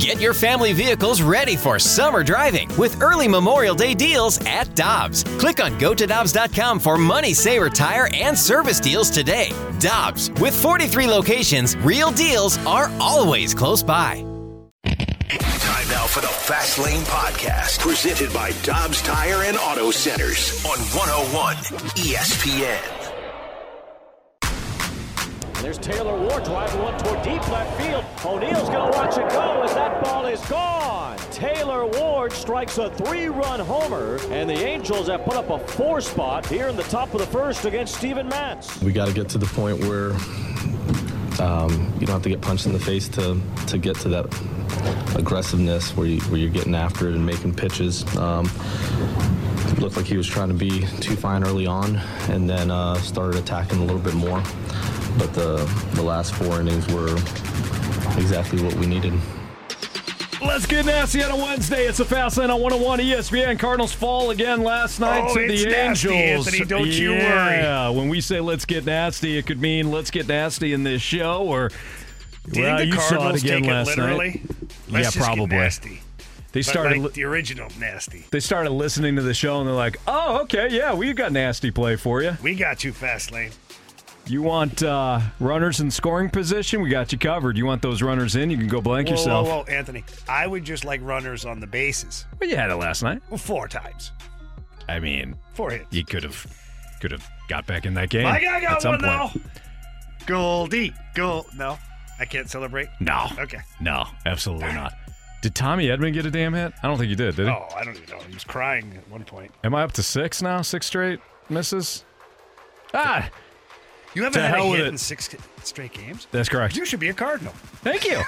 Get your family vehicles ready for summer driving with early Memorial Day deals at Dobbs. Click on gotodobbs.com for money saver tire and service deals today. Dobbs, with 43 locations, real deals are always close by. Time now for the Fast Lane Podcast, presented by Dobbs Tire and Auto Centers on 101 ESPN. There's Taylor Ward driving one toward deep left field. O'Neill's going to watch it go as that ball is gone. Taylor Ward strikes a three-run homer, and the Angels have put up a four spot here in the top of the first against Steven Matz. We got to get to the point where um, you don't have to get punched in the face to to get to that aggressiveness where you where you're getting after it and making pitches. Um, looked like he was trying to be too fine early on, and then uh, started attacking a little bit more. But the the last four innings were exactly what we needed. Let's get nasty on a Wednesday. It's a fast lane on 101 ESPN. Cardinals fall again last night Oh, to it's the nasty, Angels. Anthony. Don't you worry. Yeah, when we say let's get nasty, it could mean let's get nasty in this show or Did well, the you saw it Cardinals again take it last literally? night. Let's yeah, just get probably. nasty. They But started like the original nasty. they started listening to the show and they're like, "Oh, okay, yeah, we've got nasty play for you. We got you, fast lane. You want uh, runners in scoring position? We got you covered. You want those runners in? You can go blank Whoa, yourself. whoa, whoa, Anthony. I would just like runners on the bases. Well, you had it last night. Well, four times. I mean, Four hits. you could have could have got back in that game. My guy at got some one now. point. Goldie. Gold. No, I can't celebrate. No. Okay. No, absolutely not. Did Tommy Edman get a damn hit? I don't think he did, did he? Oh, I don't even know. He was crying at one point. Am I up to six now? Six straight misses? Ah, You haven't To had a hell with hit in six straight games? that's correct. You should be a Cardinal. Thank you.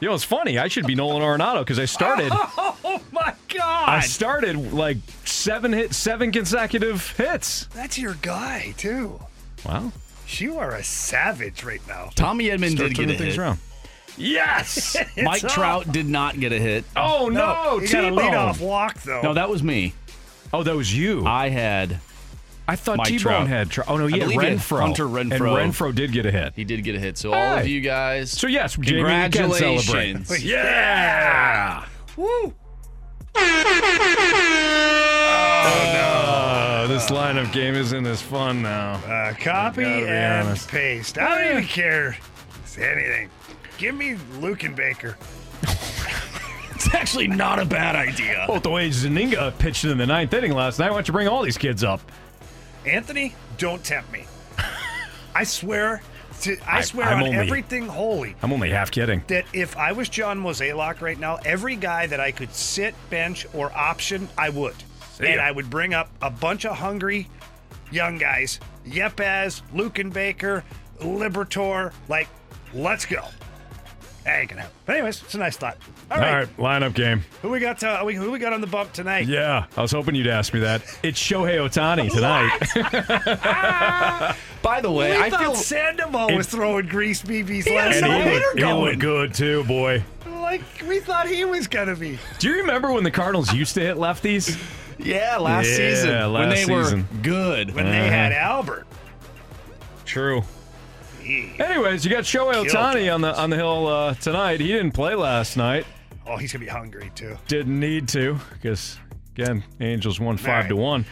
You know, it's funny. I should be Nolan Arenado because I started. Oh, my God. I started like seven hit, seven consecutive hits. That's your guy, too. Wow. You are a savage right now. Tommy Edman Start did get a things hit. around. Yes. Mike up. Trout did not get a hit. oh no, you got a T-Bone. leadoff walk, though. No, that was me. Oh, that was you. I had. I thought T-Bone had. Tr- oh no, I yeah, believe he had Renfroe. And Renfroe. Renfroe did get a hit. He did get a hit. So all of you guys. So yes, Jamie, we can celebrate. Congratulations. Yeah. Woo! Oh, no. this lineup game isn't as fun now. Uh, copy Gotta be and honest. paste. I don't even care. It's anything. Give me Luken Baker. It's actually not a bad idea. Both the way Zuñiga pitched in the ninth inning last night. Why don't you bring all these kids up? Anthony, don't tempt me. I swear, to, I I- swear I'm on only- everything holy I'm only half kidding. that if I was John Mozeliak right now, every guy that I could sit, bench, or option, I would. and ya. I would bring up a bunch of hungry young guys. Yepez, Luke and Baker, Liberatore. Like, let's go. That ain't gonna happen. But anyways, it's a nice thought. All All right. right, lineup game. Who we got? To, who we got on the bump tonight? Yeah, I was hoping you'd ask me that. It's Shohei Ohtani tonight. By the way, We I thought feel Sandoval was throwing grease BBs He last had he, night. hitter looked, he going. looked good too, boy. Like we thought he was gonna be. Do you remember when the Cardinals used to hit lefties? yeah, last Yeah, season when they season. were good. When they had Albert. True. Anyways, you got Shohei Killed Ohtani on the on the hill uh, tonight. He didn't play last night. Oh, he's gonna be hungry too. Didn't need to because again, Angels won five right. to one.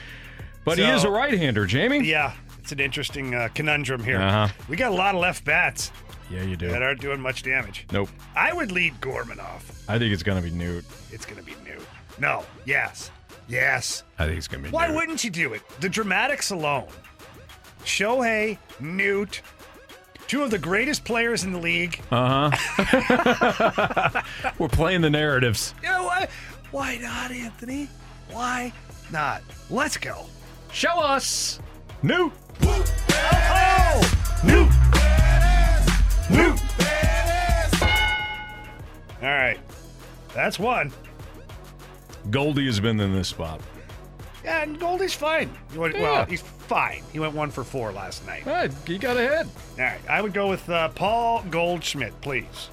But he is a right-hander, Jamie. Yeah, it's an interesting uh, conundrum here. Uh-huh. We got a lot of left bats Yeah, you do. that aren't doing much damage. Nope. I would lead Gorman off. I think it's gonna be Newt. It's gonna be new. No. Yes. Yes. I think it's gonna be. Why Newt. wouldn't you do it? The dramatics alone. Shohei, Newt, two of the greatest players in the league. Uh huh. We're playing the narratives. You know what? Why not, Anthony? Why not? Let's go. Show us, Newt. Oh! Newt! Newt! All right. That's one. Goldie has been in this spot. Yeah, and Goldie's fine. He went, Yeah. Well, he's fine. He went one for four last night. All right, he got ahead. All right. I would go with uh, Paul Goldschmidt, please.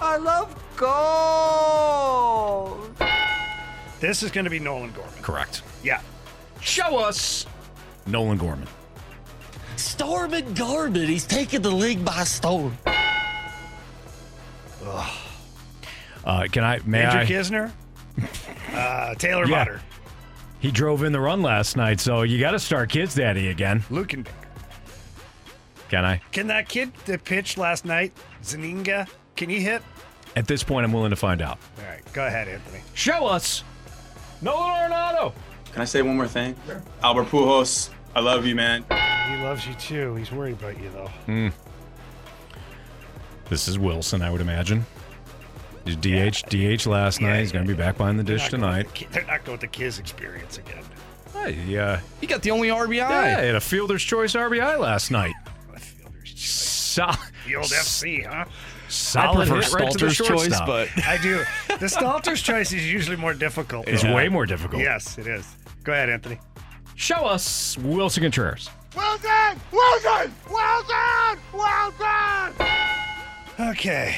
I love gold. This is going to be Nolan Gorman. Correct. Yeah. Show us, Nolan Gorman. Storm and Garmin. He's taking the league by storm. Uh, can I? May Andrew I? Knizner, uh, Taylor Yeah. Motter, He drove in the run last night, so you got to start Kids Daddy again. Luken Baker. Can I? Can that kid that pitched last night, Zuñiga, can he hit? At this point, I'm willing to find out. All right, go ahead, Anthony. Show us. Nolan Arenado. Can I say one more thing? Albert Pujols, I love you, man. He loves you too. He's worried about you though. Hmm. This is Wilson, I would imagine. He's DH, DH last night. He's going to be back behind the They're dish tonight. with the They're not going with the kids experience again. Hey, uh, He got the only RBI. yeah, he had a fielder's choice RBI last night. With fielders. So, The old FC, huh? I solid prefer hit right to the Stalter's choice, but I do. The Stalter's choice is usually more difficult. It's way more difficult. Yes, it is. Go ahead, Anthony. Show us Willson Contreras. Wilson! Wilson! Wilson! Wilson! Okay.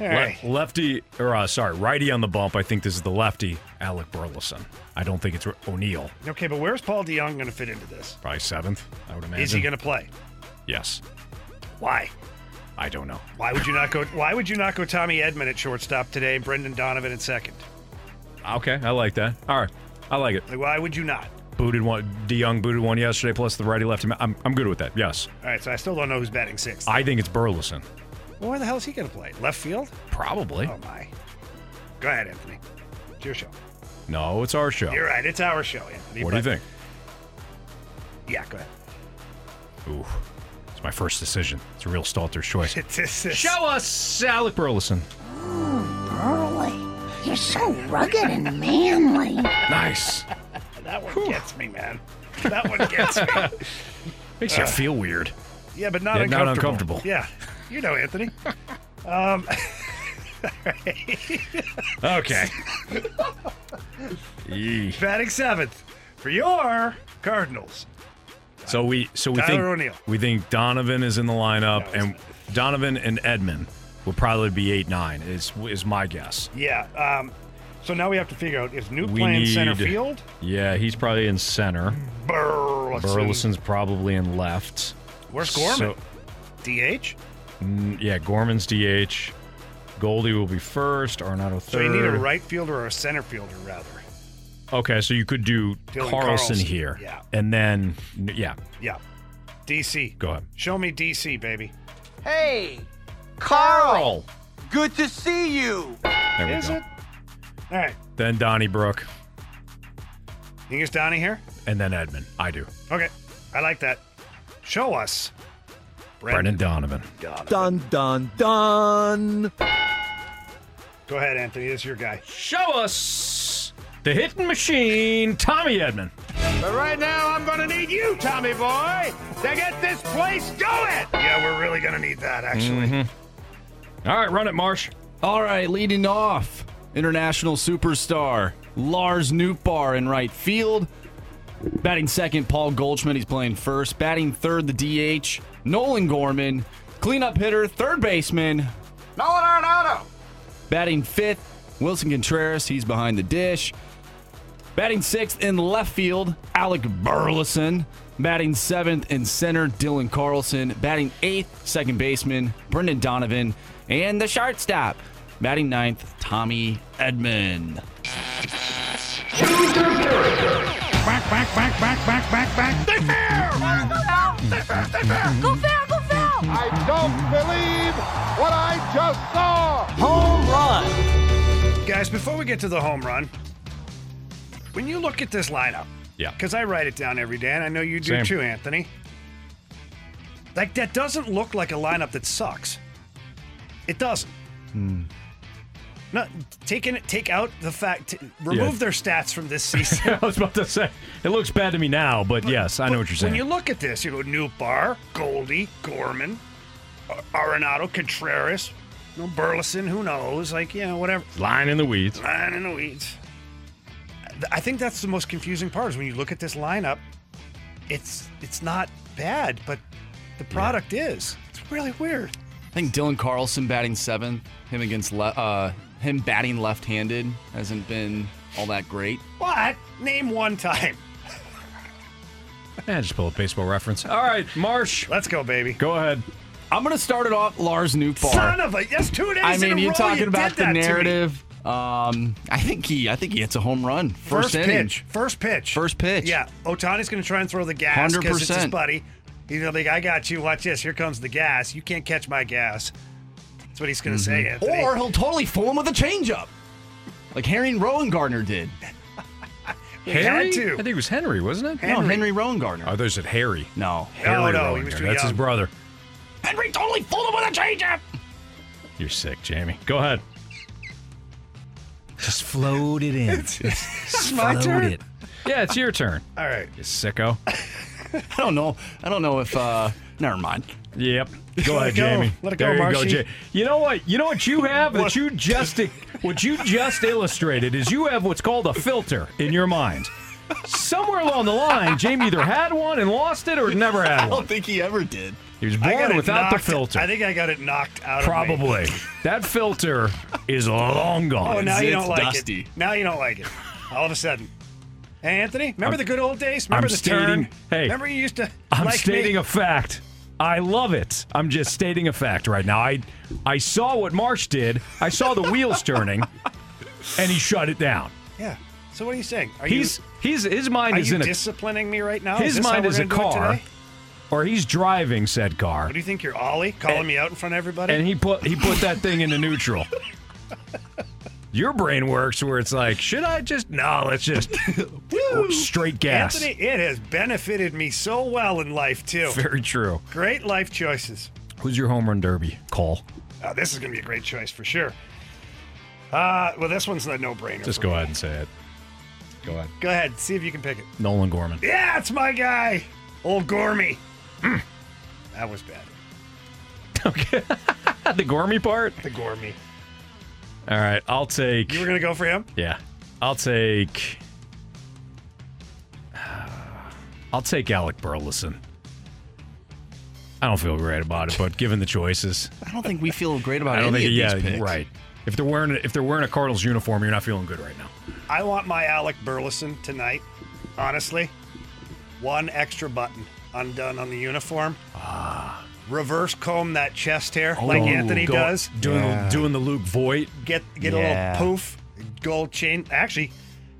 Le- lefty, or uh, sorry, righty on the bump. I think this is the lefty, Alec Burleson. I don't think it's O'Neill. Okay, but where's Paul DeJong going to fit into this? Probably seventh, I would imagine. Is he going to play? Yes. Why? I don't know. Why would you not go? Why would you not go Tommy Edman at shortstop today and Brendan Donovan at second? Okay, I like that. All right, I like it. Like, why would you not? Booted one, DeYoung booted one yesterday, plus the righty lefty. I'm, I'm good with that. Yes, All right, so I still don't know who's batting sixth. I think it's Burleson. Well, where the hell is he going to play? Left field? Probably. Oh my. Go ahead, Anthony. It's your show. No, it's our show. You're right. It's our show, Anthony. What do you think? Yeah, go ahead. Ooh, it's my first decision. It's a real Stalter's choice. It's, it's, it's, Show us Alec Burleson. Burley, you're so rugged and manly. Nice. That one gets me, man. That one gets me. Makes you uh, feel weird. Yeah, but not Yeah, not uncomfortable. uncomfortable. Yeah, you know, Anthony. Um, Okay. Yee. batting seventh for your Cardinals. So we so we Tyler think O'Neill. we think Donovan is in the lineup, No, he's and Donovan and Edman will probably be eight nine. Is is my guess. Yeah. Um, so now we have to figure out is New We playing center need- field? Yeah, he's probably in center. Burleson. Burleson's probably in left. Where's Gorman? So, DH. Yeah, Gorman's DH. Goldie will be first. Arenado third. So you need a right fielder or a center fielder, rather. Okay, so you could do Dylan Carlson, Carlson, here. yeah. And then yeah, Yeah. DC. go ahead. Show me DC, baby. Hey, Carl, good to see you. There we Is go. it? All right. Then Donnybrook, Think it's Donnie here? and then Edman. I do. Okay. I like that. Show us. Brendan Donovan. Dun dun dun. Go ahead, Anthony. This is your guy. Show us the hitting machine, Tommy Edman. But right now, I'm gonna need you, Tommy boy, to get this place going. Yeah, we're really going to need that, actually. Mm-hmm. All right, run it, Marsh. All right, leading off, international superstar Lars Nootbaar in right field. Batting second, Paul Goldschmidt. He's playing first. Batting third, the DH, Nolan Gorman. Cleanup hitter, third baseman. Nolan Arenado. Batting fifth, Willson Contreras. He's behind the dish. Batting sixth in left field, Alec Burleson. Batting seventh in center, Dylan Carlson. Batting eighth, second baseman, Brendan Donovan. And the shortstop, batting ninth, Tommy Edman. Back, back, back, back, back, back, back. They fair. They fair. They fair. Go fair. Go fair. I don't believe what I just saw. Home run. Guys, before we get to the home run, when you look at this lineup, Yeah. because I write it down every day, and I know you do Same. too, Anthony. Like that doesn't look like a lineup that sucks. It doesn't. Hmm. No, taking it, take out the fact, t- remove Yeah. their stats from this season. I was about to say it looks bad to me now, but, yes, I know what you're saying. When you look at this, you go New Bar, Goldie, Gorman, Ar- Arenado, Contreras, you know, Burleson, who knows? Like, you know, whatever. Line in the weeds. Line in the weeds. I think that's the most confusing part is when you look at this lineup, it's it's not bad, but the product is. It's really weird. I think Dylan Carlson batting seventh. Him against le- uh, him batting left-handed hasn't been all that great. What? Name one time. Eh, just pull a baseball reference. All right, Marsh, Let's go, baby. go ahead. I'm going to start it off Lars Nootbaar. Son of a, that's two days I in mean, a you're row talking you about the that to me. narrative. Um, I think he, I think he hits a home run first, First, inning. pitch. First pitch. First pitch. Yeah. Ohtani's going to try and throw the gas because it's his buddy. He's going to be like, I got you. Watch this. Here comes the gas. You can't catch my gas. That's what he's going to say, Anthony. Mm-hmm. Or he'll totally fool him with a changeup, like Harry and Rowan Gardner did. Harry? had to. I think it was Henry, wasn't it? No, Henry Rowan Gardner. Oh, there's it Harry. No, Harry no, he Rowan. was too That's his brother. Henry totally fooled him with a changeup. You're sick, Jamie. Go ahead. Just float it in. It's my float turn. it. Yeah, it's your turn. All right. You sicko. I don't know. I don't know if. uh Never mind. Yep. Go ahead, go. Jamie. Let it go, there you go, Marshy. You know what? You know what you have that you just what you just illustrated is you have what's called a filter in your mind. Somewhere along the line, Jamie either had one and lost it or never had one. I don't think he ever did. He was born it without the filter. I think I got it knocked out of. Probably. That filter is long gone. Oh, now you don't like dusty. it. Now you don't like it. All of a sudden. Hey, Anthony, remember the good old days? Remember I'm the stating- turn? hey, remember you used to I'm like stating me? a fact. I love it. I'm just stating a fact right now. I I saw what Marsh did. I saw the wheels turning, and he shut it down. Yeah. So what are you saying? Are He's he's his you, mind is you in a disciplining me right now? His how mind is a gonna do it car, or he's driving said car, What do you think you're Ollie calling me out in front of everybody? and he put he put that thing into neutral. Your brain works where it's like, should I just no? Let's just straight gas. Anthony, it has benefited me so well in life too. Very true. Great life choices. Who's your home run derby? Cole. Uh, this is going to be a great choice for sure. Uh, well, this one's a no-brainer. Just go me. ahead and say it. Go ahead. Go ahead. See if you can pick it. Nolan Gorman. Yeah, it's my guy, old Gormy. Hmm. That was bad. Okay. the Gormy part. The Gormy. All right, I'll take. You were going to go for him? Yeah, I'll take. I'll take Alec Burleson. I don't feel great about it, but given the choices, I don't think we feel great about I don't any think. of Yeah, these picks. right. If they're wearing if they're wearing a Cardinals uniform, you're not feeling good right now. I want my Alec Burleson tonight. Honestly, one extra button undone on the uniform. Ah. Reverse comb that chest hair oh, like Oh, Anthony go- does. doing doing the Luke Voit. Get get Yeah. a little poof, gold chain. Actually,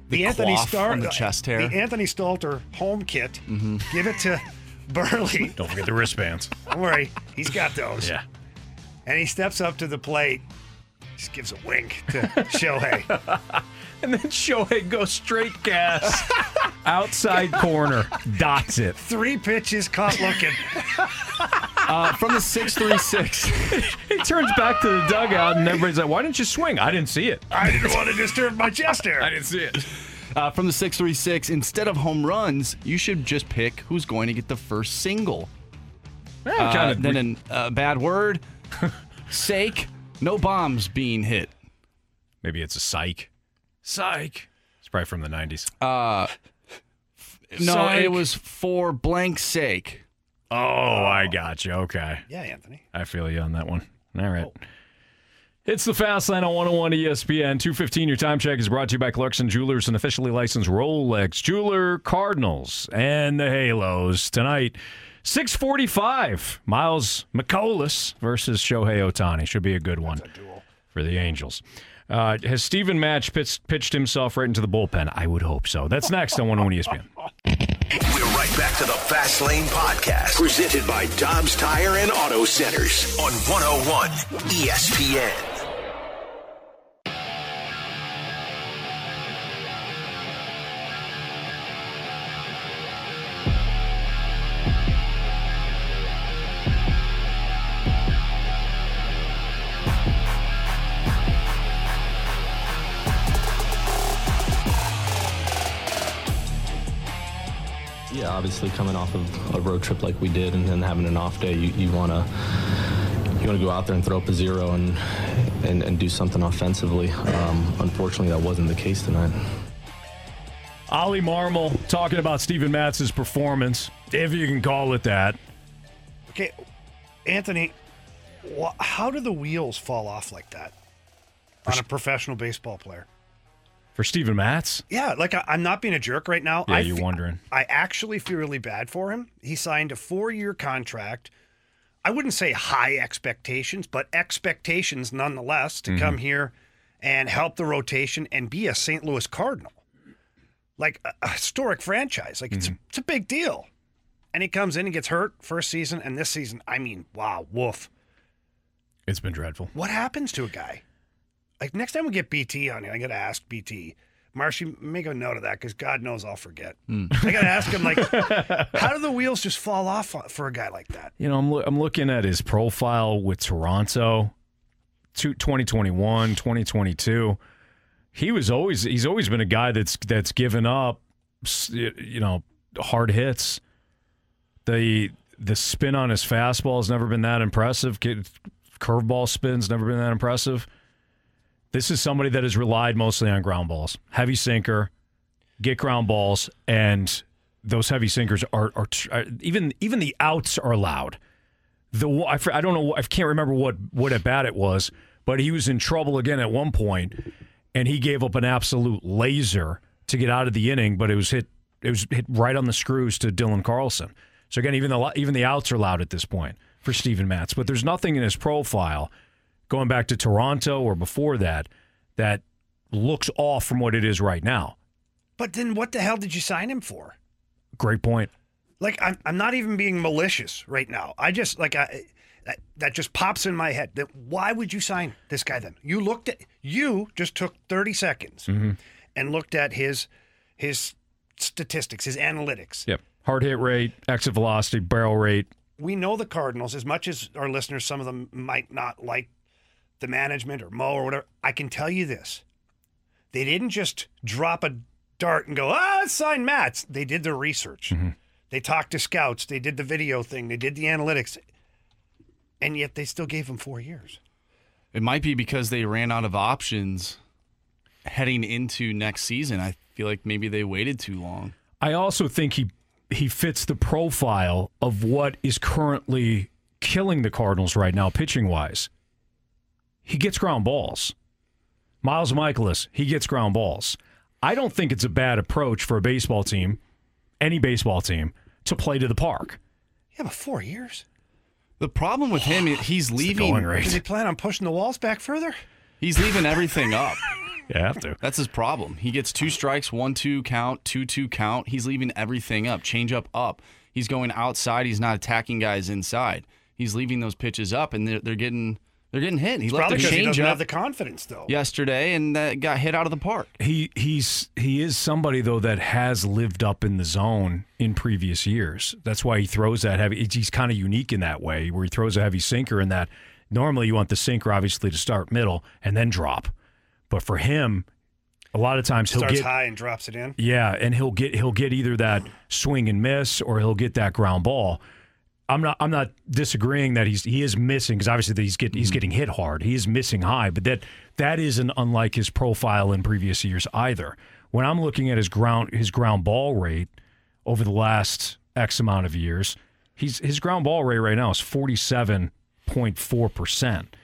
the, The Anthony coif Star the chest hair. the Anthony Stalter home kit. Mm-hmm. Give it to Burley. Don't forget the wristbands. Don't worry, he's got those. Yeah. And he steps up to the plate, just gives a wink to Shohei. And then Shohei goes straight gas, outside corner, dots it. Three pitches caught looking. Uh, from the six three six. He turns back to the dugout, and everybody's like, "Why didn't you swing?" I didn't see it. I didn't want to disturb my chest hair. I didn't see it. Uh, from the 636, instead of home runs, you should just pick who's going to get the first single. Yeah, Uh, kind of. then in uh, bad word, sake, no bombs being hit. Maybe it's a psych. Psych. It's probably from the '90s. Uh, no, Psych. it was for blank sake. Oh, I got you. Okay. Yeah, Anthony. I feel you on that one. All right. It's the Fast Lane on 101 ESPN. 215, your time check is brought to you by Clarkson Jewelers, an officially licensed Rolex jeweler, Cardinals, and the Halos. Tonight, 645, Miles Mikolas versus Shohei Ohtani. Should be a good one for the Angels. Uh, has Steven Matz pitched, pitched himself right into the bullpen? I would hope so. That's next on 101 ESPN. We're right back to the Fast Lane Podcast, presented by Dobbs Tire and Auto Centers on 101 ESPN. Obviously coming off of a road trip like we did and then having an off day, you, you want to you want to go out there and throw up a zero and and, and do something offensively. Um, unfortunately, that wasn't the case tonight. Oli Marmol talking about Steven Matz's performance, if you can call it that. Okay, Anthony, wh- how do the wheels fall off like that on a professional baseball player? For Steven Matz? Yeah, like I, I'm not being a jerk right now. Yeah, I you're fe- wondering. I actually feel really bad for him. He signed a four-year contract I wouldn't say high expectations, but expectations nonetheless to mm-hmm. come here and help the rotation and be a St. Louis Cardinal. Like a, a historic franchise. Like it's, mm-hmm. it's a big deal. And he comes in and gets hurt first season and this season, I mean, wow, woof. It's been dreadful. What happens to a guy? Like next time we get BT on here, I got to ask BT. Marshy, make a note of that because God knows I'll forget. Hmm. I got to ask him, like, how do the wheels just fall off for a guy like that? You know, I'm, loo- I'm looking at his profile with Toronto, two- 2021, 2022. He was always he's always been a guy that's that's given up, you know, hard hits. The the spin on his fastball has never been that impressive. Curveball spin's never been that impressive. This is somebody that has relied mostly on ground balls, heavy sinker, get ground balls, and those heavy sinkers are, are, are even even the outs are allowed. The I, I don't know I can't remember what what at bat it was, but he was in trouble again at one point, and he gave up an absolute laser to get out of the inning, but it was hit it was hit right on the screws to Dylan Carlson. So again, even the even the outs are allowed at this point for Steven Matz, but there's nothing in his profile going back to Toronto or before that that looks off from what it is right now. But then what the hell did you sign him for? Great point. Like I'm, I'm not even being malicious right now. I just like I that, that just pops in my head. That why would you sign this guy then? You looked at you just took 30 seconds mm-hmm. and looked at his his statistics, his analytics. Yep. Hard hit rate, exit velocity, barrel rate. We know the Cardinals as much as our listeners. Some of them might not like the management or Mo or whatever. I can tell you this: they didn't just drop a dart and go, "Ah, let's sign Matz." They did their research. They talked to scouts. They did the video thing. They did the analytics, and yet they still gave him four years. It might be because they ran out of options heading into next season. I feel like maybe they waited too long. I also think he he fits the profile of what is currently killing the Cardinals right now, pitching wise. He gets ground balls. Miles Mikolas, he gets ground balls. I don't think it's a bad approach for a baseball team, any baseball team, to play to the park. Yeah, but four years. The problem with him, he's leaving. going rate. Do they plan on pushing the walls back further? He's leaving everything up. You have to. That's his problem. He gets two strikes, one two count, two two count. He's leaving everything up, change up up. He's going outside. He's not attacking guys inside. He's leaving those pitches up, and they're, they're getting they're getting hit. He left Probably a because he doesn't up have the confidence, though. yesterday, and that got hit out of the park. He he's he is somebody though that has lived up in the zone in previous years. That's why he throws that heavy. He's kind of unique in that way, where he throws a heavy sinker. In that normally you want the sinker obviously to start middle and then drop, but for him, a lot of times he'll Starts get high and drops it in. yeah, and he'll get he'll get either that swing and miss or he'll get that ground ball. I'm not I'm not disagreeing that he's he is missing because obviously he's get, he's getting hit hard. He is missing high, but that that isn't unlike his profile in previous years either. When I'm looking at his ground his ground ball rate over the last X amount of years, he's his ground ball rate right now is 47.4 percent.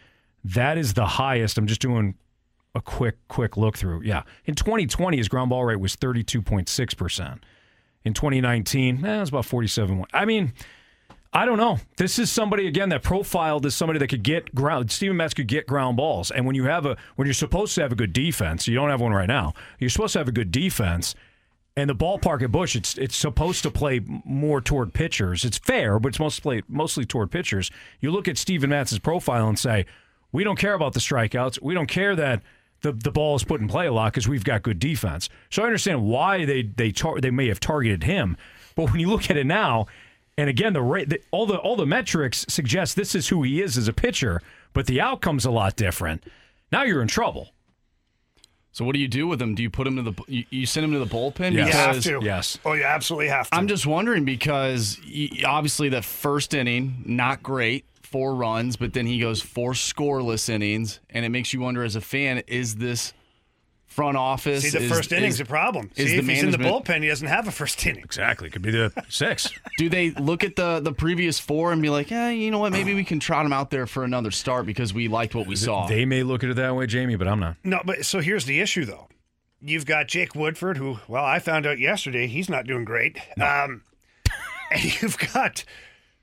That is the highest. I'm just doing a quick quick look through. Yeah, in 2020 his ground ball rate was 32.6 percent. In 2019, eh, it was about 47. I mean, I don't know. This is somebody again that profiled as somebody that could get ground. Steven Matz could get ground balls, and when you have a when you're supposed to have a good defense, you don't have one right now. You're supposed to have a good defense, and the ballpark at Bush, it's it's supposed to play more toward pitchers. It's fair, but it's mostly mostly toward pitchers. You look at Steven Matz's profile and say, we don't care about the strikeouts. We don't care that the the ball is put in play a lot because we've got good defense. So I understand why they they tar- they may have targeted him, but when you look at it now, and again the rate, the, all the all the metrics suggest this is who he is as a pitcher, but the outcome's a lot different. Now you're in trouble. So what do you do with him? Do you put him to the you, you send him to the bullpen? Yes. You have to. Yes. Oh, you absolutely have to. I'm just wondering because y- obviously that first inning not great, four runs, but then he goes four scoreless innings, and it makes you wonder as a fan: is this front office? See, the is- first inning's is- a problem. is See, the if he's in the bullpen, he doesn't have a first inning. Exactly. Could be the six. Do they look at the the previous four and be like, eh, you know what? Maybe we can trot him out there for another start because we liked what we saw. They may look at it that way, Jamie, but I'm not. No, but so here's the issue, though. You've got Jake Woodford, who, well, I found out yesterday he's not doing great. Um, and you've got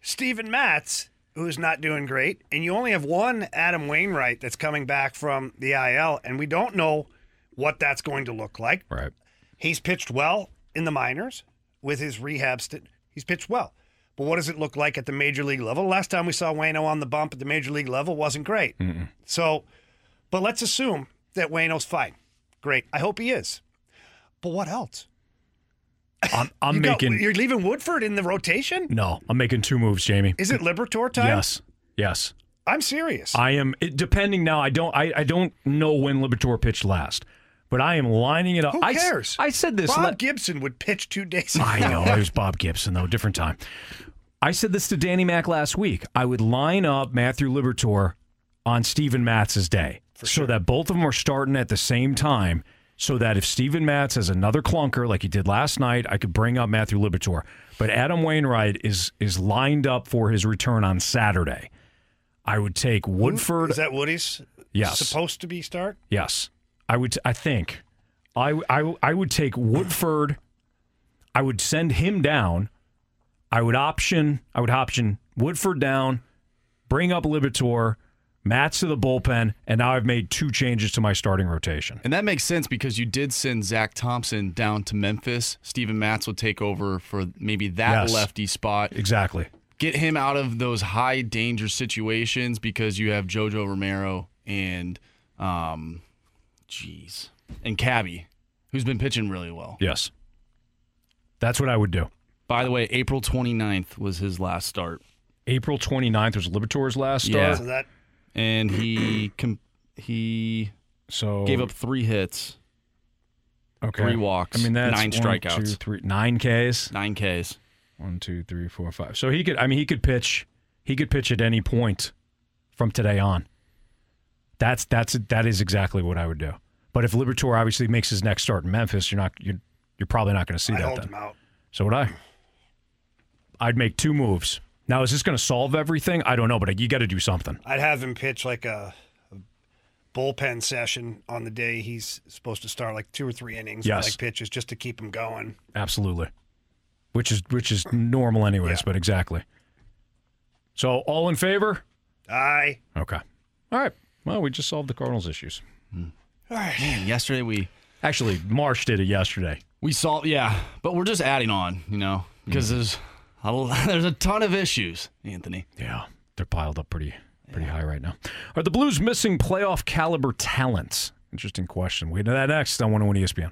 Steven Matz, who's not doing great, and you only have one Adam Wainwright that's coming back from the IL, and we don't know what that's going to look like. Right. He's pitched well in the minors with his rehab. St- he's pitched well. But what does it look like at the major league level? Last time we saw Wayno on the bump at the major league level wasn't great. So, but let's assume that Wayno's fine. Great. I hope he is. But what else? I'm, I'm You got- making you're leaving Woodford in the rotation? no. I'm making two moves, Jamie. Is it Liberatore time? Yes. Yes. I'm serious. I am it, depending now. I don't. I, I don't know when Liberatore pitched last, but I am lining it up. Who I cares? I, said this. Bob le- Gibson would pitch two days. I know. It was Bob Gibson though. Different time. I said this to Danny Mac last week. I would line up Matthew Liberatore on Steven Matz's day, so that both of them are starting at the same time. So that if Steven Matz has another clunker like he did last night, I could bring up Matthew Liberatore. But Adam Wainwright is is lined up for his return on Saturday. I would take Woodford. Is that Woody's Yes. supposed to be start? Yes, I would. I think I, I I would take Woodford. I would send him down. I would option. I would option Woodford down. Bring up Liberatore, Matz to the bullpen, and now I've made two changes to my starting rotation. And that makes sense because you did send Zach Thompson down to Memphis. Steven Matz would take over for maybe that Yes. lefty spot. Exactly. Get him out of those high danger situations because you have JoJo Romero and, um, jeez, and Cabby, who's been pitching really well. Yes, that's what I would do. By the way, April 29th was his last start. April 29th was Liberatore's last Yeah. start. So that And he com- he So gave up three hits, okay. three walks, I mean that's nine one, strikeouts. two, three, nine Ks. nine Ks. One, two, three, four, five. So he could. I mean, he could pitch. He could pitch at any point from today on. That's that's that is exactly what I would do. But if Liberatore obviously makes his next start in Memphis, you're not you're you're probably not going to see I that then. him out. So would I. I'd make two moves. Now is this going to solve everything? I don't know, but you got to do something. I'd have him pitch like a, a bullpen session on the day he's supposed to start, like two or three innings, Yes. like pitches, just to keep him going. Absolutely. Which is which is normal anyways, Yeah. but exactly. So all in favor? Aye. Okay. All right. Well, we just solved the Cardinals issues. Hmm. Man, yesterday we Actually, Marsh did it yesterday. we saw yeah, but we're just adding on, you know, because mm. there's a, l- there's a ton of issues, Anthony. Yeah, they're piled up pretty pretty high right now. Are the Blues missing playoff caliber talents? Interesting question. We know that next on 101 ESPN.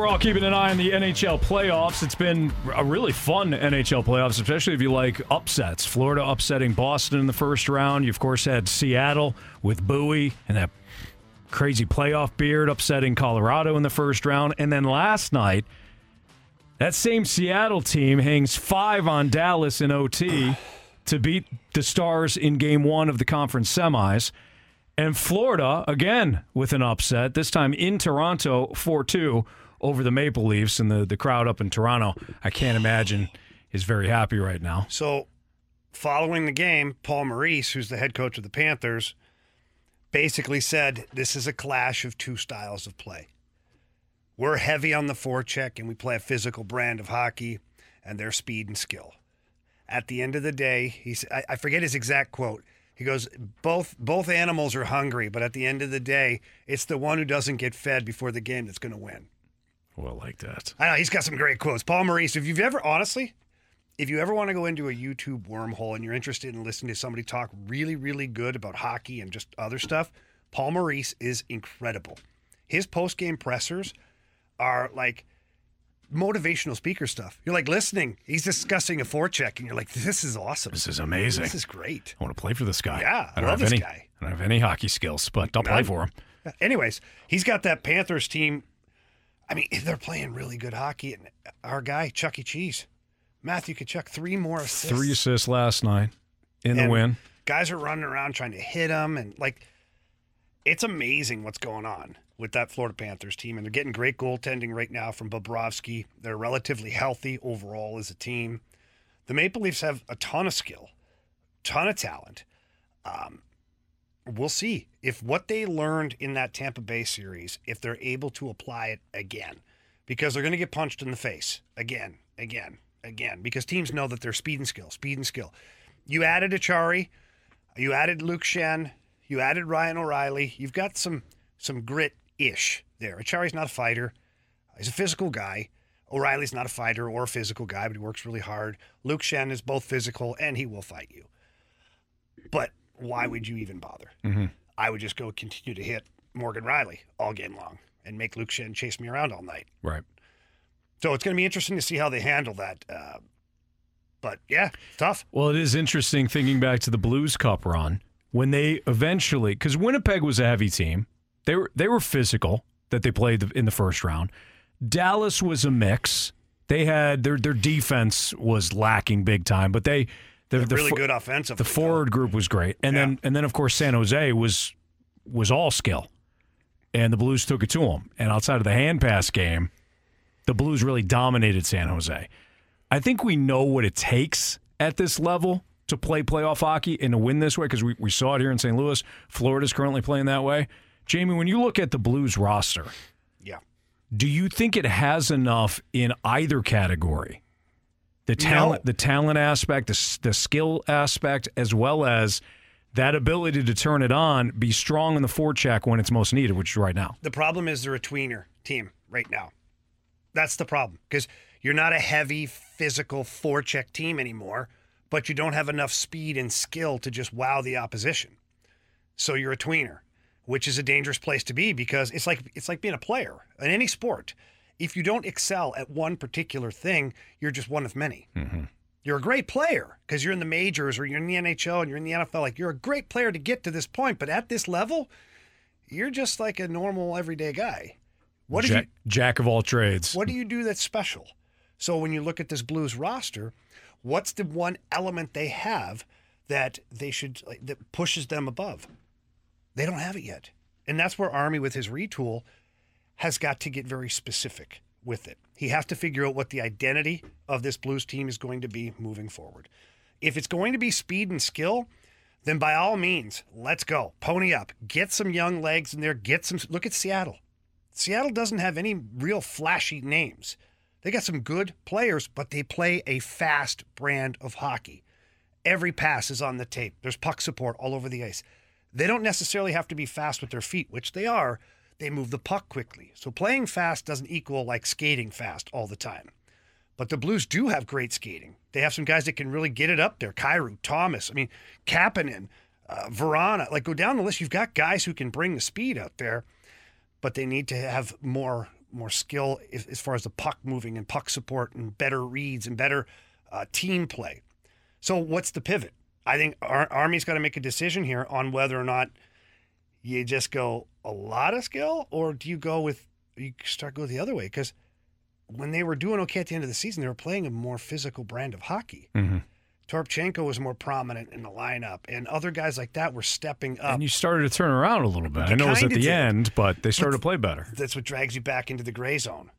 We're all keeping an eye on the NHL playoffs. It's been a really fun NHL playoffs, especially if you like upsets. Florida upsetting Boston in the first round. You, of course, had Seattle with Bowie and that crazy playoff beard upsetting Colorado in the first round. And then last night, that same Seattle team hangs five on Dallas in OT to beat the Stars in game one of the conference semis. And Florida, again, with an upset, this time in Toronto, 4 2 over the Maple Leafs. And the, the crowd up in Toronto, I can't imagine, is very happy right now. So following the game, Paul Maurice, who's the head coach of the Panthers, basically said this is a clash of two styles of play. We're heavy on the forecheck and we play a physical brand of hockey, and their speed and skill. At the end of the day, he's I, I forget his exact quote. He goes, both both animals are hungry, but at the end of the day, it's the one who doesn't get fed before the game that's going to win. Well, like that. I know he's got some great quotes. Paul Maurice, if you've ever honestly, if you ever want to go into a YouTube wormhole and you're interested in listening to somebody talk really, really good about hockey and just other stuff, Paul Maurice is incredible. His post game pressers are like motivational speaker stuff. You're like listening. He's discussing a forecheck, and you're like, "This is awesome. This is amazing. This is great." I want to play for this guy. Yeah, I don't love have this any. guy. I don't have any hockey skills, but I'll play for him. Anyways, he's got that Panthers team. I mean, they're playing really good hockey, and our guy Chuck E. Cheese, Matthew Tkachuk, three more assists. Three assists last night in the win. Guys are running around trying to hit him, and like, it's amazing what's going on with that Florida Panthers team, and they're getting great goaltending right now from Bobrovsky. They're relatively healthy overall as a team. The Maple Leafs have a ton of skill, ton of talent. Um, we'll see if what they learned in that Tampa Bay series, if they're able to apply it again, because they're going to get punched in the face again, again, again, because teams know that they're speed and skill, speed and skill. You added Acciari, you added Luke Schenn, you added Ryan O'Reilly. You've got some some grit ish there. Acciari's not a fighter; he's a physical guy. O'Reilly's not a fighter or a physical guy, but he works really hard. Luke Schenn is both physical and he will fight you. But why would you even bother? Mm-hmm. I would just go continue to hit Morgan Rielly all game long and make Luke Schenn chase me around all night. Right. So it's going to be interesting to see how they handle that. Uh, but yeah, tough. Well, it is interesting thinking back to the Blues Cup run when they eventually, because Winnipeg was a heavy team, they were they were physical that they played in the first round. Dallas was a mix. They had their their defense was lacking big time, but they the, the really fo- good offensive. the forward group was great, and then and then of course San Jose was was all skill, and the Blues took it to them. And outside of the hand pass game, the Blues really dominated San Jose. I think we know what it takes at this level to play playoff hockey and to win this way because we, we saw it here in St. Louis. Florida's currently playing that way. Jamie, when you look at the Blues roster, Yeah. do you think it has enough in either category? The talent, the talent aspect, the, the skill aspect, as well as that ability to turn it on, be strong in the forecheck when it's most needed, which is right now. The problem is they're a tweener team right now. That's the problem because you're not a heavy physical forecheck team anymore, but you don't have enough speed and skill to just wow the opposition. So you're a tweener, which is a dangerous place to be because it's like it's like being a player in any sport. If you don't excel at one particular thing, you're just one of many. Mm-hmm. You're a great player because you're in the majors or you're in the NHL and you're in the NFL. Like you're a great player to get to this point, but at this level, you're just like a normal everyday guy. What jack, you jack of all trades. what do you do that's special? So when you look at this Blues roster, what's the one element they have that they should like, that pushes them above? They don't have it yet, and that's where Army with his retool has got to get very specific with it. He has to figure out what the identity of this Blues team is going to be moving forward. If it's going to be speed and skill, then by all means, let's go. Pony up. Get some young legs in there. Get some. Look at Seattle. Seattle doesn't have any real flashy names. They got some good players, but they play a fast brand of hockey. Every pass is on the tape. There's puck support all over the ice. They don't necessarily have to be fast with their feet, which they are. They move the puck quickly. So playing fast doesn't equal like skating fast all the time. But the Blues do have great skating. They have some guys that can really get it up there. Kyrou, Thomas, I mean, Kapanen, uh, Vrana. Like go down the list. You've got guys who can bring the speed out there, but they need to have more more skill as, as far as the puck moving and puck support and better reads and better uh, team play. So what's the pivot? I think Ar- Army's got to make a decision here on whether or not you just go a lot of skill or do you go with you start go the other way because when they were doing okay at the end of the season, they were playing a more physical brand of hockey. Mm-hmm. Toropchenko was more prominent in the lineup, and other guys like that were stepping up. And you started to turn around a little bit. I know it was at the did. end, but they started to play better. That's what drags you back into the gray zone,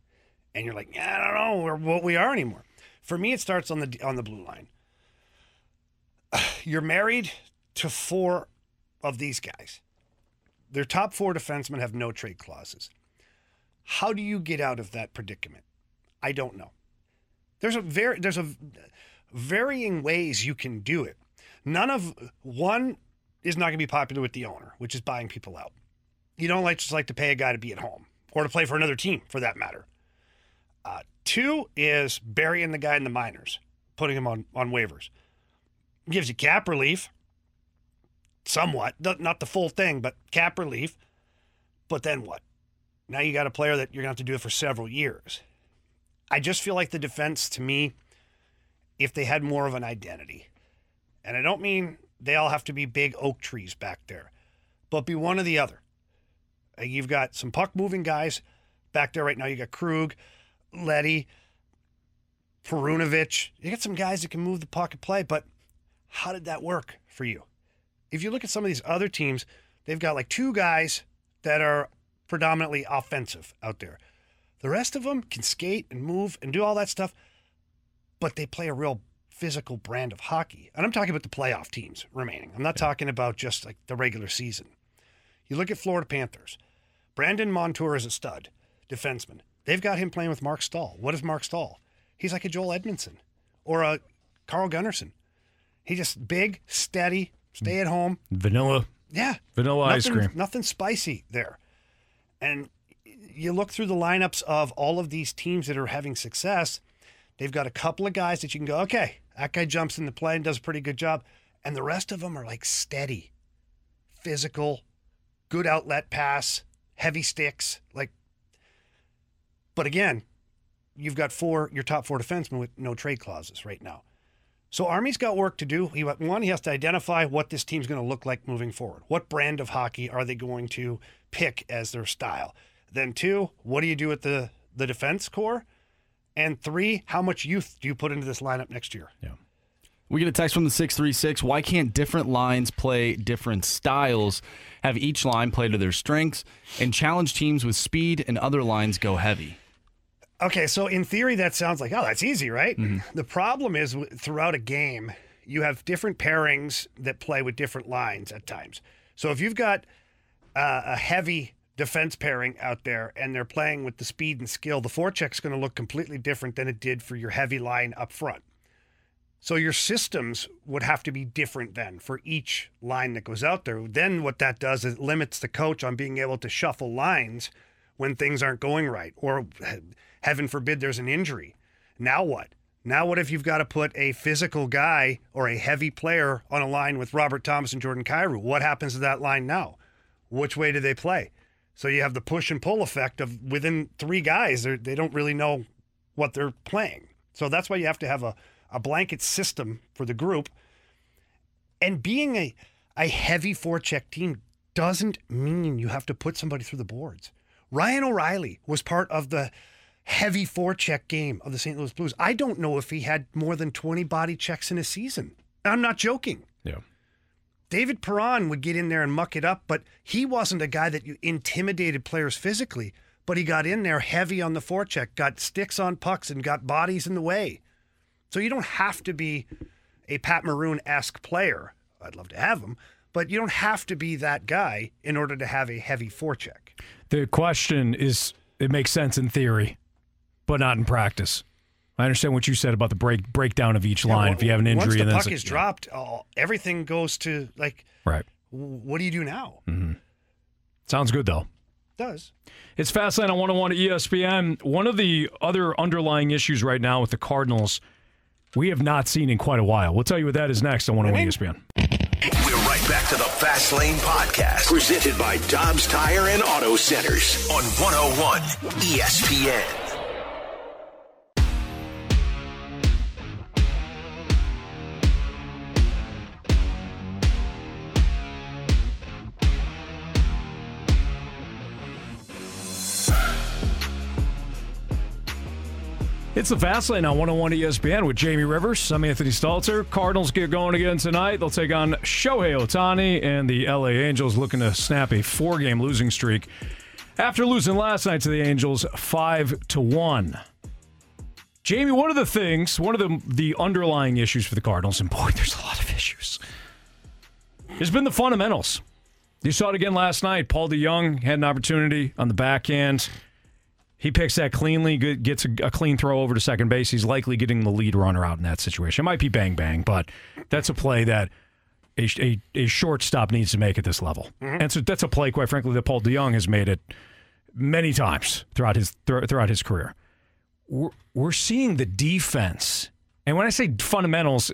and you're like, yeah, I don't know where, what we are anymore. For me, it starts on the on the blue line. you're married to four of these guys. Their top four defensemen have no trade clauses. How do you get out of that predicament? I don't know. There's a very there's a varying ways you can do it. None of one is not going to be popular with the owner, which is buying people out. You don't like just like to pay a guy to be at home or to play for another team, for that matter. Uh, two is burying the guy in the minors, putting him on on waivers. Gives you cap relief, somewhat, not the full thing, but cap relief. But then what? Now you got a player that you're going to have to do it for several years. I just feel like the defense, to me, if they had more of an identity, and I don't mean they all have to be big oak trees back there, but be one or the other. Uh, You've got some puck moving guys back there right now. You got Krug, Leddy, Perunovich. You got some guys that can move the puck and play, but how did that work for you? If you look at some of these other teams, they've got like two guys that are predominantly offensive out there. The rest of them can skate and move and do all that stuff, but they play a real physical brand of hockey. And I'm talking about the playoff teams remaining. I'm not talking about just like the regular season. You look at Florida Panthers. Brandon Montour is a stud defenseman. They've got him playing with Marc Staal. What is Marc Staal? He's like a Joel Edmundson or a Carl Gunnarsson. He just big, steady, stay at home. Vanilla. Yeah. Vanilla ice Nothing- cream. Nothing spicy there. And you look through the lineups of all of these teams that are having success, they've got a couple of guys that you can go, okay, that guy jumps into play and does a pretty good job. And the rest of them are like steady, physical, good outlet pass, heavy sticks. Like, but again, you've got four, your top four defensemen with no trade clauses right now. So Army's got work to do. He one, he has to identify what this team's going to look like moving forward. What brand of hockey are they going to pick as their style? Then two, what do you do with the the defense core? And three, how much youth do you put into this lineup next year? Yeah. We get a text from the 636. Why can't different lines play different styles? Have each line play to their strengths and challenge teams with speed and other lines go heavy? Okay, so in theory, that sounds like, oh, that's easy, right? The problem is throughout a game, you have different pairings that play with different lines at times. So if you've got uh, a heavy defense pairing out there and they're playing with the speed and skill, the forecheck's going to look completely different than it did for your heavy line up front. So your systems would have to be different then for each line that goes out there. Then what that does is it limits the coach on being able to shuffle lines when things aren't going right or heaven forbid there's an injury. Now what? Now what if you've got to put a physical guy or a heavy player on a line with Robert Thomas and Jordan Kyrou? What happens to that line now? Which way do they play? So you have the push and pull effect of within three guys, they don't really know what they're playing. So that's why you have to have a, a blanket system for the group. And being a, a heavy forecheck team doesn't mean you have to put somebody through the boards. Ryan O'Reilly was part of the heavy forecheck game of the St. Louis Blues. I don't know if he had more than 20 body checks in a season. I'm not joking. Yeah. David Perron would get in there and muck it up, but he wasn't a guy that you intimidated players physically, but he got in there heavy on the forecheck, got sticks on pucks, and got bodies in the way. So you don't have to be a Pat Maroon esque player. I'd love to have him, but you don't have to be that guy in order to have a heavy forecheck. The question is it makes sense in theory, but not in practice. I understand what you said about the break breakdown of each line. Yeah, if you have an Once injury the and then puck it's- is dropped, all, everything goes to like, right. what do you do now? hmm Sounds good though. Does It's Fastlane on 101 at ESPN. One of the other underlying issues right now with the Cardinals, we have not seen in quite a while. We'll tell you what that is next on 101 ESPN. We're right back to the Fast Lane Podcast, presented by Dobbs Tire and Auto Centers on 101 ESPN. It's the Fast Fastlane on 101 ESPN with Jamie Rivers. I'm Anthony Stalter. Cardinals get going again tonight. They'll take on Shohei Ohtani and the LA Angels looking to snap a four-game losing streak after losing last night to the Angels 5 to 1. Jamie, one of the things, one of the the underlying issues for the Cardinals, and boy, there's a lot of issues, has been the fundamentals. You saw it again last night. Paul DeJong had an opportunity on the backhand. He picks that cleanly, gets a, clean throw over to second base. He's likely getting the lead runner out in that situation. It might be bang bang, but that's a play that a, a, a shortstop needs to make at this level. Mm-hmm. And so that's a play, quite frankly, that Paul DeJong has made it many times throughout his thro- throughout his career. We're, we're seeing the defense, and when I say fundamentals,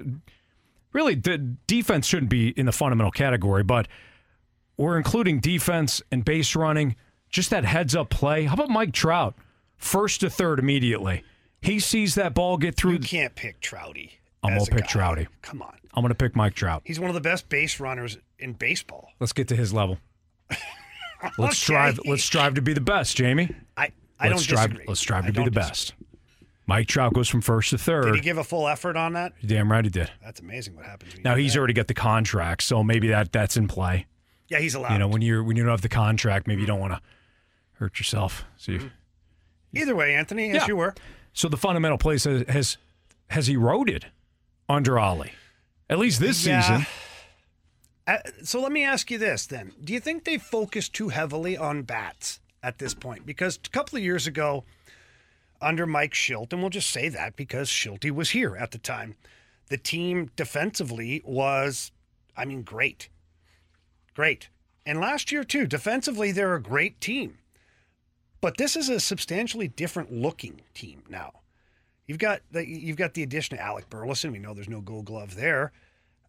really the defense shouldn't be in the fundamental category, but we're including defense and base running, just that heads up play. How about Mike Trout, first to third immediately? He sees that ball get through. You can't pick Trouty. I'm gonna pick guy. Trouty. Come on. I'm gonna pick Mike Trout. He's one of the best base runners in baseball. Let's get to his level. Let's Okay. strive. Let's strive to be the best, Jamie. I, I let's don't strive. disagree. Let's strive I to be the don't best. Mike Trout goes from first to third. Did he give a full effort on that? Damn right he did. That's amazing what happens. Now he's that. already got the contract, so maybe that that's in play. Yeah, he's allowed. You know, when you're when you don't have the contract, maybe you don't want to hurt yourself. So, you, Either way, Anthony, as Yeah. you were. so the fundamental place has, has has eroded under Oli, at least this Yeah. season. Uh, so let me ask you this then. Do you think they focus too heavily on bats at this point? Because a couple of years ago, under Mike Shildt, and we'll just say that because Schilty was here at the time, the team defensively was, I mean, great. Great. And last year, too, defensively, they're a great team. But this is a substantially different looking team now. You've got the, you've got the addition of Alec Burleson. We know there's no Gold Glove there.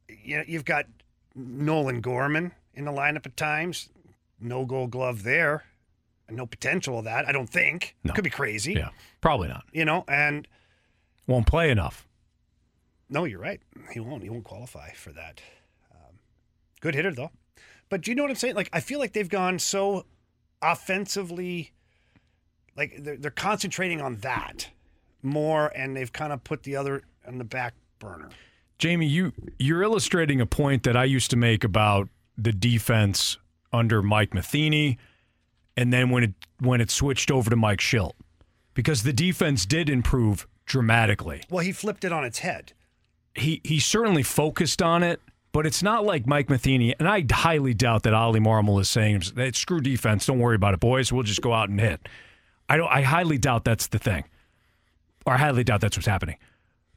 You know, you've got Nolan Gorman in the lineup at times. No Gold Glove there. No potential of that. I don't think. No. Could be crazy. Yeah, probably not. You know, and Won't play enough. no, you're right. He won't. He won't qualify for that. Um, good hitter though. But do you know what I'm saying? Like I feel like they've gone so offensively, like they're, they're concentrating on that more, and they've kind of put the other on the back burner. Jamie, you you're illustrating a point that I used to make about the defense under Mike Matheny, and then when it when it switched over to Mike Shildt, because the defense did improve dramatically. Well, he flipped it on its head. He he certainly focused on it, but it's not like Mike Matheny, and I highly doubt that Oli Marmol is saying, "Hey, "Screw defense, don't worry about it, boys. We'll just go out and hit." I don't. I highly doubt that's the thing, or I highly doubt that's what's happening.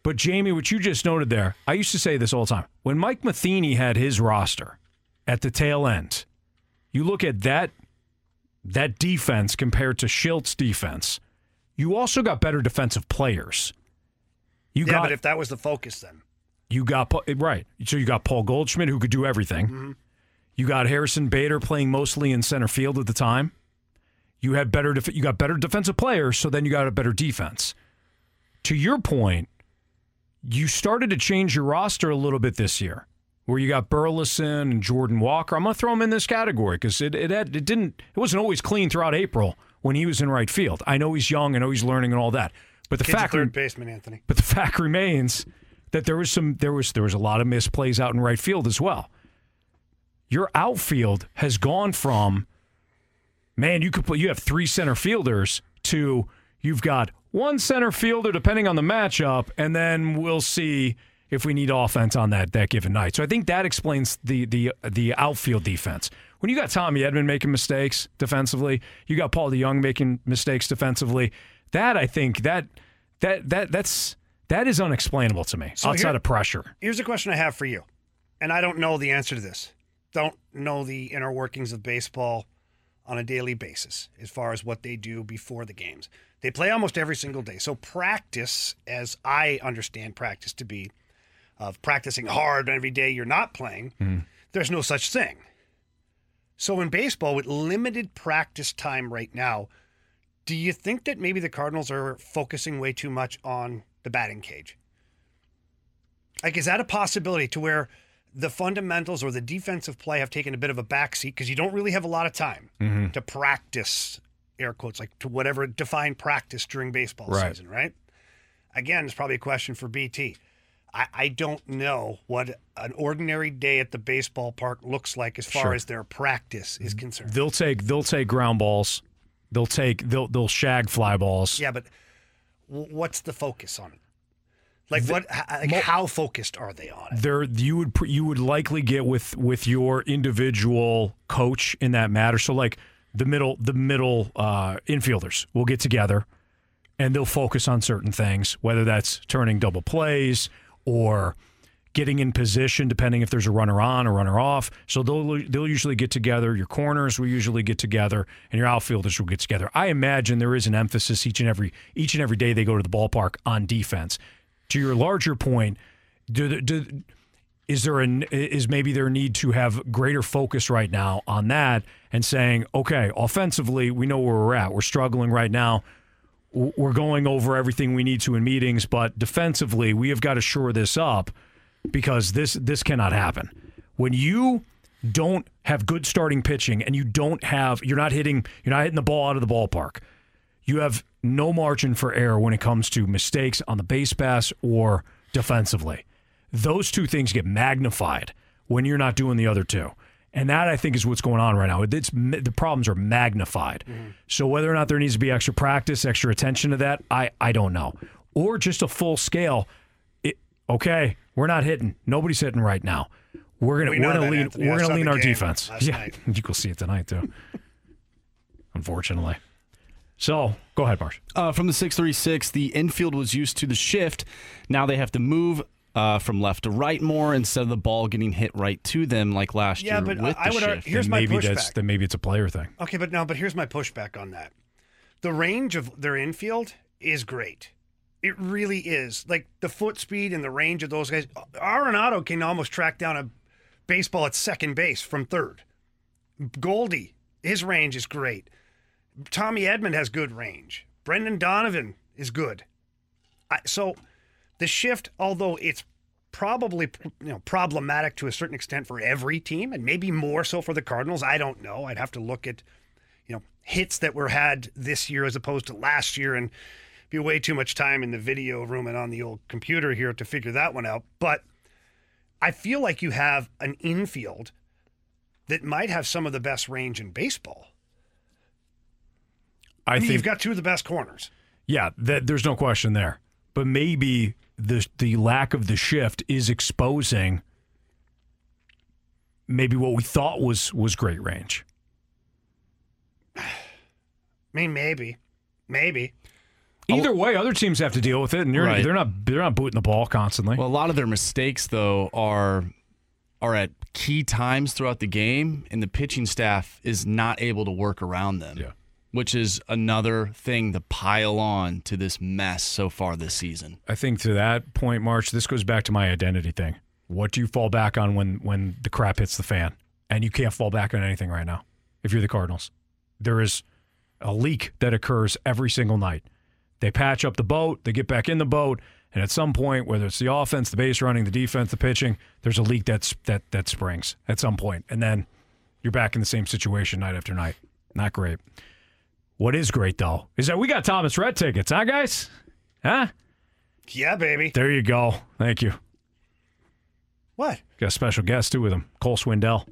But Jamie, what you just noted there, I used to say this all the time. When Mike Matheny had his roster at the tail end, you look at that that defense compared to Shildt's defense. You also got better defensive players. You yeah, got but if that was the focus, then you got right. So you got Paul Goldschmidt who could do everything. Mm-hmm. You got Harrison Bader playing mostly in center field at the time. You had better def- you got better defensive players, so then you got a better defense. To your point, you started to change your roster a little bit this year, where you got Burleson and Jordan Walker. I'm gonna throw him in this category because it it, had, it didn't it wasn't always clean throughout April when he was in right field. I know he's young, I know he's learning and all that, but the kid's fact third baseman, Anthony. but the fact remains that there was some there was there was a lot of misplays out in right field as well. Your outfield has gone from man, you could put you have three center fielders to you've got one center fielder depending on the matchup, and then we'll see if we need offense on that that given night. So I think that explains the the the outfield defense. When you got Tommy Edman making mistakes defensively, you got Paul DeJong making mistakes defensively. That I think that that that that's that is unexplainable to me So outside here- of pressure. Here's a question I have for you, and I don't know the answer to this. Don't know the inner workings of baseball on a daily basis as far as what they do before the games. They play almost every single day. So practice, as I understand practice to be, of practicing hard every day you're not playing, hmm. there's no such thing. So in baseball, with limited practice time right now, do you think that maybe the Cardinals are focusing way too much on the batting cage? Like, is that a possibility to where the fundamentals or the defensive play have taken a bit of a backseat because you don't really have a lot of time Mhm. to practice, air quotes, like to whatever define practice during baseball Right. season, right? Again, it's probably a question for BT. I, I don't know what an ordinary day at the baseball park looks like as far Sure. as their practice is concerned. They'll take they'll take ground balls. They'll take they'll they'll shag fly balls. Yeah, but w- what's the focus on it? Like what? Like how focused are they on it? there you would pr- you would likely get with with your individual coach in that matter. So like the middle the middle uh, infielders will get together and they'll focus on certain things, whether that's turning double plays or getting in position, depending if there's a runner on or runner off. So they'll they'll usually get together. Your corners will usually get together, and your outfielders will get together. I imagine there is an emphasis each and every each and every day they go to the ballpark on defense. To your larger point, do, do is there an is maybe there a need to have greater focus right now on that and saying, okay, offensively, we know where we're at. We're struggling right now. We're going over everything we need to in meetings, but defensively, we have got to shore this up because this this cannot happen. When you don't have good starting pitching and you don't have you're not hitting you're not hitting the ball out of the ballpark. You have no margin for error when it comes to mistakes on the base pass or defensively. Those two things get magnified when you're not doing the other two. And that I think is what's going on right now. It's the problems are magnified. So whether or not there needs to be extra practice, extra attention to that, I I don't know. Or just a full scale. It, okay, we're not hitting. Nobody's hitting right now. We're gonna We are gonna lean Anthony. We're gonna lean our defense. yeah, you will see it tonight too. Unfortunately. So go ahead, Marsh. Uh, from the 636, the infield was used to the shift. Now they have to move uh, from left to right more instead of the ball getting hit right to them like last Yeah, year Yeah, but with I the would ar- shift. here's Then my maybe that's then maybe it's a player thing. Okay, but no, but here's my pushback on that. The range of their infield is great. It really is. Like the foot speed and the range of those guys. Arenado can almost track down a baseball at second base from third. Goldie, his range is great. Tommy Edman has good range. Brendan Donovan is good. I, so the shift, although it's probably you know problematic to a certain extent for every team, and maybe more so for the Cardinals, I don't know. I'd have to look at you know hits that were had this year as opposed to last year, and be way too much time in the video room and on the old computer here to figure that one out. But I feel like you have an infield that might have some of the best range in baseball. I, I, mean, think you've got two of the best corners. yeah, that there's no question there. But maybe the the lack of the shift is exposing maybe what we thought was was great range. I mean, maybe, maybe. Either way, other teams have to deal with it, and you're, Right. they're not they're not booting the ball constantly. Well, a lot of their mistakes though are are at key times throughout the game, and the pitching staff is not able to work around them. Yeah. Which is another thing to pile on to this mess so far this season. I think to that point, March, this goes back to my identity thing. What do you fall back on when when the crap hits the fan? And you can't fall back on anything right now. If you're the Cardinals, there is a leak that occurs every single night. They patch up the boat, they get back in the boat, and at some point, whether it's the offense, the base running, the defense, the pitching, there's a leak that's that that springs at some point, and then you're back in the same situation night after night. Not great. What is great though is that we got Thomas Rhett tickets, huh, guys? Huh? Yeah, baby. There you go. Thank you. What? Got a special guest too with him, Cole Swindell.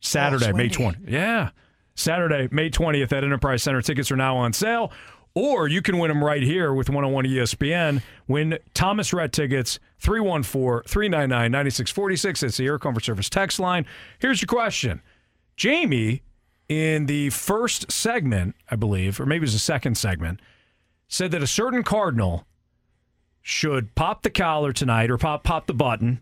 Saturday, May Swindy. 20th. Yeah. Saturday, May 20th at Enterprise Center. Tickets are now on sale. Or you can win them right here with 101 ESPN. Win Thomas Rhett tickets, 314 399 9646. That's the Air Comfort Service text line. Here's your question Jamie, in the first segment, I believe, or maybe it was the second segment, said that a certain Cardinal should pop the collar tonight or pop pop the button,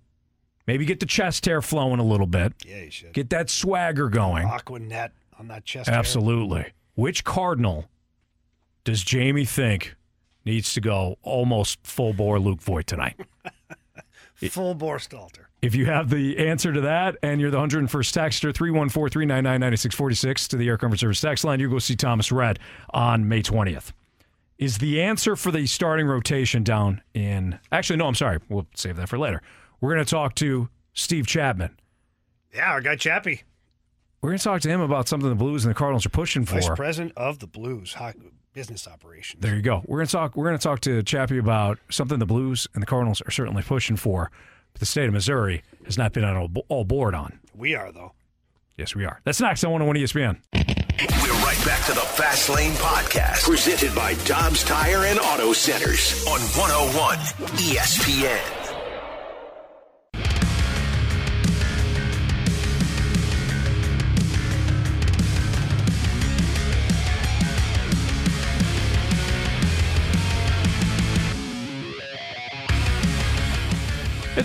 maybe get the chest hair flowing a little bit, Yeah, you should. get that swagger going. Aqua net on that chest. hair. Absolutely. Which Cardinal does Jamie think needs to go almost full bore Luke Voit tonight? Full bore Stalter. If you have the answer to that and you're the 101st texter, 314 399 9646 to the Air Comfort Service text line, you go see Thomas Rhett on May 20th. Is the answer for the starting rotation down in. Actually, no, I'm sorry. We'll save that for later. We're going to talk to Steve Chapman. Yeah, our guy Chappie, We're going to talk to him about something the Blues and the Cardinals are pushing for. vice president of the Blues hockey business operations. There you go. We're gonna talk. We're gonna talk to Chappie about something the Blues and the Cardinals are certainly pushing for, but the state of Missouri has not been on all, all board on. We are though. Yes, we are. That's next on 101 ESPN. We're right back to the Fast Lane Podcast, presented by Dobbs Tire and Auto Centers on 101 ESPN.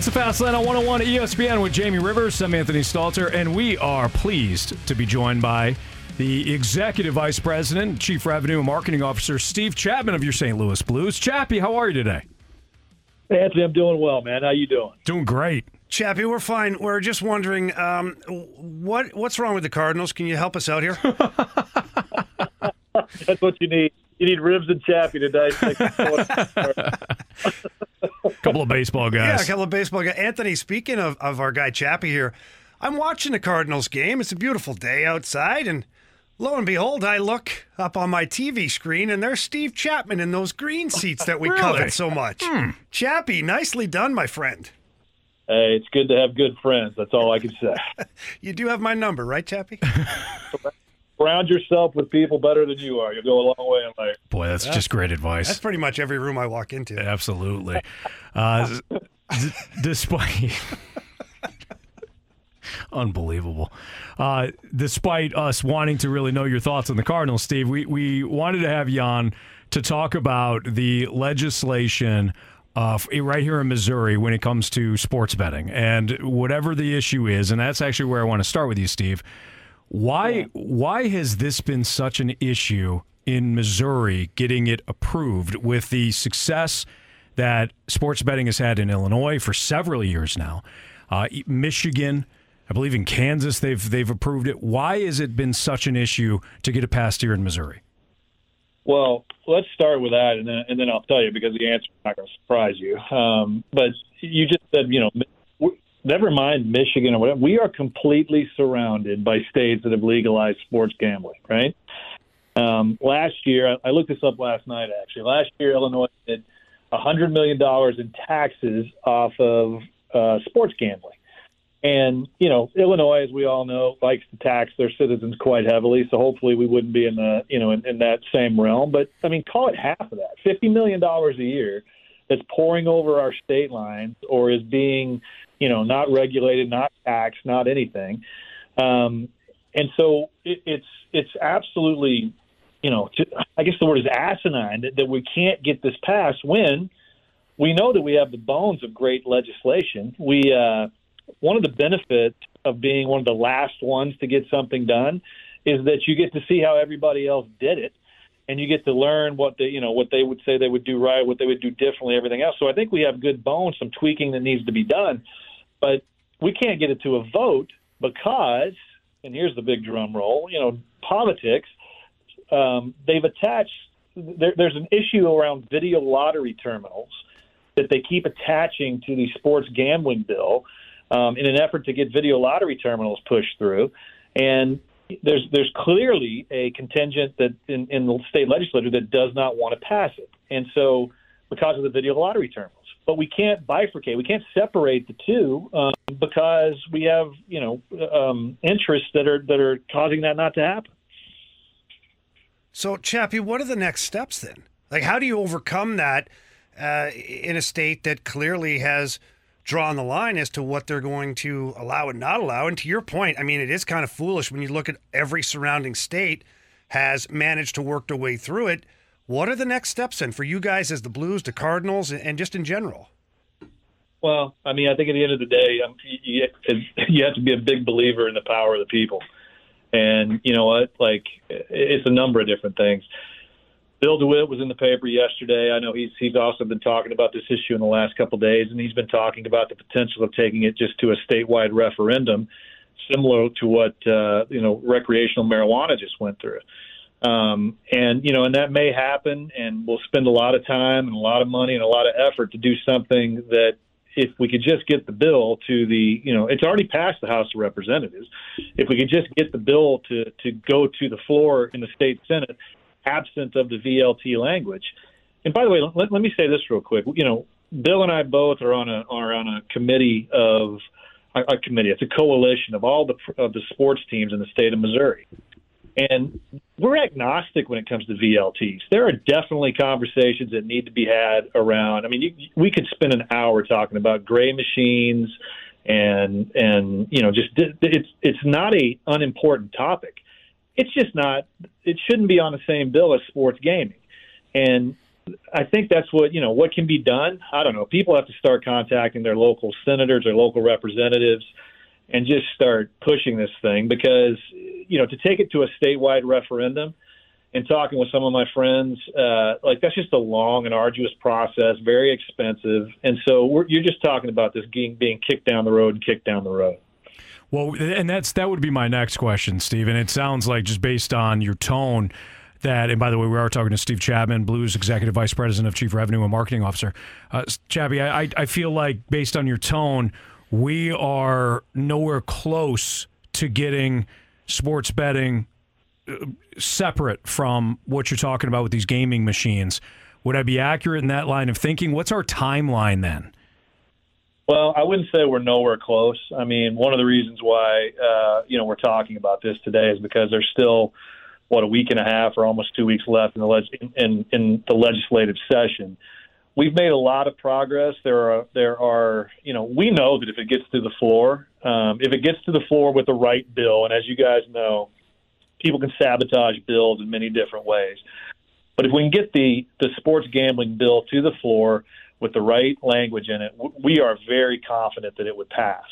It's the Fast Lane on 101 ESPN with Jamie Rivers. I'm Anthony Stalter, and we are pleased to be joined by the Executive Vice President, Chief Revenue and Marketing Officer, Steve Chapman of your St. Louis Blues. Chappie, how are you today? Hey, Anthony, I'm doing well, man. How you doing? Doing great. Chappie, we're fine. We're just wondering um, what what's wrong with the Cardinals. Can you help us out here? That's what you need. You need ribs and Chappie today. couple of baseball guys. Yeah, a couple of baseball guys. Anthony, speaking of, of our guy Chappie here, I'm watching the Cardinals game. It's a beautiful day outside, and lo and behold, I look up on my TV screen, and there's Steve Chapman in those green seats that we Really? covet so hmm. much. Chappie, nicely done, my friend. Hey, it's good to have good friends. That's all I can say. You do have my number, right, Chappie? Surround yourself with people better than you are. You'll go a long way in life. Boy, that's just great advice. That's pretty much every room I walk into. Absolutely. Uh, d- despite. Unbelievable. Uh, despite us wanting to really know your thoughts on the Cardinals, Steve, we, we wanted to have you on to talk about the legislation uh, right here in Missouri when it comes to sports betting and whatever the issue is. And that's actually where I want to start with you, Steve. Why why has this been such an issue in Missouri getting it approved with the success that sports betting has had in Illinois for several years now? Uh, Michigan, I believe in Kansas, they've they've approved it. Why has it been such an issue to get it passed here in Missouri? Well, let's start with that, and then and then I'll tell you because the answer is not going to surprise you. Um, but you just said, you know, never mind Michigan or whatever. We are completely surrounded by states that have legalized sports gambling, right? Um, last year, I looked this up last night. Actually, last year Illinois did a hundred million dollars in taxes off of uh, sports gambling. And you know, Illinois, as we all know, likes to tax their citizens quite heavily. So hopefully, we wouldn't be in the you know in, in that same realm. But I mean, call it half of that, fifty million dollars a year, that's pouring over our state lines or is being you know not regulated, not taxed, not anything. Um, and so it, it's it's absolutely you know I guess the word is asinine that, that we can't get this passed when we know that we have the bones of great legislation. We uh, one of the benefits of being one of the last ones to get something done is that you get to see how everybody else did it and you get to learn what they you know what they would say they would do right what they would do differently everything else so i think we have good bones some tweaking that needs to be done but we can't get it to a vote because and here's the big drum roll you know politics um, they've attached there, there's an issue around video lottery terminals that they keep attaching to the sports gambling bill um, in an effort to get video lottery terminals pushed through. And there's there's clearly a contingent that in, in the state legislature that does not want to pass it, and so because of the video lottery terminals. But we can't bifurcate. We can't separate the two um, because we have you know um, interests that are that are causing that not to happen. So, Chappie, what are the next steps then? Like, how do you overcome that uh, in a state that clearly has drawn the line as to what they're going to allow and not allow? And to your point, I mean, it is kind of foolish when you look at every surrounding state has managed to work their way through it. What are the next steps then for you guys as the Blues, the Cardinals, and just in general? Well, I mean, I think at the end of the day, you, you have to be a big believer in the power of the people. And you know what? Like, it's a number of different things. Bill DeWitt was in the paper yesterday. I know he's he's also been talking about this issue in the last couple of days, and he's been talking about the potential of taking it just to a statewide referendum, similar to what uh, you know recreational marijuana just went through. Um, and you know, and that may happen, and we'll spend a lot of time and a lot of money and a lot of effort to do something that if we could just get the bill to the, you know, it's already passed the House of Representatives. If we could just get the bill to to go to the floor in the state Senate, absent of the VLT language. And by the way, let, let me say this real quick. You know, Bill and I both are on a are on a committee of a, committee. It's a coalition of all the of the sports teams in the state of Missouri. And we're agnostic when it comes to VLTs. There are definitely conversations that need to be had around. I mean, you, we could spend an hour talking about gray machines and and you know just it's it's not a unimportant topic. It's just not. It shouldn't be on the same bill as sports gaming. And I think that's what you know. What can be done? I don't know. People have to start contacting their local senators, or local representatives, and just start pushing this thing because you know to take it to a statewide referendum and talking with some of my friends, uh, like that's just a long and arduous process, very expensive, and so you're just talking about this being being kicked down the road and kicked down the road. Well, and that's that would be my next question, Steve. And it sounds like just based on your tone that, and by the way, we are talking to Steve Chapman, Blues Executive Vice President of Chief Revenue and Marketing Officer. Uh, Chappie, I, I feel like based on your tone, we are nowhere close to getting sports betting uh, separate from what you're talking about with these gaming machines. Would I be accurate in that line of thinking? What's our timeline then? Well, I wouldn't say we're nowhere close. I mean, one of the reasons why uh, you know we're talking about this today is because there's still what a week and a half or almost two weeks left in the leg- in, in the legislative session. We've made a lot of progress. There are there are you know we know that if it gets to the floor, um, if it gets to the floor with the right bill, and as you guys know, people can sabotage bills in many different ways. But if we can get the the sports gambling bill to the floor with the right language in it, we are very confident that it would pass.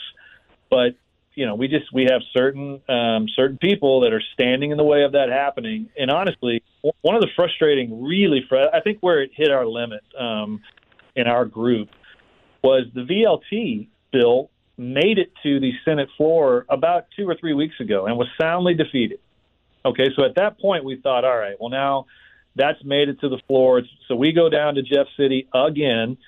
But you know, we just we have certain um, certain people that are standing in the way of that happening. And honestly, one of the frustrating, really, fr- I think where it hit our limit um, in our group was the VLT bill made it to the Senate floor about two or three weeks ago and was soundly defeated. Okay, so at that point we thought, all right, well now that's made it to the floor. So we go down to Jeff City again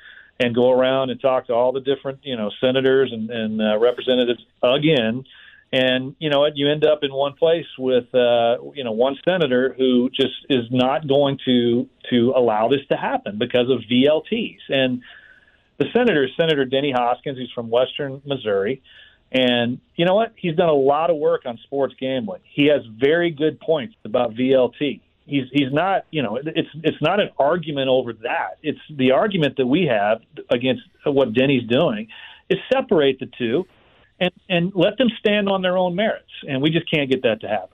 and go around and talk to all the different, you know, senators and, and uh, representatives again. And you know what? You end up in one place with, uh, you know, one senator who just is not going to to allow this to happen because of VLTs. And the senator Senator Denny Hoskins. He's from Western Missouri. And you know what? He's done a lot of work on sports gambling. He has very good points about VLT he's he's not you know it's it's not an argument over that. It's the argument that we have against what Denny's doing is separate the two and and let them stand on their own merits. And we just can't get that to happen.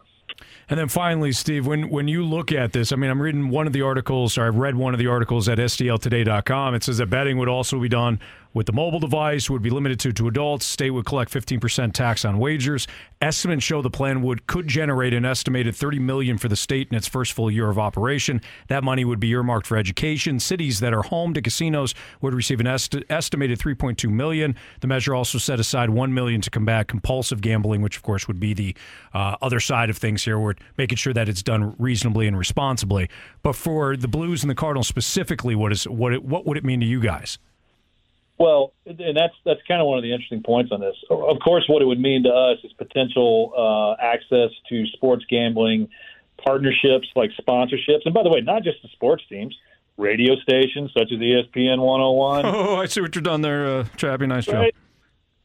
And then finally, Steve, when when you look at this, I mean, I'm reading one of the articles, or I've read one of the articles at STLtoday.com. It says that betting would also be done with the mobile device, would be limited to, to adults. State would collect 15% tax on wagers. Estimates show the plan would could generate an estimated 30 million for the state in its first full year of operation. That money would be earmarked for education. Cities that are home to casinos would receive an est- estimated 3.2 million. The measure also set aside 1 million to combat compulsive gambling, which of course would be the uh, other side of things here. We're making sure that it's done reasonably and responsibly. But for the Blues and the Cardinals specifically, what is what it, what would it mean to you guys? Well, and that's that's kind of one of the interesting points on this. Of course, what it would mean to us is potential uh, access to sports gambling partnerships like sponsorships, and by the way, not just the sports teams, radio stations such as ESPN 101. Oh, I see what you're done there, uh, Chappie. Nice job. Right?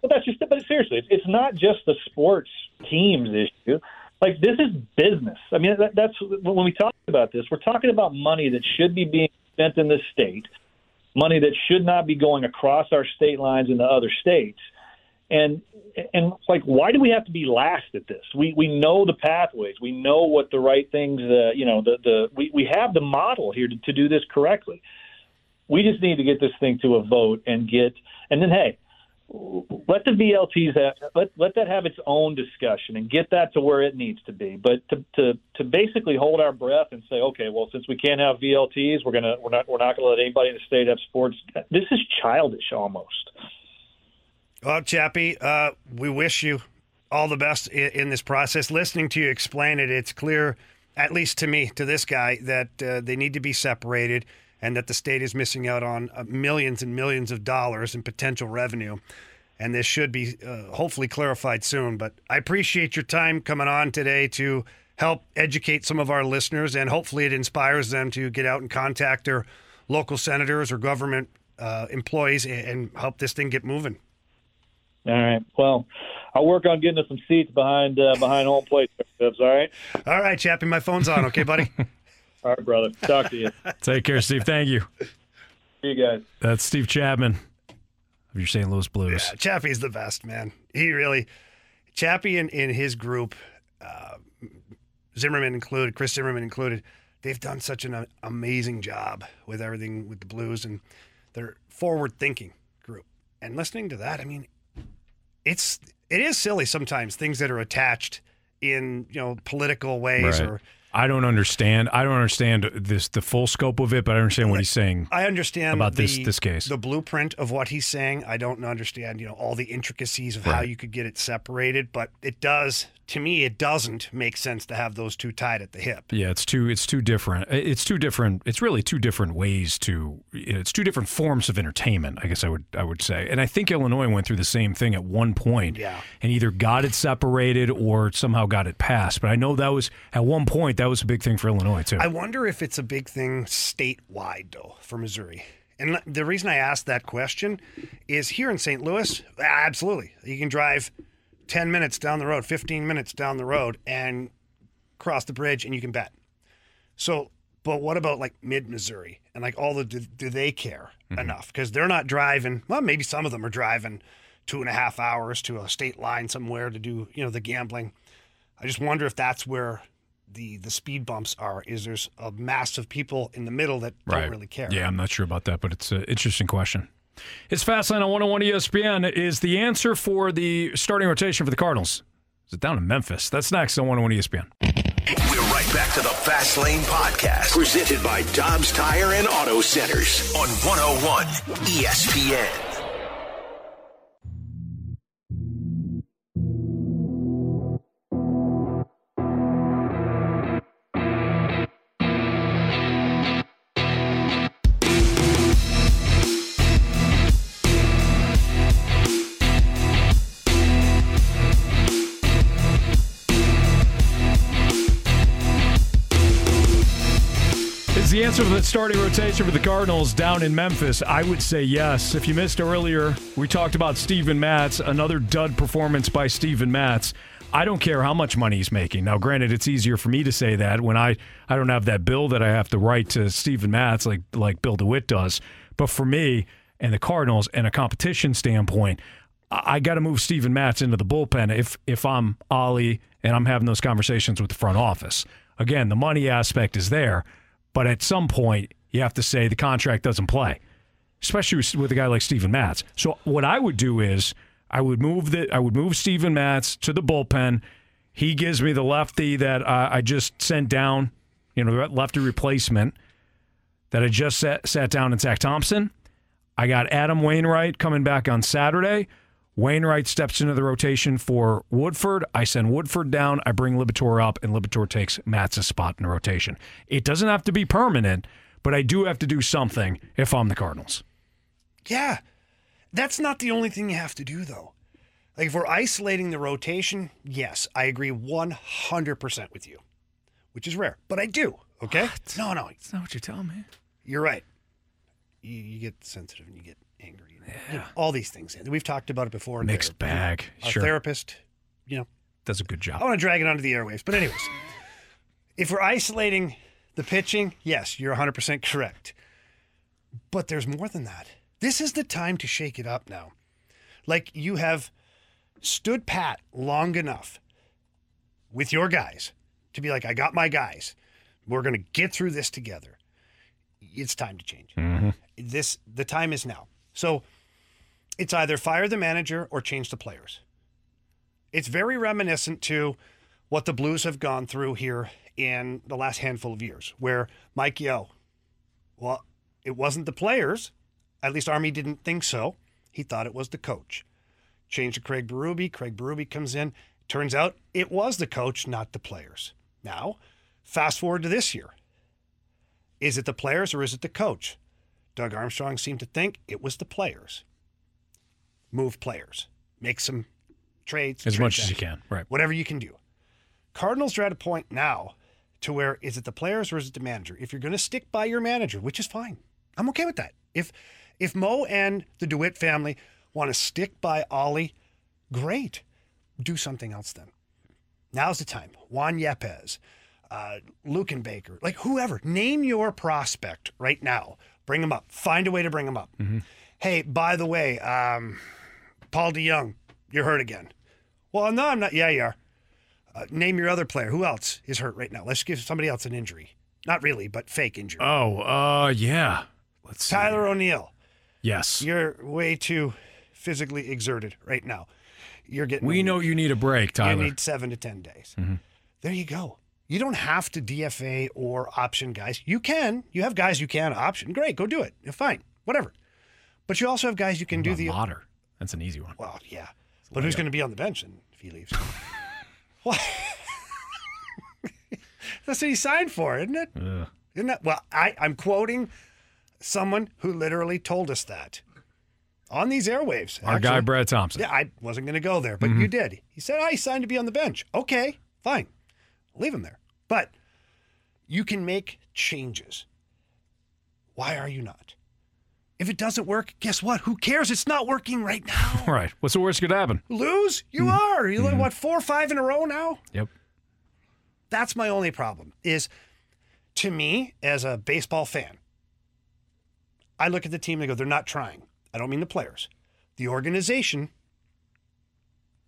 Well, that's just. But seriously, it's, it's not just the sports teams issue. Like this is business. I mean, that, that's when we talk about this, we're talking about money that should be being spent in the state money that should not be going across our state lines into other states. And and like, why do we have to be last at this? We we know the pathways. We know what the right things. Uh, you know, the the we we have the model here to, to do this correctly. We just need to get this thing to a vote and get. And then, hey, let the VLTs have, let let that have its own discussion and get that to where it needs to be. But to to to basically hold our breath and say, okay, well, since we can't have VLTs, we're gonna we're not we're not gonna let anybody in the state have sports. This is childish almost. Well, Chappie, uh, we wish you all the best in, in, this process. Listening to you explain it, it's clear, at least to me, to this guy, that uh, they need to be separated and that the state is missing out on uh, millions and millions of dollars in potential revenue. And this should be uh, hopefully clarified soon. But I appreciate your time coming on today to help educate some of our listeners, and hopefully it inspires them to get out and contact their local senators or government uh, employees and, and help this thing get moving. All right. Well, I'll work on getting us some seats behind uh, behind home plate. Tips, all right. All right, Chappie, my phone's on. Okay, buddy. all right, brother. Talk to you. Take care, Steve. Thank you. See you guys. That's Steve Chapman of your St. Louis Blues. Yeah, Chappie's the best, man. He really, Chappie and in his group, uh, Zimmerman included, Chris Zimmerman included, they've done such an uh, amazing job with everything with the Blues, and they're forward-thinking group. And listening to that, I mean, it's it is silly sometimes things that are attached in you know political ways Right. or I don't understand. I don't understand this the full scope of it, but I understand what he's saying. I understand about this the- this case. the blueprint of what he's saying. I don't understand, you know, all the intricacies of how you could get it separated, but it does to me it doesn't make sense to have those two tied at the hip. Yeah, it's two. It's two different. It's two different. It's really two different ways to. It's two different forms of entertainment. I guess I would. I would say, and I think Illinois went through the same thing at one point. Yeah. And either got it separated or somehow got it passed. But I know that was at one point that was a big thing for Illinois too. I wonder if it's a big thing statewide though for Missouri. And the reason I asked that question is here in St. Louis, absolutely. You can drive 10 minutes down the road, 15 minutes down the road and cross the bridge and you can bet. So, but what about like mid Missouri and like all the, do, do they care mm-hmm. enough? Because they're not driving, well, maybe some of them are driving two and a half hours to a state line somewhere to do, you know, the gambling. I just wonder if that's where the the speed bumps are. Is there's a mass of people in the middle that don't really care? Yeah, I'm not sure about that, but it's an interesting question. It's Fast Lane on 101 ESPN. Is the answer for the starting rotation for the Cardinals? Is it down in Memphis? That's next on 101 ESPN. We're right back to the Fast Lane Podcast, presented by Dobbs Tire and Auto Centers on 101 ESPN. The answer for the starting rotation for the Cardinals down in Memphis? I would say yes. If you missed earlier, we talked about Steven Matz, another dud performance by Steven Matz. I don't care how much money he's making. Now, granted, it's easier for me to say that when I, I don't have that bill that I have to write to Steven Matz like like Bill DeWitt does. But for me and the Cardinals and a competition standpoint, I, I got to move Steven Matz into the bullpen if if I'm Oli and I'm having those conversations with the front office. Again, the money aspect is there, but at some point you have to say the contract doesn't play, especially with- a guy like Steven Matz. So what I would do is I would move the I would move Steven Matz to the bullpen. He gives me the lefty that I just sent down, you know, the lefty replacement that I just sat, sat down in Zach Thompson. I got Adam Wainwright coming back on Saturday. Wainwright steps into the rotation for Woodford. I send Woodford down. I bring Liberatore up, and Liberatore takes Matz's spot in the rotation. It doesn't have to be permanent, but I do have to do something if I'm the Cardinals. Yeah. That's not the only thing you have to do, though. Like, if we're isolating the rotation, yes, I agree 100% with you, which is rare, but I do, okay? What? No, no. It's not what you're telling me. You're right. You, you get sensitive and you get angry. You know, all these things. We've talked about it before. Mixed bag. Our Sure. therapist, you know, Does a good job. I want to drag it onto the airwaves. But, anyways, if we're isolating the pitching, yes, you're 100% correct. But there's more than that. This is the time to shake it up now. Like you have stood pat long enough with your guys to be like, I got my guys. We're going to get through this together. It's time to change. Mm-hmm. This the time is now. So it's either fire the manager or change the players. It's very reminiscent to what the Blues have gone through here in the last handful of years, where Mike Yeo, well, it wasn't the players. At least Army didn't think so. He thought it was the coach. Change to Craig Berube. Craig Berube comes in. Turns out it was the coach, not the players. Now, fast forward to this year. Is it the players or is it the coach? Doug Armstrong seemed to think it was the players. Move players, make some trades, As much as you can. Right. Whatever you can do. Cardinals are at a point now to where is it the players or is it the manager? If you're going to stick by your manager, which is fine, I'm okay with that. If if Mo and the DeWitt family want to stick by Oli Great. Do something else then. Now's the time. Juan Yepez, uh, Luken Baker, like whoever. Name your prospect right now. Bring him up. Find a way to bring him up. Hey, by the way, um, Paul DeJong, you're hurt again. Well, no, I'm not. Yeah, you are. Uh, name your other player. Who else is hurt right now? Let's give somebody else an injury. Not really, but fake injury. Oh, uh, yeah. Let's see. Tyler O'Neill. Yes. You're way too physically exerted right now. You're getting. We know you need a break, Tyler. You need seven to ten days. Mhm. There you go. You don't have to DFA or option guys. You can. You have guys you can option. Great, go do it. Fine. Whatever. But you also have guys you can do the. Otter. That's an easy one. Well, yeah. But who's going to be on the bench then if he leaves? what? That's what he signed for, isn't it? Ugh. Isn't that? Well, I, I'm quoting someone who literally told us that on these airwaves. Our guy, Brad Thompson. Yeah, I wasn't going to go there, but Mhm. you did. He said, I signed to be on the bench. Okay, fine. Leave him there. But you can make changes. Why are you not? If it doesn't work, guess what? Who cares? It's not working right now. All right. What's the worst that could happen? Lose? You Mm-hmm. are. You like what, four or five in a row now? Yep. That's my only problem. Is to me, as a baseball fan, I look at the team and I go, they're not trying. I don't mean the players. The organization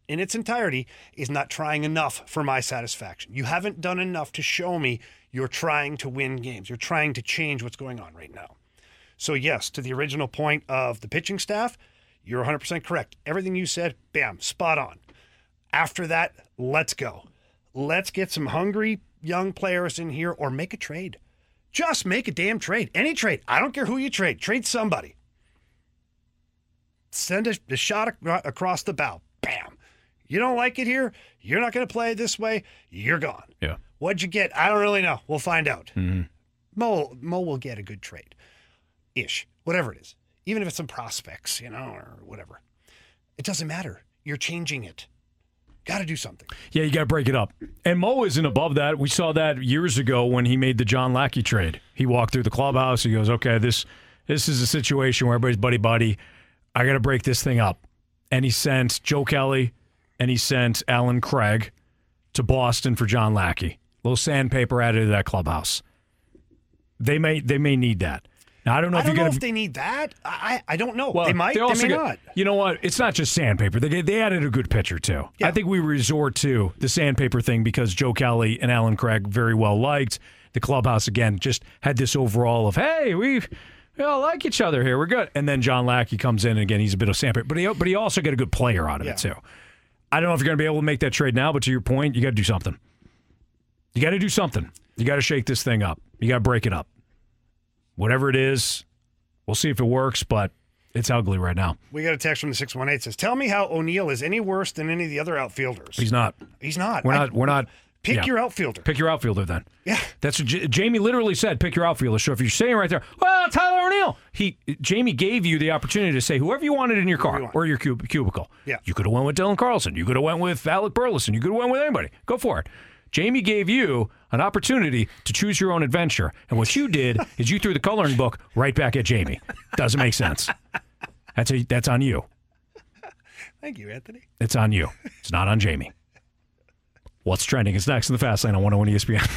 in its entirety is not trying enough for my satisfaction. You haven't done enough to show me you're trying to win games. You're trying to change what's going on right now. So, yes, to the original point of the pitching staff, you're 100% correct. Everything you said, bam, spot on. After that, let's go. Let's get some hungry young players in here or make a trade. Just make a damn trade. Any trade. I don't care who you trade. Trade somebody. Send a, a shot ac- across the bow. Bam. You don't like it here? You're not going to play this way. You're gone. Yeah. What'd you get? I don't really know. We'll find out. Mm-hmm. Mo, Mo will get a good trade ish, whatever it is. Even if it's some prospects, you know, or whatever. It doesn't matter. You're changing it. Got to do something. Yeah, you got to break it up. And Mo isn't above that. We saw that years ago when he made the John Lackey trade. He walked through the clubhouse. He goes, "Okay, this this is a situation where everybody's buddy buddy. I got to break this thing up." And he sent Joe Kelly and he sent Allen Craig to Boston for John Lackey. little sandpaper added to that clubhouse. They may they may need that. Now I don't know I if don't you're know going if they need that. I I don't know. well, they might. They, also may get- not. You know what? It's not just sandpaper. They they added a good pitcher too. I think we resort to the sandpaper thing because Joe Kelly and Allen Craig very well liked the clubhouse. Again, just had this overall of hey, we we all like each other here. We're good. And then John Lackey comes in and again he's a bit of sandpaper, but he but he also got a good player out of it too. I don't know if you're going to be able to make that trade now, but to your point, you got to do something. You got to do something. You got to shake this thing up. You got to break it up. Whatever it is, we'll see if it works, but it's ugly right now. We got a text from the six one eight says, "Tell me how O'Neill is any worse than any of the other outfielders." He's not. He's not. We're I- not. We're not. Pick yeah. your outfielder. Pick your outfielder then. Yeah. That's what J- Jamie literally said. Pick your outfielder. So if you're saying right there, well, Tyler O'Neill, he Jamie gave you the opportunity to say whoever you wanted in your car or your cub- cubicle. Yeah. You could have went with Dylan Carlson. You could have went with Alec Burleson. You could have went with anybody. Go for it. Jamie gave you an opportunity to choose your own adventure, and what you did is you threw the coloring book right back at Jamie. Doesn't make sense. That's a, that's on you. Thank you, Anthony. It's on you. It's not on Jamie. What's trending is next in the Fast Lane on 101 ESPN.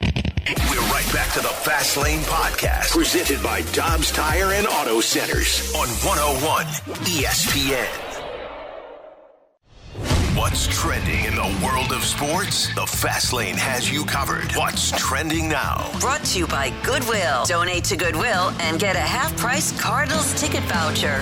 We're right back to the Fast Lane Podcast, presented by Dobbs Tire and Auto Centers on 101 ESPN. What's trending in the world of sports? The Fast Lane has you covered. What's trending now? Brought to you by Goodwill. Donate to Goodwill and get a half price Cardinals ticket voucher.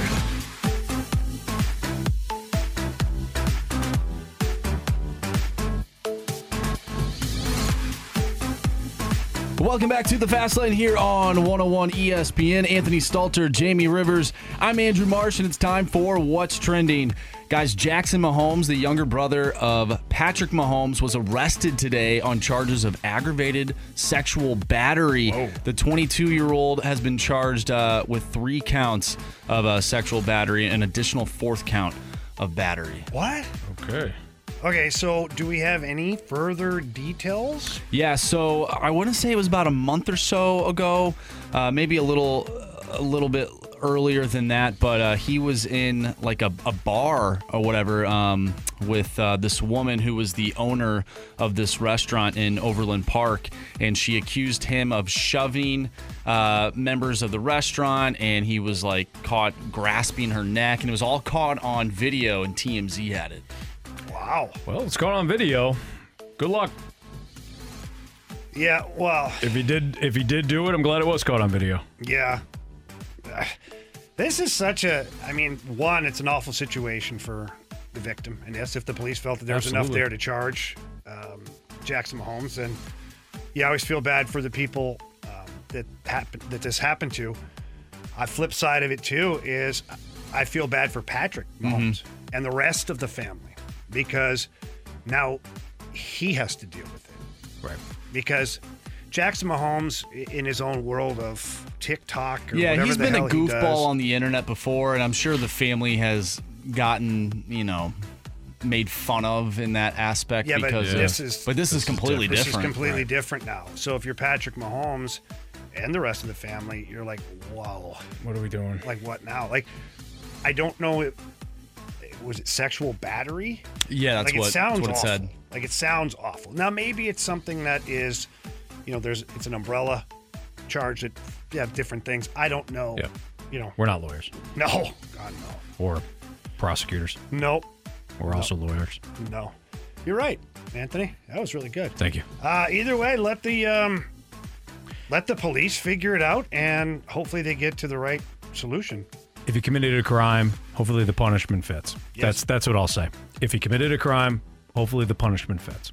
Welcome back to the Fast Lane here on 101 ESPN. Anthony Stalter, Jamie Rivers. I'm Andrew Marsh, and it's time for What's Trending. Guys, Jackson Mahomes, the younger brother of Patrick Mahomes, was arrested today on charges of aggravated sexual battery. The 22 year old has been charged uh, with three counts of uh, sexual battery, and an additional fourth count of battery. What? Okay. Okay, so do we have any further details? Yeah, so I want to say it was about a month or so ago, uh, maybe a little, a little bit earlier than that, but uh, he was in like a, a bar or whatever um, with uh, this woman who was the owner of this restaurant in Overland Park, and she accused him of shoving uh, members of the restaurant, and he was like caught grasping her neck, and it was all caught on video, and TMZ had it. Wow. Well, it's caught on video. Good luck. Yeah, well, If he did, if he did do it, I'm glad it was caught on video. yeah. This is such a. I mean, one, it's an awful situation for the victim, and yes, if the police felt that there was enough Absolutely. there to charge um, Jackson Mahomes, then you always feel bad for the people um, that happen that this happened to. A flip side of it too is I feel bad for Patrick Mahomes and the rest of the family because now he has to deal with it. Right. Because Jackson Mahomes, in his own world of TikTok or Yeah, whatever he's the been a hell he goofball on the internet before, and I'm sure the family has gotten, you know, made fun of in that aspect Yeah, but because this is but this, is completely This different. This is completely different now. So if you're Patrick Mahomes and the rest of the family, you're like, whoa, What are we doing? like what now? Like, I don't know if was it sexual battery. Yeah, that's like, what- it sounds that's what it awful. said. Like it sounds awful. Now maybe it's something that is, you know, there's it's an umbrella charge that you have different things. I don't know. Yeah. You know, We're not lawyers no, God no, or prosecutors. nope, We're also lawyers. no. You're right, Anthony. That was really good. Thank you. Uh, either way, let the um, let the police figure it out, and hopefully they get to the right solution. If he committed a crime, hopefully the punishment fits. That's that's what I'll say. If he committed a crime, hopefully the punishment fits.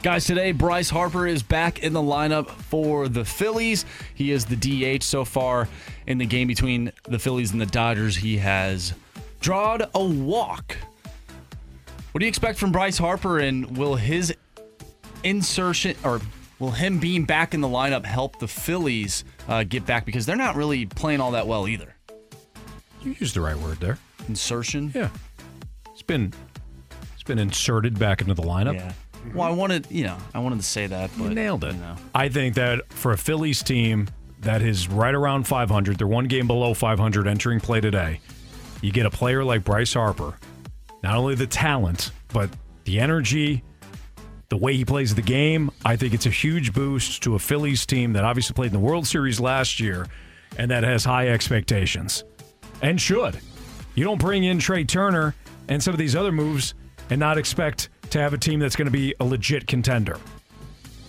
Guys, today Bryce Harper is back in the lineup for the Phillies. He is the DH so far in the game between the Phillies and the Dodgers. He has drawn a walk. What do you expect from Bryce Harper, and will his insertion or will him being back in the lineup help the Phillies uh, get back because they're not really playing all that well either? You used the right word there. Insertion. Yeah. It's been it's been inserted back into the lineup. Yeah. Well, I wanted, you know, I wanted to say that, but You nailed it. You know. I think that for a Phillies team that is right around 500, they're one game below 500 entering play today. You get a player like Bryce Harper, not only the talent, but the energy, the way he plays the game. I think it's a huge boost to a Phillies team that obviously played in the World Series last year and that has high expectations and should. You don't bring in Trea Turner and some of these other moves and not expect to have a team that's going to be a legit contender.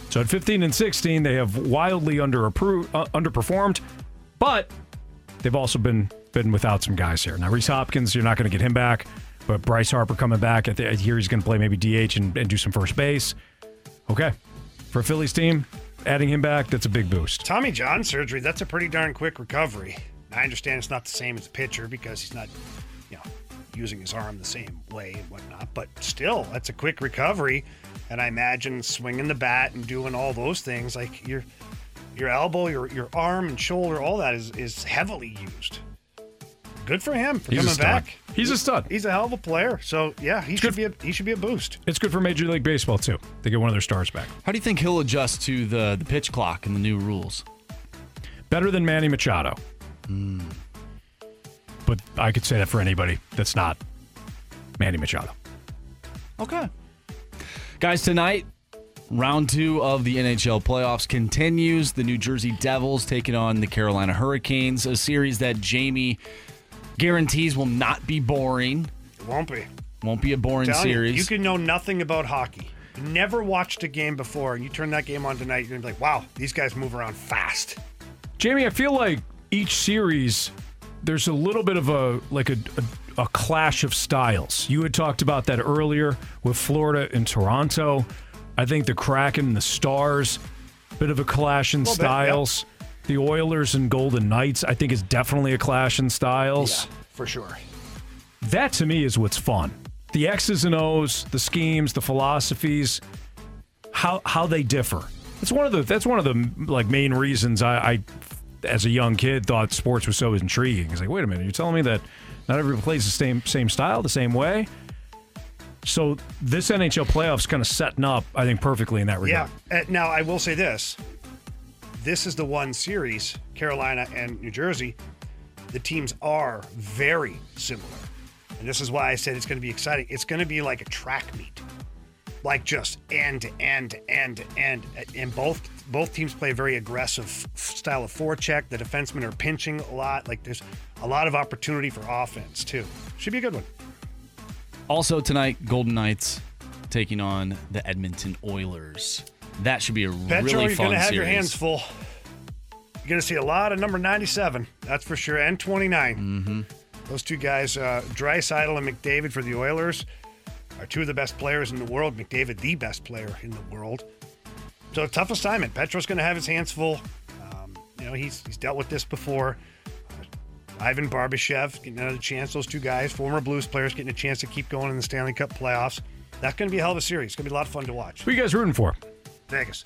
So at 15 and 16, they have wildly uh, underperformed, but they've also been been without some guys here. Now Rhys Hoskins, you're not going to get him back, but Bryce Harper coming back. I, th- I hear he's going to play maybe DH and, and do some first base. Okay, for Phillies team, adding him back, that's a big boost. Tommy John surgery, that's a pretty darn quick recovery. I understand it's not the same as a pitcher because he's not, using his arm the same way and whatnot, but still, that's a quick recovery. And I imagine swinging the bat and doing all those things, like your your elbow, your your arm and shoulder, all that is is heavily used. Good for him for He's coming back. He's a stud. He's a hell of a player. So yeah, he should be a, he should be a boost. It's good for Major League Baseball too. They get one of their stars back. How do you think he'll adjust to the the pitch clock and the new rules? Better than Manny Machado. Hmm. But I could say that for anybody that's not Manny Machado. Okay. Guys, tonight, round two of the NHL playoffs continues. The New Jersey Devils taking on the Carolina Hurricanes, a series that Jamie guarantees will not be boring. It won't be. Won't be a boring Telling you, series. You, can know nothing about hockey. You never watched a game before, and you turn that game on tonight, you're gonna be like, wow, these guys move around fast. Jamie, I feel like each series there's a little bit of a like a, a, a clash of styles. You had talked about that earlier with Florida and Toronto. I think the Kraken and the Stars, bit of a clash in Little bit, yep. styles. The Oilers and Golden Knights, I think, is definitely a clash in styles. For sure. That to me is what's fun. The X's and O's, the schemes, the philosophies, how how they differ. That's one of the that's one of the like main reasons I, I as a young kid thought sports was so intriguing. It's like, wait a minute, you're telling me that not everybody plays the same same style, the same way. So this NHL playoffs kind of setting up, I think, perfectly in that regard. Yeah. Now I will say this: this is the one series, Carolina and New Jersey, the teams are very similar. And this is why I said it's going to be exciting. It's going to be like a track meet. Like just end to end to end to end. And both both teams play a very aggressive style of forecheck. The defensemen are pinching a lot. Like there's a lot of opportunity for offense too. Should be a good one. Also tonight, Golden Knights taking on the Edmonton Oilers. That should be a Petro, really you're fun going to have series. your hands full. You're going to see a lot of number 97, that's for sure, and 29. Mm-hmm. Those two guys, uh, Draisaitl and McDavid for the Oilers, are two of the best players in the world. McDavid, the best player in the world. So tough assignment. Petro's going to have his hands full. Um, you know, he's he's dealt with this before. Uh, Ivan Barbashev getting another chance. Those two guys, former Blues players, getting a chance to keep going in the Stanley Cup playoffs. That's going to be a hell of a series. It's going to be a lot of fun to watch. Who are you guys rooting for Vegas.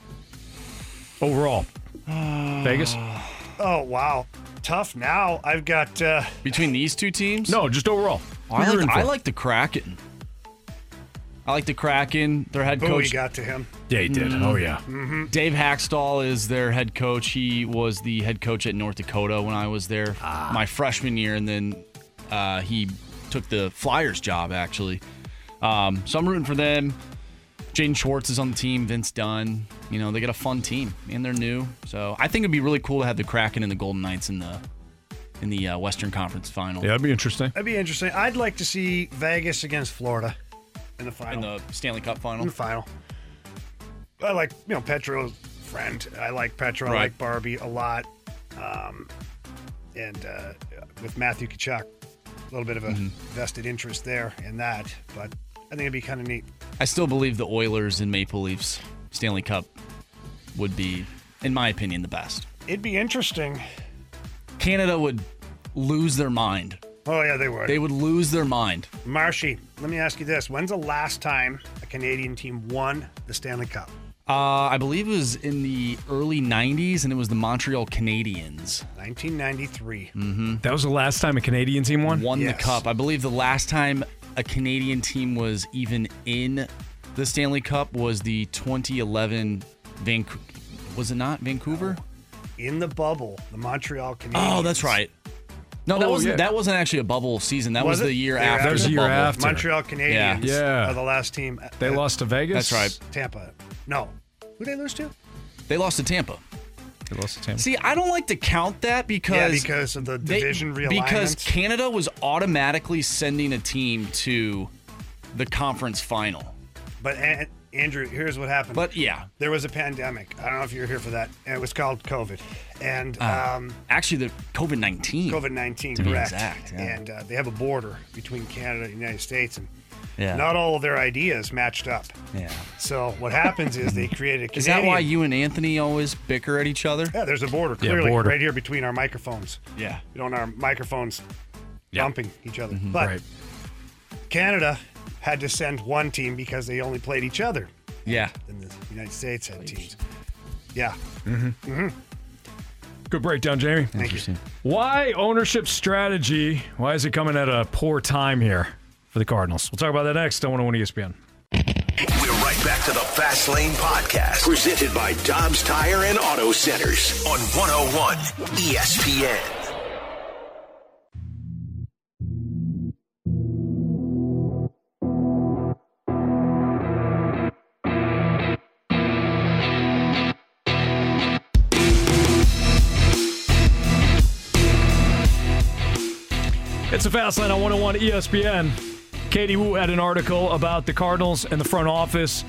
overall? Vegas? Oh wow, tough. Now I've got uh, Between these two teams? No, just overall. I like, rooting I for? like the Kraken. I like the Kraken. Their head Bowie coach. got to him. Yeah, he did. Oh, yeah. Mm-hmm. Dave Hakstol is their head coach. He was the head coach at North Dakota when I was there Ah. my freshman year, and then uh, he took the Flyers job actually. Um, so I'm rooting for them. Jaden Schwartz is on the team. Vince Dunn. You know they got a fun team and they're new. So I think it'd be really cool to have the Kraken and the Golden Knights in the in the uh, Western Conference Final. Yeah, that'd be interesting. That'd be interesting. I'd like to see Vegas against Florida in the final. In the Stanley Cup Final. In the final. I like you know Petro's friend. I like Petro. I like Barbie a lot. Um, and uh, with Matthew Tkachuk, a little bit of a Mhm. vested interest there in that. But I think it'd be kind of neat. I still believe the Oilers and Maple Leafs Stanley Cup would be, in my opinion, the best. It'd be interesting. Canada would lose their mind. Oh yeah, they would. They would lose their mind. Marshy, let me ask you this: When's the last time a Canadian team won the Stanley Cup? Uh, I believe it was in the early 90s, and it was the Montreal Canadiens. 1993. Mm-hmm. That was the last time a Canadian team won? Won Yes. the cup. I believe the last time a Canadian team was even in the Stanley Cup was the 2011 Vancouver. Was it not Vancouver? In the bubble, the Montreal Canadiens. Oh, that's right. No, that Oh, wasn't. yeah. That wasn't actually a bubble season. That was, it? the year They were after. That was the year bubble. after. Montreal Canadiens Yeah. are the last team. They uh, lost to Vegas? That's right. Tampa. No. Who they lose to? They lost to Tampa. They lost to Tampa. See, I don't like to count that because yeah, because of the they- division realignment. because Canada was automatically sending a team to the conference final. but An- Andrew, here's what happened. But yeah, there was a pandemic. I don't know if you were here for that. And it was called COVID. And Uh, um, actually, the COVID nineteen. COVID 19, to be correct. exact, yeah. And uh, they have a border between Canada and the United States. And Yeah. not all of their ideas matched up. Yeah. So what happens is they created a Is that why you and Anthony always bicker at each other? Yeah, there's a border Yeah, clearly border. right here between our microphones. Yeah. You know, and our microphones Yeah. bumping each other. Mm-hmm. But Right. Canada had to send one team because they only played each other. Yeah. And the United States had teams. Yeah. Hmm. Hmm. Good breakdown, Jamie. Thank you. Why ownership strategy? Why is it coming at a poor time here for the Cardinals? We'll talk about that next on 101 ESPN. We're right back to the Fast Lane Podcast, presented by Dobbs Tire and Auto Centers on 101 ESPN. It's a fast line on 101 ESPN. Katie Woo had an article about the Cardinals and the front office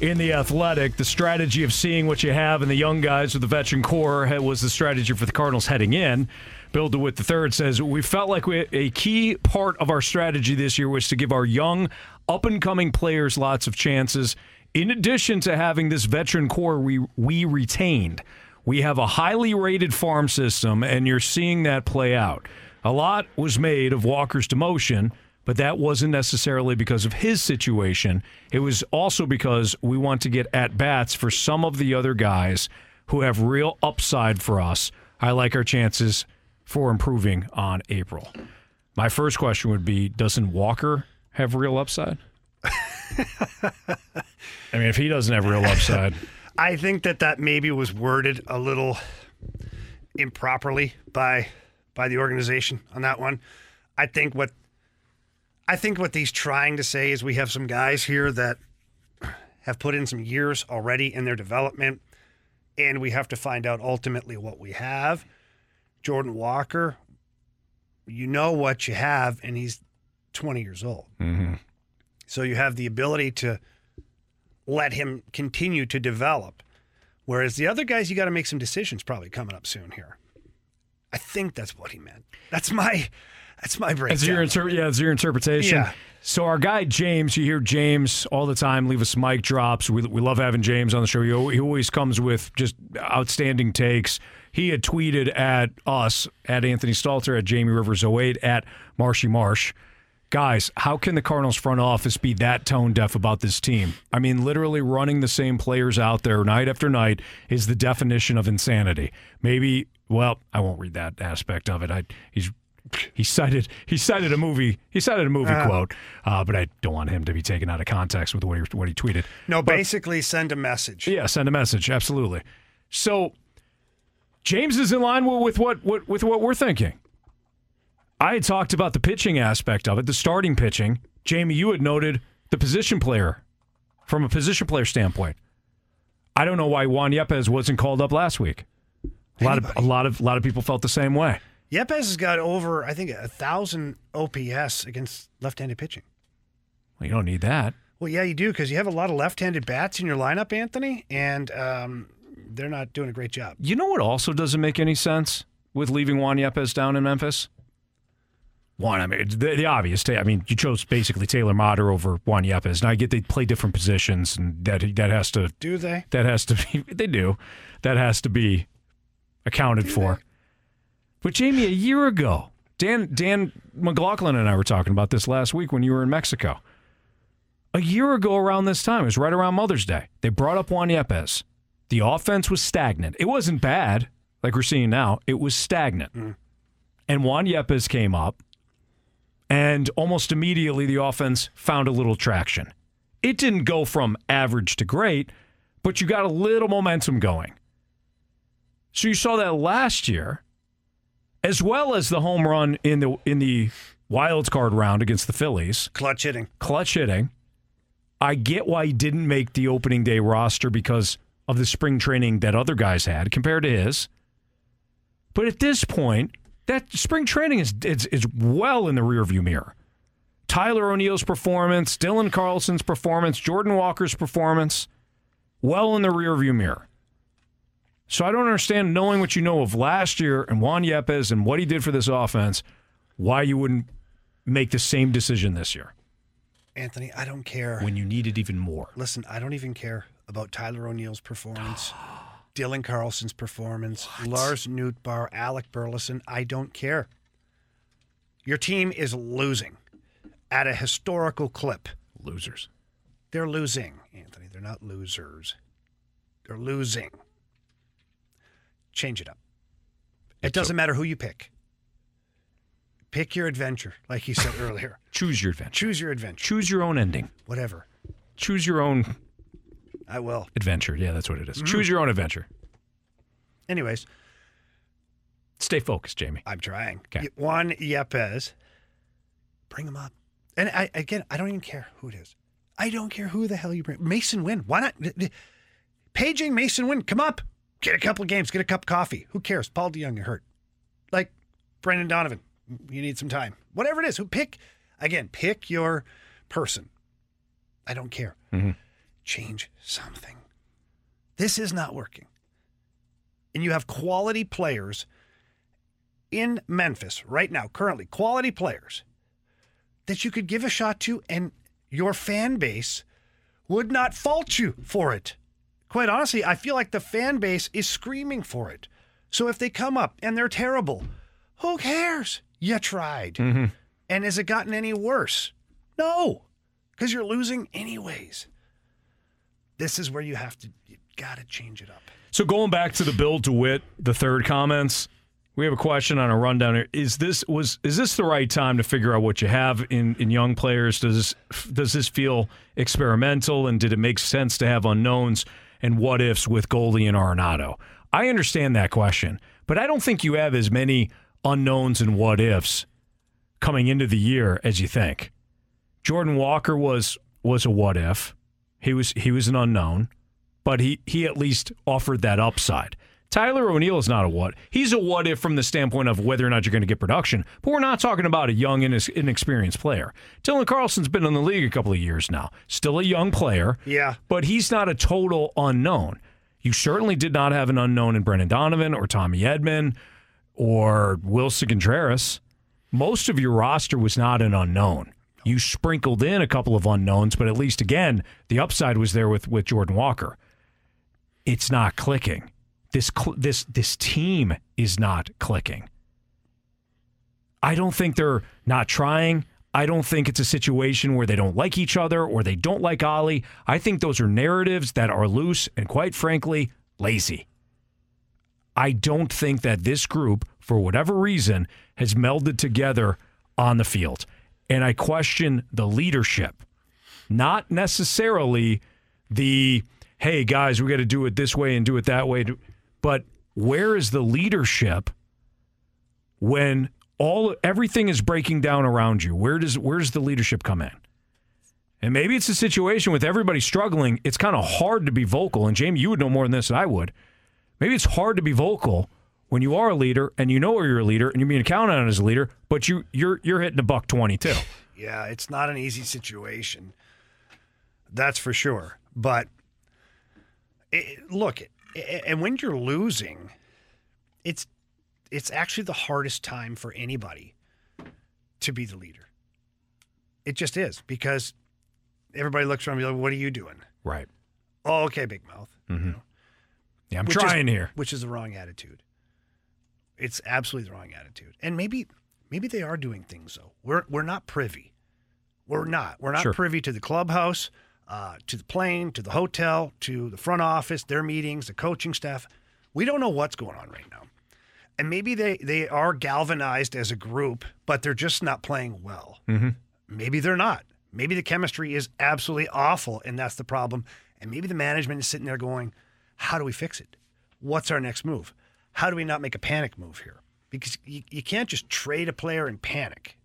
in the athletic. The strategy of seeing what you have in the young guys with the veteran core was the strategy for the Cardinals heading in. Bill DeWitt III says, We felt like we, a key part of our strategy this year was to give our young, up and coming players lots of chances. In addition to having this veteran core we, we retained, we have a highly rated farm system, and you're seeing that play out. A lot was made of Walker's demotion, but that wasn't necessarily because of his situation. It was also because we want to get at bats for some of the other guys who have real upside for us. I like our chances for improving on April. My first question would be Doesn't Walker have real upside? I mean, if he doesn't have real upside, I think that that maybe was worded a little improperly by by the organization on that one. I think what I think what he's trying to say is we have some guys here that have put in some years already in their development, and we have to find out ultimately what we have. Jordan Walker, you know what you have, and he's 20 years old. Mm-hmm. So you have the ability to let him continue to develop. Whereas the other guys, you got to make some decisions probably coming up soon here. I think that's what he meant. That's my that's my breakdown. That's your inter- yeah, that's your interpretation. Yeah. So our guy James, you hear James all the time leave us mic drops. We, we love having James on the show. He, he always comes with just outstanding takes. He had tweeted at us, at Anthony Stalter, at Jamie Rivers 08, at Marshy Marsh. Guys, how can the Cardinals front office be that tone deaf about this team? I mean, literally running the same players out there night after night is the definition of insanity. Maybe, well, I won't read that aspect of it. I, he's he cited he cited a movie he cited a movie Uh. quote, uh, but I don't want him to be taken out of context with what he what he tweeted. No, But- basically send a message. yeah, send a message. Absolutely. So James is in line with, with what, what with what we're thinking. I had talked about the pitching aspect of it, the starting pitching. Jamie, you had noted the position player from a position player standpoint. I don't know why Juan Yepez wasn't called up last week. A lot of a lot of a lot of people felt the same way. Yepez has got over, I think, a thousand OPS against left-handed pitching. Well, you don't need that. Well, yeah, you do because you have a lot of left-handed bats in your lineup, Anthony, and um, they're not doing a great job. You know what also doesn't make any sense with leaving Juan Yepez down in Memphis? One, I mean, the, the obvious. I mean, you chose basically Taylor Motter over Juan Yepez. Now I get they play different positions, and that that has to Do they? that has to be they do that has to be accounted for. But Jamie, a year ago, Dan Dan McLaughlin and I were talking about this last week when you were in Mexico. A year ago, around this time, it was right around Mother's Day. They brought up Juan Yepez. The offense was stagnant. It wasn't bad like we're seeing now. It was stagnant. Mm. And Juan Yepez came up, and almost immediately the offense found a little traction. It didn't go from average to great, but you got a little momentum going. So you saw that last year, as well as the home run in the in the wild card round against the Phillies. Clutch hitting. Clutch hitting. I get why he didn't make the opening day roster because of the spring training that other guys had compared to his. But at this point, that spring training is is, is well in the rearview mirror. Tyler O'Neill's performance, Dylan Carlson's performance, Jordan Walker's performance, well in the rearview mirror. So I don't understand, knowing what you know of last year and Juan Yepez and what he did for this offense, why you wouldn't make the same decision this year Anthony, I don't care. when you needed even more. Listen, I don't even care about Tyler O'Neill's performance, Dylan Carlson's performance, Lars Nootbaar, Alec Burleson. I don't care. Your team is losing at a historical clip. Losers. They're losing, Anthony. They're not losers. They're losing. Change it up. It doesn't matter who you pick. Pick your adventure, like you said earlier. Choose your adventure. Choose your adventure. Choose your own ending. Whatever. Choose your own I will. adventure. Yeah, that's what it is. Mhm. Choose your own adventure. Anyways, Stay focused, Jamie. I'm trying. Okay. Juan Yepez, bring him up. And I again, I don't even care who it is. I don't care who the hell you bring. Masyn Winn. Why not? Paging Masyn Winn. Come up. Get a couple of games. Get a cup of coffee. Who cares? Paul DeJong, you're hurt. Like Brendan Donovan, you need some time. Whatever it is. Who pick again? Pick your person. I don't care. Mhm. Change something. This is not working. And you have quality players in Memphis right now, currently, quality players that you could give a shot to, and your fan base would not fault you for it. Quite honestly, I feel like the fan base is screaming for it. So if they come up and they're terrible, who cares? You tried. Mm-hmm. And has it gotten any worse? No, because you're losing anyways. This is where you have to, you got to change it up. So going back to the Bill DeWitt, the third comments, we have a question on a rundown here. Is this was is this the right time to figure out what you have in, in young players? Does this, does this feel experimental and did it make sense to have unknowns and what ifs with Goldie and Arenado? I understand that question, but I don't think you have as many unknowns and what ifs coming into the year as you think. Jordan Walker was was a what if. He was he was an unknown, but he he at least offered that upside. Tyler O'Neill is not a what. He's a what if from the standpoint of whether or not you're going to get production, but we're not talking about a young and inexperienced player. Dylan Carlson's been in the league a couple of years now. Still a young player. Yeah. But he's not a total unknown. You certainly did not have an unknown in Brendan Donovan or Tommy Edman or Willson Contreras. Most of your roster was not an unknown. You sprinkled in a couple of unknowns, but at least again, the upside was there with, with Jordan Walker. It's not clicking. This cl- this this team is not clicking. I don't think they're not trying. I don't think it's a situation where they don't like each other or they don't like Oli. I think those are narratives that are loose and, quite frankly, lazy. I don't think that this group, for whatever reason, has melded together on the field. And I question the leadership, not necessarily the, hey, guys, we got to do it this way and do it that way. But where is the leadership when all everything is breaking down around you. Where does where does the leadership come in? And maybe it's a situation with everybody struggling. It's kind of hard to be vocal. And Jamie, you would know more than this than I would. Maybe it's hard to be vocal when you are a leader and you know you're a leader and you're being counted on as a leader, but you you're you're hitting a buck twenty two. Yeah, it's not an easy situation. That's for sure. But it, look, and when you're losing, it's it's actually the hardest time for anybody to be the leader. It just is because everybody looks around and be like, "What are you doing?" Right. Oh, okay, big mouth. Mm-hmm. Yeah, I'm Which trying is, here. Which is the wrong attitude. It's absolutely the wrong attitude. And maybe maybe they are doing things though. We're we're not privy. We're not. We're not Sure. privy to the clubhouse, uh, to the plane, to the hotel, to the front office, their meetings, the coaching staff. We don't know what's going on right now. And maybe they, they are galvanized as a group, but they're just not playing well. Mm-hmm. Maybe they're not. Maybe the chemistry is absolutely awful, and that's the problem. And maybe the management is sitting there going, How do we fix it? What's our next move? How do we not make a panic move here? Because you, you can't just trade a player and panic.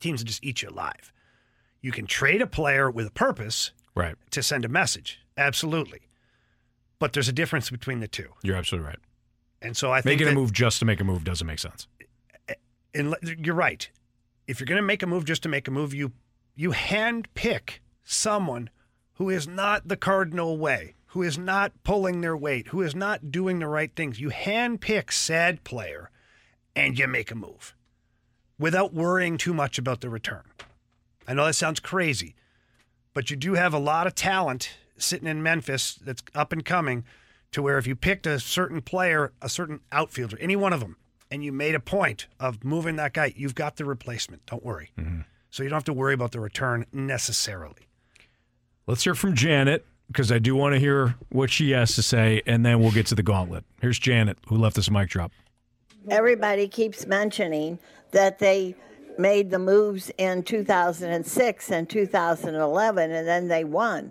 Teams will just eat you alive. You can trade a player with a purpose Right. to send a message. Absolutely. But there's a difference between the two. You're absolutely right. And so I think Making a move just to make a move doesn't make sense. and you're right. If you're going to make a move just to make a move, you you hand pick someone who is not the cardinal way, who is not pulling their weight, who is not doing the right things. You hand pick said player, and you make a move without worrying too much about the return. I know that sounds crazy, but you do have a lot of talent sitting in Memphis that's up and coming to where if you picked a certain player, a certain outfielder, any one of them, and you made a point of moving that guy, you've got the replacement. Don't worry. Mm-hmm. So you don't have to worry about the return necessarily. Let's hear from Janet because I do want to hear what she has to say, and then we'll get to the gauntlet. Here's Janet, who left this mic drop. everybody keeps mentioning that they made the moves in 2006 and 2011 and then they won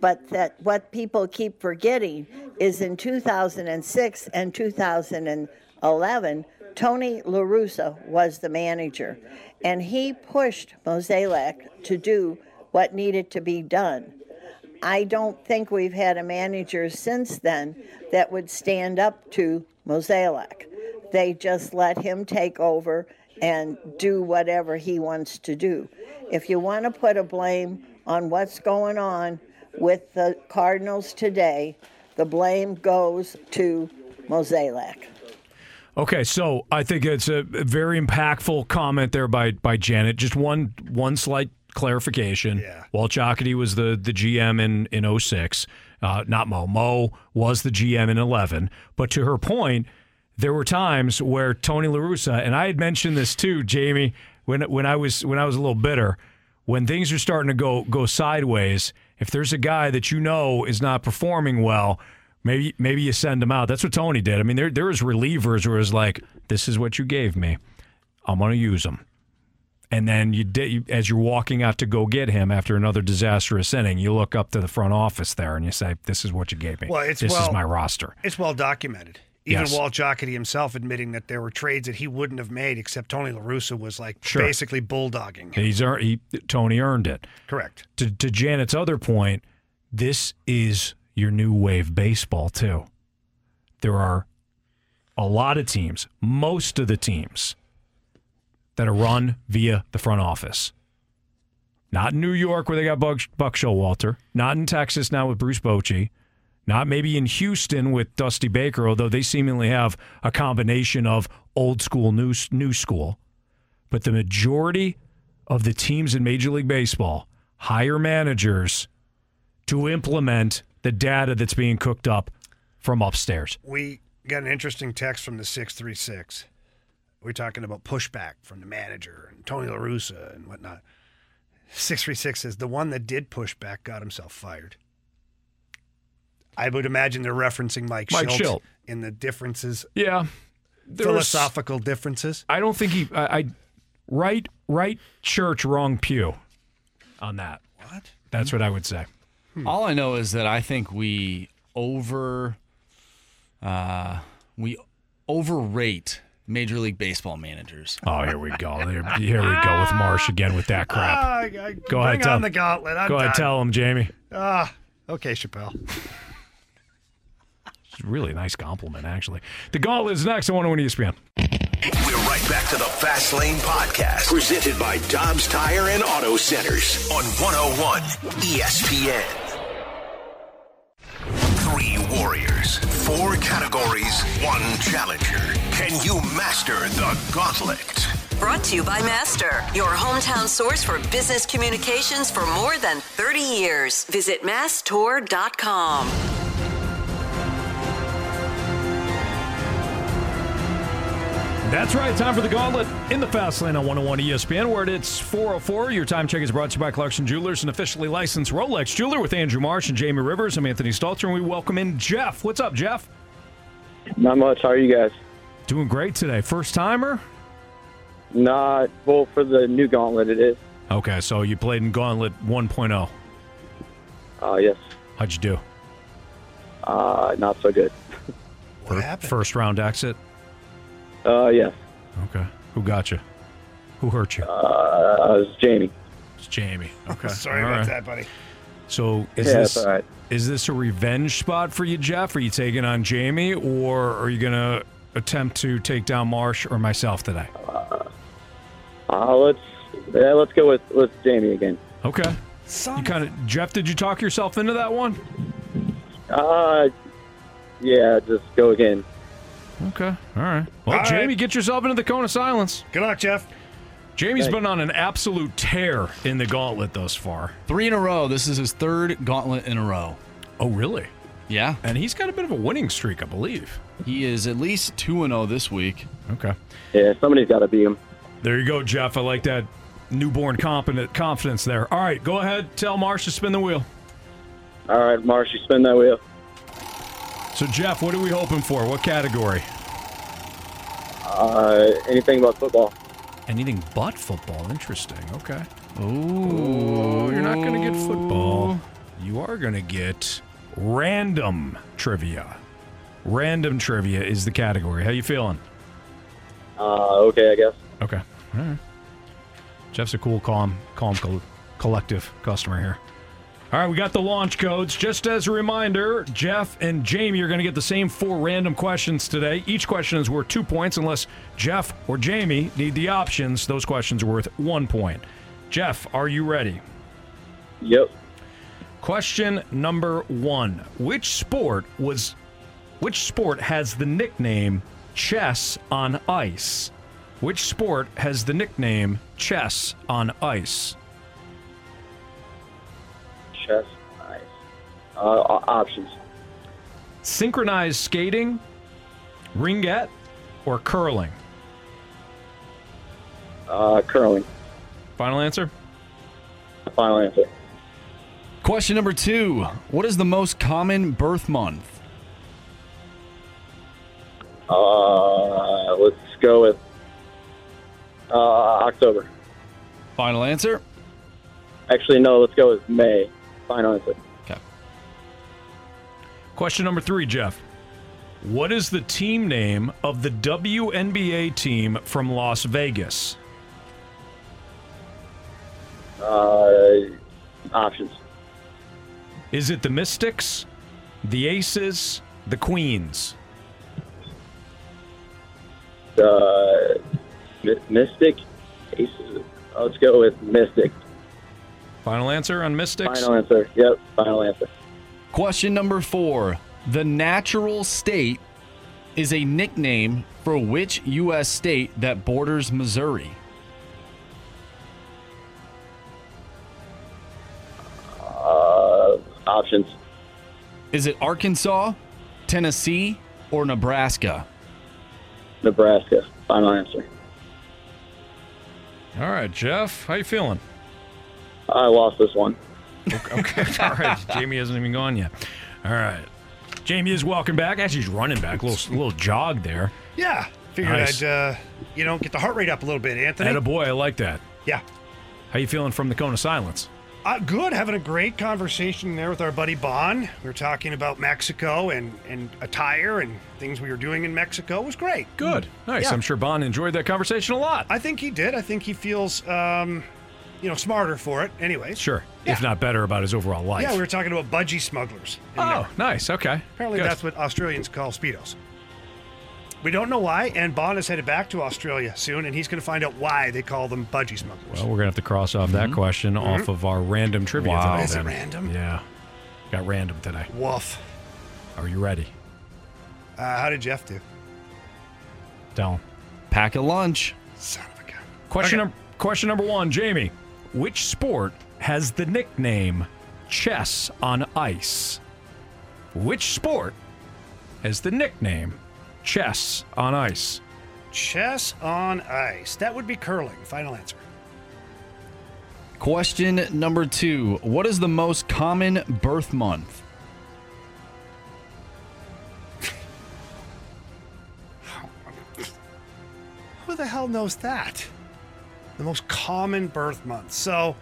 but that what people keep forgetting is in 2006 and 2011 Tony La Russa was the manager and he pushed Mozeliak to do what needed to be done I don't think we've had a manager since then that would stand up to Mozeliak. They just let him take over and do whatever he wants to do. If you want to put a blame on what's going on with the Cardinals today, the blame goes to Mozeliak. Okay, so I think it's a very impactful comment there by by Janet. Just one one slight clarification. Yeah. Walt Jocketty was the the GM in in 06. Uh, not Mo. Mo was the GM in 11. But to her point, there were times where Tony La Russa, and I had mentioned this too, Jamie, when when I was when I was a little bitter, when things are starting to go go sideways. If there's a guy that you know is not performing well, maybe maybe you send him out. That's what Tony did. I mean, there there was relievers where it was like, this is what you gave me, I'm going to use them. And then you did as you're walking out to go get him after another disastrous inning, you look up to the front office there and you say, "This is what you gave me. Well, it's this well, is my roster." It's well documented. Even Yes. Walt Jocketty himself admitting that there were trades that he wouldn't have made, except Tony La Russa was like Sure. basically bulldogging. him. He's ear- he, Tony earned it. Correct. To, to Janet's other point, this is your new wave baseball too. There are a lot of teams, most of the teams that are run via the front office. Not in New York where they got Buck, Buck Showalter. Not in Texas now with Bruce Bochy. Not maybe in Houston with Dusty Baker, although they seemingly have a combination of old school, new, new school. But the majority of the teams in Major League Baseball hire managers to implement the data that's being cooked up from upstairs. We got an interesting text from the 636. We're talking about pushback from the manager and Tony La Russa and whatnot. 636 says the one that did push back got himself fired. I would imagine they're referencing Mike, Mike Shildt Shildt. in the differences, Yeah. There was- philosophical differences. I don't think he. I, I right, right church, wrong pew. On that. What? That's what I would say. All I know is that I think we over uh, we overrate Major League Baseball managers. Oh, here we go. Here, here we go with Marsh again with that crap. I- Go bring ahead, tell on the gauntlet. I'm Go ahead, tell him, Jamie. Ah, okay, Chappelle. It's a really nice compliment, actually. The gauntlet is next. I want to win ESPN. Oh We're right back to the Fast Lane Podcast, presented by Dobbs Tire and Auto Centers on 101 ESPN. Three warriors, four categories, one challenger. Can you master the gauntlet? Brought to you by Master, your hometown source for business communications for more than 30 years. Visit masstour.com. That's right. Time for the gauntlet in the fast lane on 101 ESPN, where it's 404. Your time check is brought to you by Clarkson Jewelers, an officially licensed Rolex jeweler with Andrew Marsh and Jamie Rivers. I'm Anthony Stalter, and we welcome in Jeff. What's up, Jeff? Not much. How are you guys? Doing great today. First timer? Not well for the new gauntlet. It is. Okay, so you played in Gauntlet 1.0. Uh, yes. How'd you do? Uh, not so good. What happened? First round exit? Uh, yes. Okay. Who got you? Who hurt you? Uh, it's Jamie. It's Jamie. Okay. Sorry All about right. that, buddy. So is Yeah, this it's all right. is this a revenge spot for you, Jeff? Are you taking on Jamie, or are you gonna attempt to take down Marsh or myself today? Uh, let's yeah, let's go with with Jamie again. Okay. You kind of Jeff. Did you talk yourself into that one? Uh, yeah, just go again. Okay. All right. Well, All Jamie, right. get yourself into the cone of silence. Good luck, Jeff. Jamie's Thanks. been on an absolute tear in the gauntlet thus far. Three in a row. This is his third gauntlet in a row. Oh, really? Yeah. And he's got a bit of a winning streak, I believe. He is at least 2 and 0 this week. Okay. Yeah, somebody's got to beat him. There you go, Jeff. I like that newborn confident confidence there. All right, go ahead. Tell Marsh to spin the wheel. All right, Marsh, you spin that wheel. So, Jeff, what are we hoping for? What category? Uh, anything about football? Anything but football. Interesting. Okay. Oh, you're not going to get football. You are going to get random trivia. Random trivia is the category. How you feeling? Uh, okay, I guess. Okay. All right. Jeff's a cool, calm, calm, col- collective customer here. All right, we got the launch codes. Just as a reminder, Jeff and Jamie are going to get the same four random questions today. Each question is worth two points unless Jeff or Jamie need the options. Those questions are worth one point. Jeff, are you ready? Yep. Question number one: Which sport was, which sport has the nickname chess on ice? Which sport has the nickname chess on ice? Chess. Nice. Uh, options. Synchronized skating, ringette, or curling? Uh, curling. Final answer. Final answer. Question number two What is the most common birth month? Uh, let's go with uh, October. Final answer. Actually, no. Let's go with May. Final answer. Okay. Question number three, Jeff. What is the team name of the WNBA team from Las Vegas? Uh, options. Is it the Mystics, the Aces, the Queens? Uh, Mystic. Aces. Let's go with Mystic. Final answer on Mystics? Final answer. Yep. Final answer. Question number four. The natural state is a nickname for which U.S. state that borders Missouri? Uh, options. Is it Arkansas, Tennessee, or Nebraska? Nebraska. Final answer. All right, Jeff, how you feeling? I lost this one. Okay, all right. Jamie hasn't even gone yet. All right. Jamie is welcome back. Actually, he's running back. A little, little jog there. Yeah. Figured Nice. I'd, uh, you know, get the heart rate up a little bit, Anthony. And a boy, I like that. Yeah. How you feeling from the cone of silence? Uh, good. Having a great conversation there with our buddy Bon. We were talking about Mexico and, and attire and things we were doing in Mexico. It was great. Good. Nice. Yeah. I'm sure Bon enjoyed that conversation a lot. I think he did. I think he feels, um, you know, smarter for it. Anyways. Sure. If not better about his overall life. Yeah, we were talking about budgie smugglers. Oh, there. nice. Okay. Apparently, Good. that's what Australians call speedos. We don't know why, and Bond is headed back to Australia soon, and he's going to find out why they call them budgie smugglers. Well, we're gonna have to cross off that question off of our random trivia Wow. today. Is it random? Yeah. Got random today. Woof. Are you ready? Uh, how did Jeff do? Him. Pack a lunch. Son of a gun. Question, Okay. num- question number one, Jamie. Which sport has the nickname chess on ice? Which sport has the nickname chess on ice? Chess on ice. That would be curling. Final answer. Question number two. What is the most common birth month? Who the hell knows that? The most common birth month. So,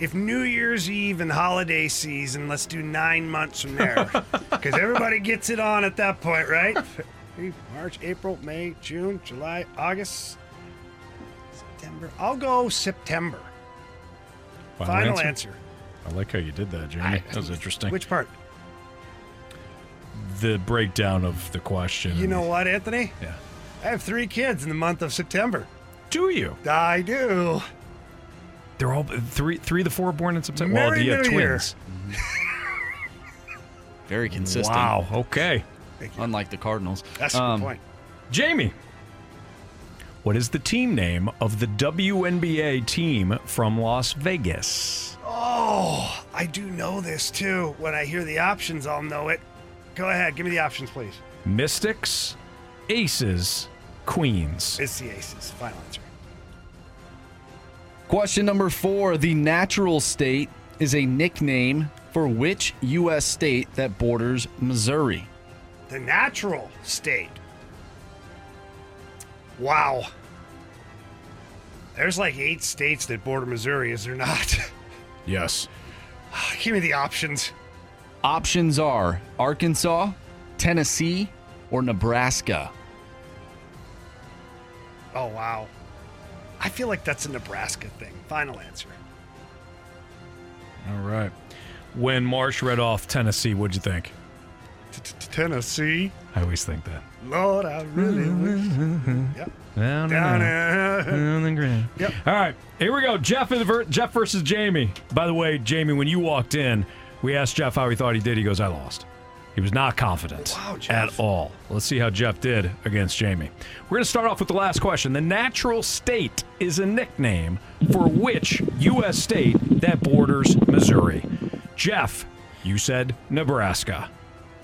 if New Year's Eve and holiday season, let's do nine months from there. Because everybody gets it on at that point, right? March, April, May, June, July, August, September. I'll go September. Final, answer. I like how you did that, Jamie. that was interesting. Which part? the breakdown of the question. You know what, Anthony? Yeah. I have three kids in the month of September. Do you? I do. They're all three, three of the four born in September. well, Merry do you have twins? Very consistent. Wow. Okay. Unlike the Cardinals. That's a Um, good point. Jamie, what is the team name of the WNBA team from Las Vegas? Oh, I do know this too. When I hear the options, I'll know it. Go ahead, give me the options, please. Mystics, Aces, Queens. It's the Aces. Final answer. Question number four. The natural state is a nickname for which U.S. state that borders Missouri? The natural state. Wow. There's like eight states that border Missouri, is there not? Yes. give me the options. Options are Arkansas, Tennessee, or Nebraska. Oh, wow. I feel like that's a Nebraska thing. Final answer. All right. When Marsh read off Tennessee, what'd you think? Tennessee. I always think that. Lord, I really wish. Yep. Down, Down on the ground. Yep. All right, here we go. Jeff, Jeff versus Jamie. By the way, Jamie, when you walked in, we asked Jeff how he thought he did. He goes, "I lost." He was not confident Wow, at all. Let's see how Jeff did against Jamie. We're going to start off with the last question. The natural state is a nickname for which U.S. state that borders Missouri? Jeff, you said Nebraska.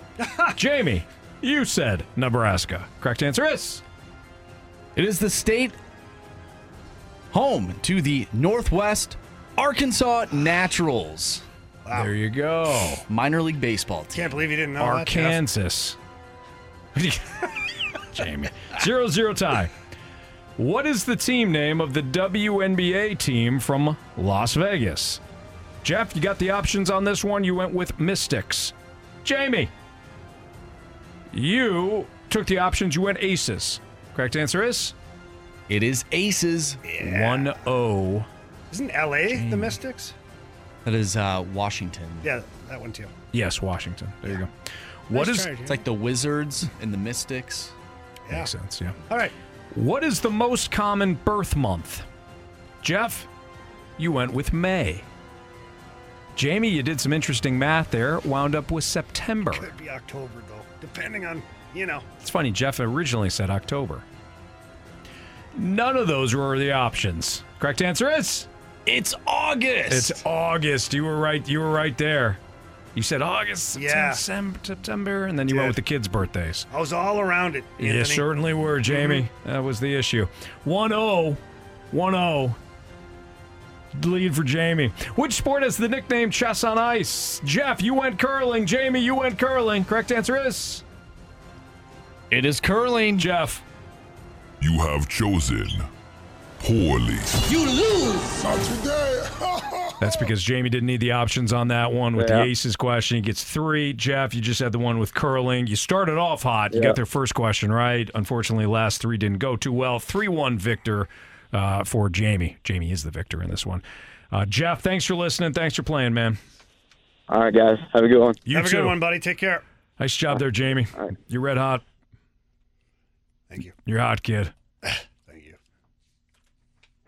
Jamie, you said Nebraska. Correct answer is It is the state home to the Northwest Arkansas Naturals. There you go. Minor league baseball team. Can't believe you didn't know that. Arkansas. Jamie. Zero zero tie. What is the team name of the WNBA team from Las Vegas? Jeff, you got the options on this one. You went with Mystics. Jamie, you took the options. You went Aces. Correct answer is It is Aces. 1 0. Isn't LA the Mystics? That is uh, Washington. Yeah, that one too. Yes, Washington. There you go. What Nice is try, It's like the Wizards and the Mystics. Yeah. Makes sense, yeah. All right. What is the most common birth month? Jeff, you went with May. Jamie, you did some interesting math there. Wound up with September. Could be October though, depending on you know. It's funny, Jeff originally said October. None of those were the options. Correct answer is It's August. it's August. You were right. You were right there. You said August, Yeah. September, September, and then you went with the kids' birthdays. I was all around it. You certainly were, mm-hmm. Jamie. That was the issue. 1 0. 1 0. Lead for Jamie. Which sport has the nickname chess on ice? Jeff, you went curling. Jamie, you went curling. Correct answer is It is curling. Jeff. You have chosen poorly. You lose. Not today. That's because Jamie didn't need the options on that one with Yeah. the aces question. He gets three. Jeff, you just had the one with curling. You started off hot. You Yeah. got their first question right. Unfortunately, last three didn't go too well. 3 1 victor uh, for Jamie. Jamie is the victor in this one. Uh, Jeff, thanks for listening. Thanks for playing, man. All right, guys. Have a good one. You Have a too. good one, buddy. Take care. Nice job there, Jamie. You're red hot. Thank you. You're hot, kid.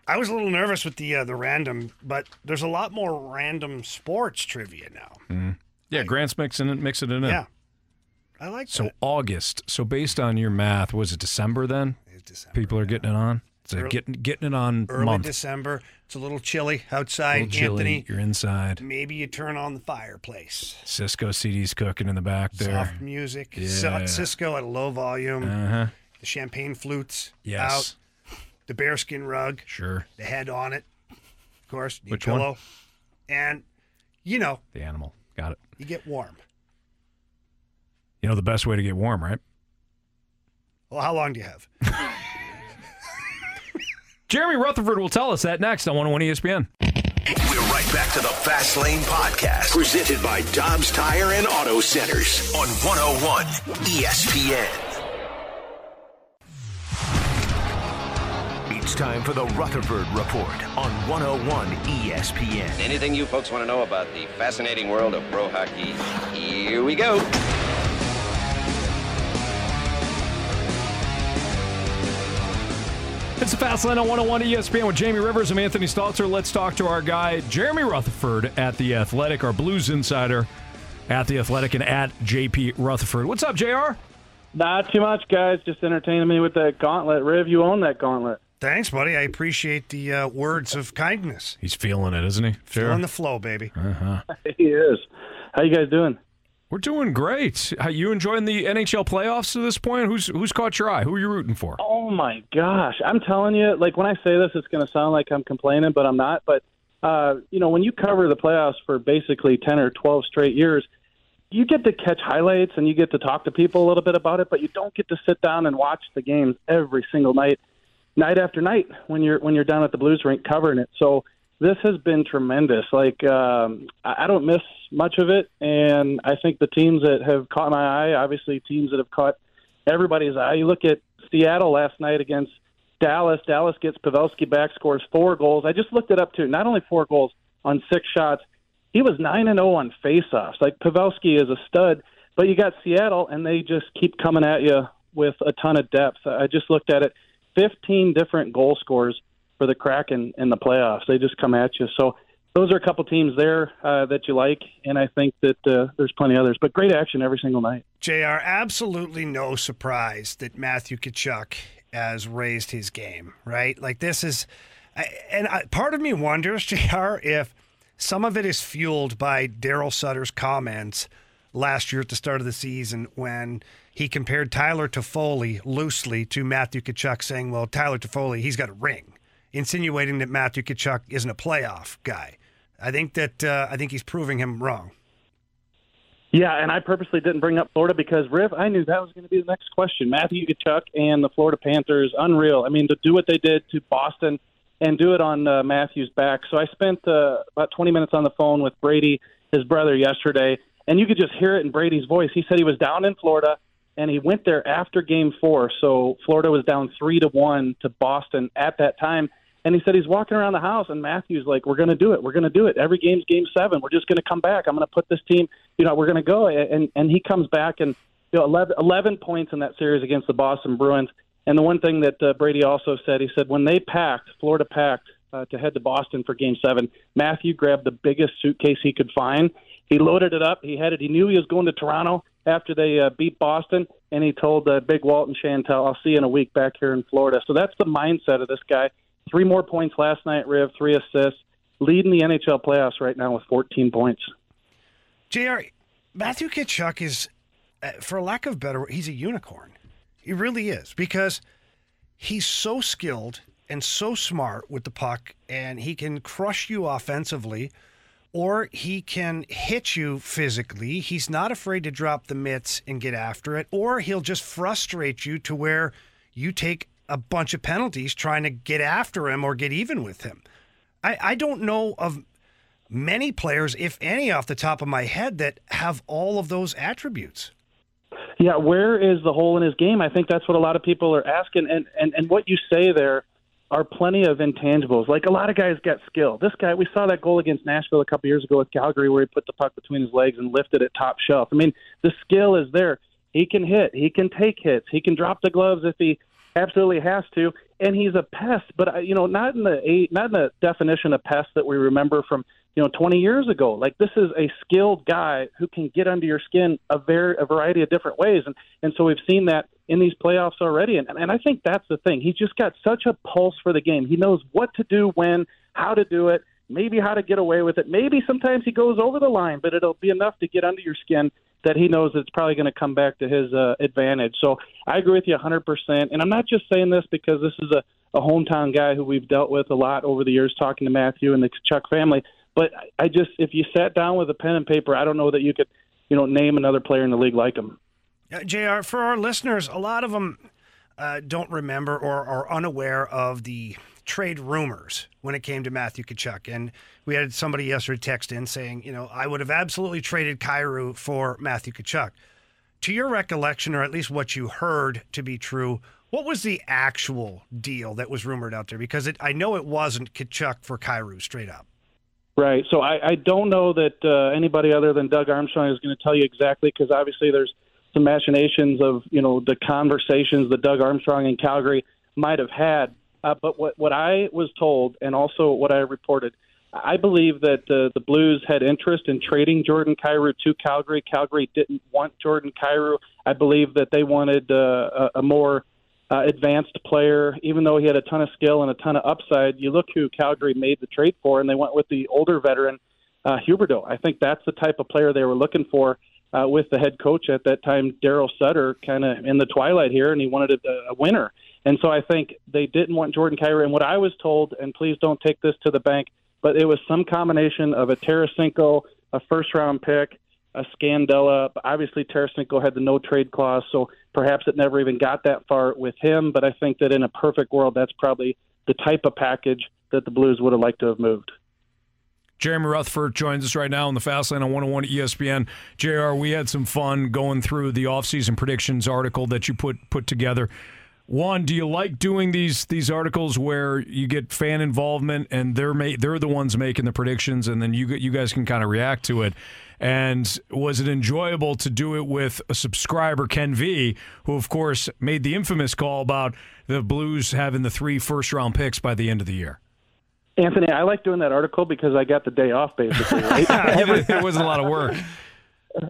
I was a little nervous with the uh, the random, but there's a lot more random sports trivia now. Yeah, Grant's mixing it, mixing it in. Yeah, I like that. So that. August. So based on your math, was it December then? It's December. People are getting it on. So Early- getting getting it on Early month. December. It's a little chilly outside, little chilly. Anthony. You're inside. Maybe you turn on the fireplace. Cisco CD's cooking in the back there. Soft music. Yeah. Cisco at a low volume. Uh huh. The champagne flutes Yes. out. The bearskin rug. Sure. The head on it. Of course. The Which one? And you know, The animal. Got it. you get warm. You know the best way to get warm, right? Well, how long do you have? Jeremy Rutherford will tell us that next on 101 ESPN. We're right back to the Fast Lane Podcast, presented by Dobbs Tire and Auto Centers on 101 ESPN. It's time for the Rutherford Report on 101 ESPN. Anything you folks want to know about the fascinating world of pro hockey? Here we go. It's the Fast Lane on 101 ESPN with Jamie Rivers. I'm Anthony Stalter. Let's talk to our guy, Jeremy Rutherford at The Athletic, our Blues insider at The Athletic and at JP Rutherford. What's up, JR? Not too much, guys. Just entertaining me with that gauntlet. Riv, you own that gauntlet. Thanks, buddy. I appreciate the uh, words of kindness. He's feeling it, isn't he? Sure. Feeling the flow, baby. Uh-huh. he is. How you guys doing? We're doing great. How you enjoying the NHL playoffs to this point? Who's who's caught your eye? Who are you rooting for? Oh my gosh, I'm telling you, like when I say this, it's going to sound like I'm complaining, but I'm not. But uh, you know, when you cover the playoffs for basically ten or twelve straight years, you get to catch highlights and you get to talk to people a little bit about it, but you don't get to sit down and watch the games every single night, night after night when you're when you're down at the Blues rink covering it. So this has been tremendous. Like um, I don't miss much of it, and I think the teams that have caught my eye, obviously teams that have caught everybody's eye. You look at Seattle last night against Dallas. Dallas gets Pavelski back, scores four goals. I just looked it up too. Not only four goals on six shots, he was nine and zero on faceoffs. Like Pavelski is a stud, but you got Seattle, and they just keep coming at you with a ton of depth. I just looked at it. Fifteen different goal scores for the Kraken in the playoffs. They just come at you. So those are a couple teams there uh, that you like, and I think that uh, there's plenty others. But great action every single night. JR, absolutely no surprise that Matthew Tkachuk has raised his game, right? Like this is, and I, part of me wonders, JR, if some of it is fueled by Daryl Sutter's comments last year at the start of the season when he compared Tyler Toffoli loosely to Matthew Tkachuk, saying, "Well, Tyler Toffoli, he's got a ring," insinuating that Matthew Tkachuk isn't a playoff guy. I think that uh, I think he's proving him wrong. Yeah, and I purposely didn't bring up Florida because Riv, I knew that was going to be the next question. Matthew Tkachuk and the Florida Panthers, unreal. I mean, to do what they did to Boston and do it on uh, Matthew's back. So I spent uh, about 20 minutes on the phone with Brady, his brother, yesterday, and you could just hear it in Brady's voice. He said he was down in Florida and he went there after Game Four. So Florida was down three to one to Boston at that time. And he said he's walking around the house, and Matthews like, "We're going to do it. We're going to do it. Every game's Game Seven. We're just going to come back. I'm going to put this team. You know, we're going to go." And and he comes back and you know 11, 11 points in that series against the Boston Bruins. And the one thing that uh, Brady also said, he said when they packed, Florida packed uh, to head to Boston for Game Seven, Matthew grabbed the biggest suitcase he could find. He loaded it up. He had it. He knew he was going to Toronto after they uh, beat Boston, and he told uh, Big Walt and Chantel, "I'll see you in a week back here in Florida." So that's the mindset of this guy. Three more points last night, Riv. Three assists, leading the NHL playoffs right now with 14 points. Jr. Matthew Tkachuk is, uh, for lack of better, he's a unicorn. He really is because he's so skilled and so smart with the puck, and he can crush you offensively, or he can hit you physically. He's not afraid to drop the mitts and get after it, or he'll just frustrate you to where you take a bunch of penalties trying to get after him or get even with him. I, I don't know of many players, if any, off the top of my head, that have all of those attributes. Yeah, where is the hole in his game? I think that's what a lot of people are asking. And and, and what you say there are plenty of intangibles. Like a lot of guys get skill. This guy, we saw that goal against Nashville a couple years ago with Calgary, where he put the puck between his legs and lifted it top shelf. I mean, the skill is there. He can hit. He can take hits. He can drop the gloves if he absolutely has to. And he's a pest, but uh, you know, not in the not in the definition of pest that we remember from you know 20 years ago. Like this is a skilled guy who can get under your skin a very a variety of different ways, and and so we've seen that in these playoffs already. And and I think that's the thing. He's just got such a pulse for the game. He knows what to do when, how to do it, maybe how to get away with it. Maybe sometimes he goes over the line, but it'll be enough to get under your skin that he knows it's probably going to come back to his uh, advantage. So I agree with you 100%. And I'm not just saying this because this is a, a hometown guy who we've dealt with a lot over the years talking to Matthew and the Tkachuk family. But I just, if you sat down with a pen and paper, I don't know that you could, you know, name another player in the league like him. Uh, JR, for our listeners, a lot of them uh, don't remember or are unaware of the trade rumors when it came to Matthew Tkachuk. And we had somebody yesterday text in saying, you know, I would have absolutely traded Kyrou for Matthew Tkachuk. To your recollection, or at least what you heard to be true, what was the actual deal that was rumored out there? Because it, I know it wasn't Tkachuk for Kyrou straight up. Right. So I, I don't know that uh, anybody other than Doug Armstrong is going to tell you exactly because obviously there's some machinations of you know the conversations that Doug Armstrong in Calgary might have had. Uh, but what what I was told, and also what I reported, I believe that uh, the Blues had interest in trading Jordan Kyrou to Calgary. Calgary didn't want Jordan Kyrou. I believe that they wanted uh, a, a more uh, advanced player, even though he had a ton of skill and a ton of upside. You look who Calgary made the trade for, and they went with the older veteran uh, Huberdeau. I think that's the type of player they were looking for. Uh, with the head coach at that time, Daryl Sutter, kind of in the twilight here, and he wanted a, a winner. And so I think they didn't want Jordan Kyrou. And what I was told, and please don't take this to the bank, but it was some combination of a Tarasenko, a first round pick, a Scandella. Obviously, Tarasenko had the no trade clause, so perhaps it never even got that far with him. But I think that in a perfect world, that's probably the type of package that the Blues would have liked to have moved. Jeremy Rutherford joins us right now on the Fast Lane on 101 ESPN. JR, we had some fun going through the offseason predictions article that you put put together. One, do you like doing these these articles where you get fan involvement and they're ma- they're the ones making the predictions and then you you guys can kind of react to it? And was it enjoyable to do it with a subscriber, Ken V, who of course made the infamous call about the Blues having the three first round picks by the end of the year? Anthony, I like doing that article because I got the day off basically. Right? it wasn't a lot of work.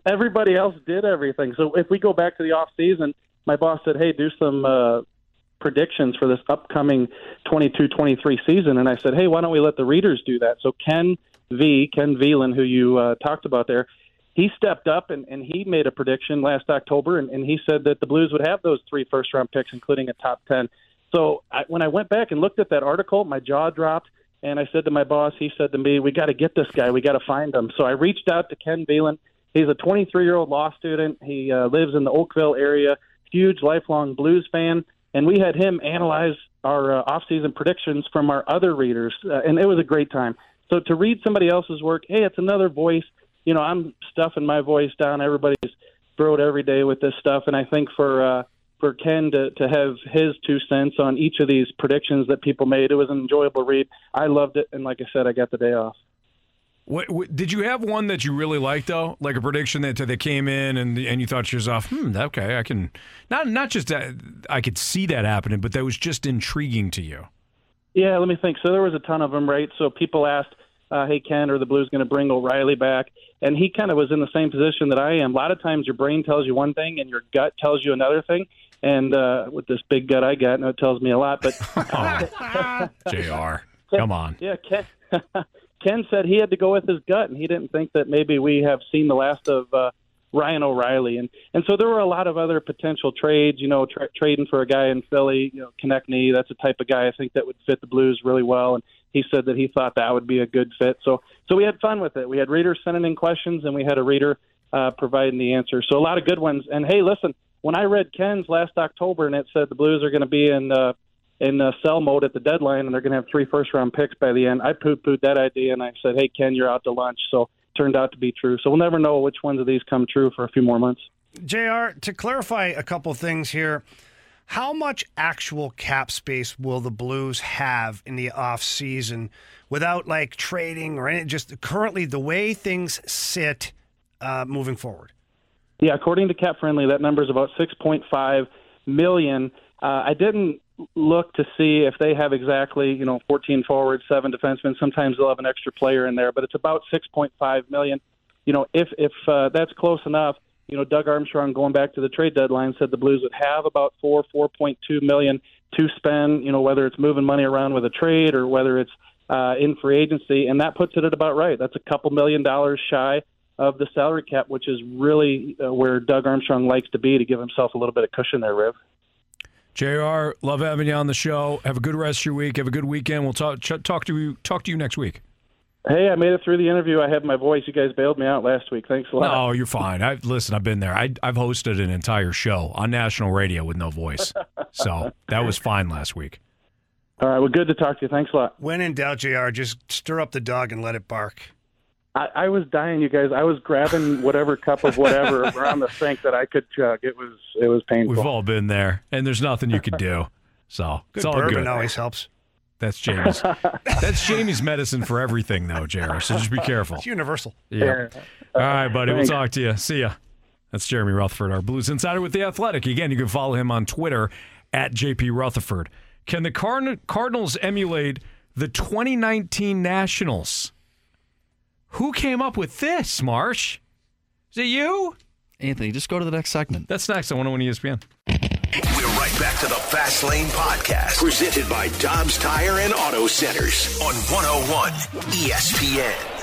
Everybody else did everything. So if we go back to the off season, my boss said, "Hey, do some uh, predictions for this upcoming 22-23 season," and I said, "Hey, why don't we let the readers do that?" So Ken V, Ken Velan, who you uh, talked about there, he stepped up and, and he made a prediction last October, and, and he said that the Blues would have those three first round picks, including a top ten. So I, when I went back and looked at that article, my jaw dropped. And I said to my boss, he said to me, "We got to get this guy. We got to find him." So I reached out to Ken Velan. He's a 23-year-old law student. He uh, lives in the Oakville area. Huge, lifelong Blues fan, and we had him analyze our uh, off-season predictions from our other readers, uh, and it was a great time. So to read somebody else's work, hey, it's another voice. You know, I'm stuffing my voice down everybody's thrilled every day with this stuff, and I think for uh, for Ken to to have his two cents on each of these predictions that people made, it was an enjoyable read. I loved it, and like I said, I got the day off. What, what, did you have one that you really liked though, like a prediction that that came in and and you thought to yourself, hmm, okay, I can not not just that I could see that happening, but that was just intriguing to you. Yeah, let me think. So there was a ton of them, right? So people asked, uh, "Hey Ken, are the Blues going to bring O'Reilly back?" And he kind of was in the same position that I am. A lot of times, your brain tells you one thing and your gut tells you another thing. And uh, with this big gut I got, no, it tells me a lot. But Jr. Come on. Yeah, Ken. Ken said he had to go with his gut, and he didn't think that maybe we have seen the last of uh, Ryan O'Reilly, and and so there were a lot of other potential trades. You know, tra- trading for a guy in Philly, you know, Konecny, that's a type of guy I think that would fit the Blues really well, and he said that he thought that would be a good fit. So so we had fun with it. We had readers sending in questions, and we had a reader uh, providing the answer. So a lot of good ones. And hey, listen, when I read Ken's last October, and it said the Blues are going to be in. Uh, in uh, sell mode at the deadline, and they're going to have three first round picks by the end. I poo pooed that idea, and I said, "Hey Ken, you're out to lunch." So turned out to be true. So we'll never know which ones of these come true for a few more months. Jr. To clarify a couple things here, how much actual cap space will the Blues have in the off season without like trading or any? Just currently the way things sit uh, moving forward. Yeah, according to Cap Friendly, that number is about 6.5 million. Uh, I didn't look to see if they have exactly, you know, 14 forwards, seven defensemen. Sometimes they'll have an extra player in there, but it's about 6.5 million. You know, if if uh, that's close enough, you know, Doug Armstrong going back to the trade deadline said the Blues would have about four, 4.2 million to spend. You know, whether it's moving money around with a trade or whether it's uh, in free agency, and that puts it at about right. That's a couple million dollars shy of the salary cap, which is really uh, where Doug Armstrong likes to be to give himself a little bit of cushion there, Riv. Jr. Love having you on the show. Have a good rest of your week. Have a good weekend. We'll talk ch- talk to you talk to you next week. Hey, I made it through the interview. I had my voice. You guys bailed me out last week. Thanks a lot. No, you're fine. I listen. I've been there. I, I've hosted an entire show on national radio with no voice, so that was fine last week. All right. Well, good to talk to you. Thanks a lot. When in doubt, Jr., just stir up the dog and let it bark. I, I was dying, you guys. I was grabbing whatever cup of whatever around the sink that I could chug. It was it was painful. We've all been there, and there's nothing you could do. So Good it's all bourbon good. always helps. That's Jamie's. That's Jamie's medicine for everything, though, Jerry. So just be careful. It's universal. Yeah. All right, buddy. Thanks. We'll talk to you. See ya. That's Jeremy Rutherford, our Blues Insider with The Athletic. Again, you can follow him on Twitter at JP Rutherford. Can the Card- Cardinals emulate the 2019 Nationals? Who came up with this, Marsh? Is it you? Anthony, just go to the next segment. That's next on 101 ESPN. We're right back to the Fast Lane Podcast, presented by Dobbs Tire and Auto Centers on 101 ESPN.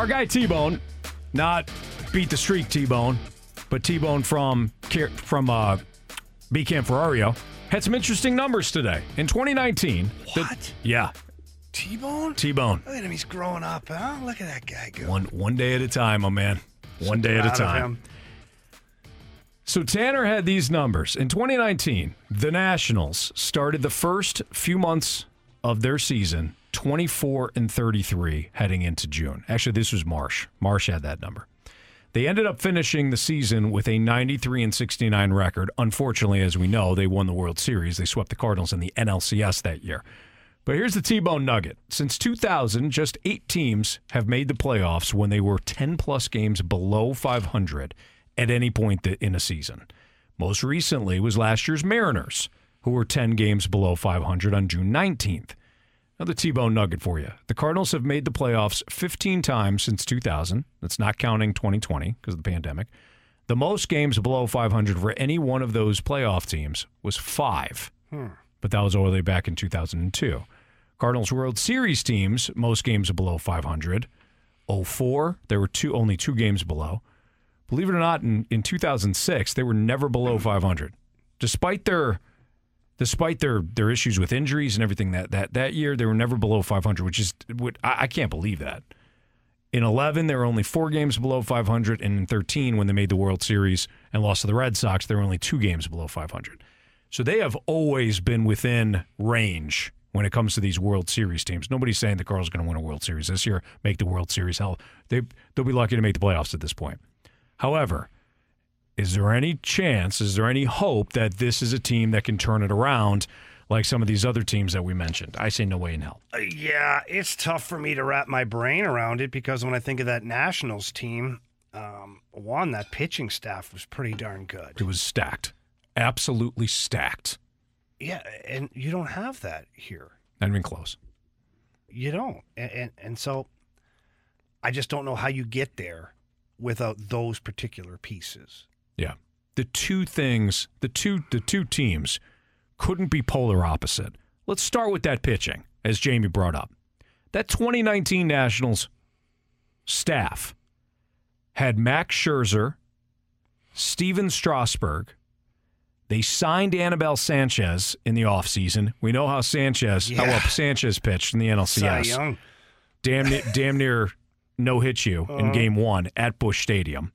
Our guy T Bone, not beat the streak T Bone, but T Bone from from uh, B Camp Ferrario had some interesting numbers today in 2019. What? yeah, T Bone? T Bone. Look at him. He's growing up, huh? Look at that guy go. One one day at a time, my man. One day at a time. So Tanner had these numbers. In 2019, the Nationals started the first few months of their season 24 and 33 heading into June. Actually, this was Marsh. Marsh had that number. They ended up finishing the season with a 93 and 69 record. Unfortunately, as we know, they won the World Series. They swept the Cardinals in the NLCS that year. But here's the T-bone nugget. Since 2000, just 8 teams have made the playoffs when they were 10 plus games below 500 at any point in a season. Most recently was last year's Mariners, who were 10 games below 500 on June 19th. Another T-bone nugget for you. The Cardinals have made the playoffs 15 times since 2000. That's not counting 2020 because of the pandemic. The most games below 500 for any one of those playoff teams was five, Hmm. but that was all the way back in 2002. Cardinals World Series teams, most games below 500. 04, there were two only two games below. believe it or not, in, in 2006, they were never below 500. Despite their despite their their issues with injuries and everything that that that year, they were never below 500, which is what I, I can't believe that. In 11, they were only four games below 500, and in 13, when they made the World Series and lost to the Red Sox, they were only two games below 500. So they have always been within range when it comes to these World Series teams. Nobody's saying the Carl's going to win a World Series this year, make the World Series. Hell, they they'll be lucky to make the playoffs at this point. However, is there any chance, is there any hope that this is a team that can turn it around like some of these other teams that we mentioned? I say no way in hell. Uh, yeah, it's tough for me to wrap my brain around it because when I think of that Nationals team, um, one, that pitching staff was pretty darn good. It was stacked. Absolutely stacked. Yeah, and you don't have that here. Not even close. You don't. And, and, and so I just don't know how you get there without those particular pieces. Yeah. The two things, the two the two teams couldn't be polar opposite. Let's start with that pitching, as Jamie brought up. That 2019 Nationals staff had Max Scherzer, Stephen Strasburg. They signed Anibal Sanchez in the offseason. We know how Sanchez, how well Sanchez pitched in the NLCS. Damn, near- damn near no hit you in Uh-huh. game one at Busch Stadium.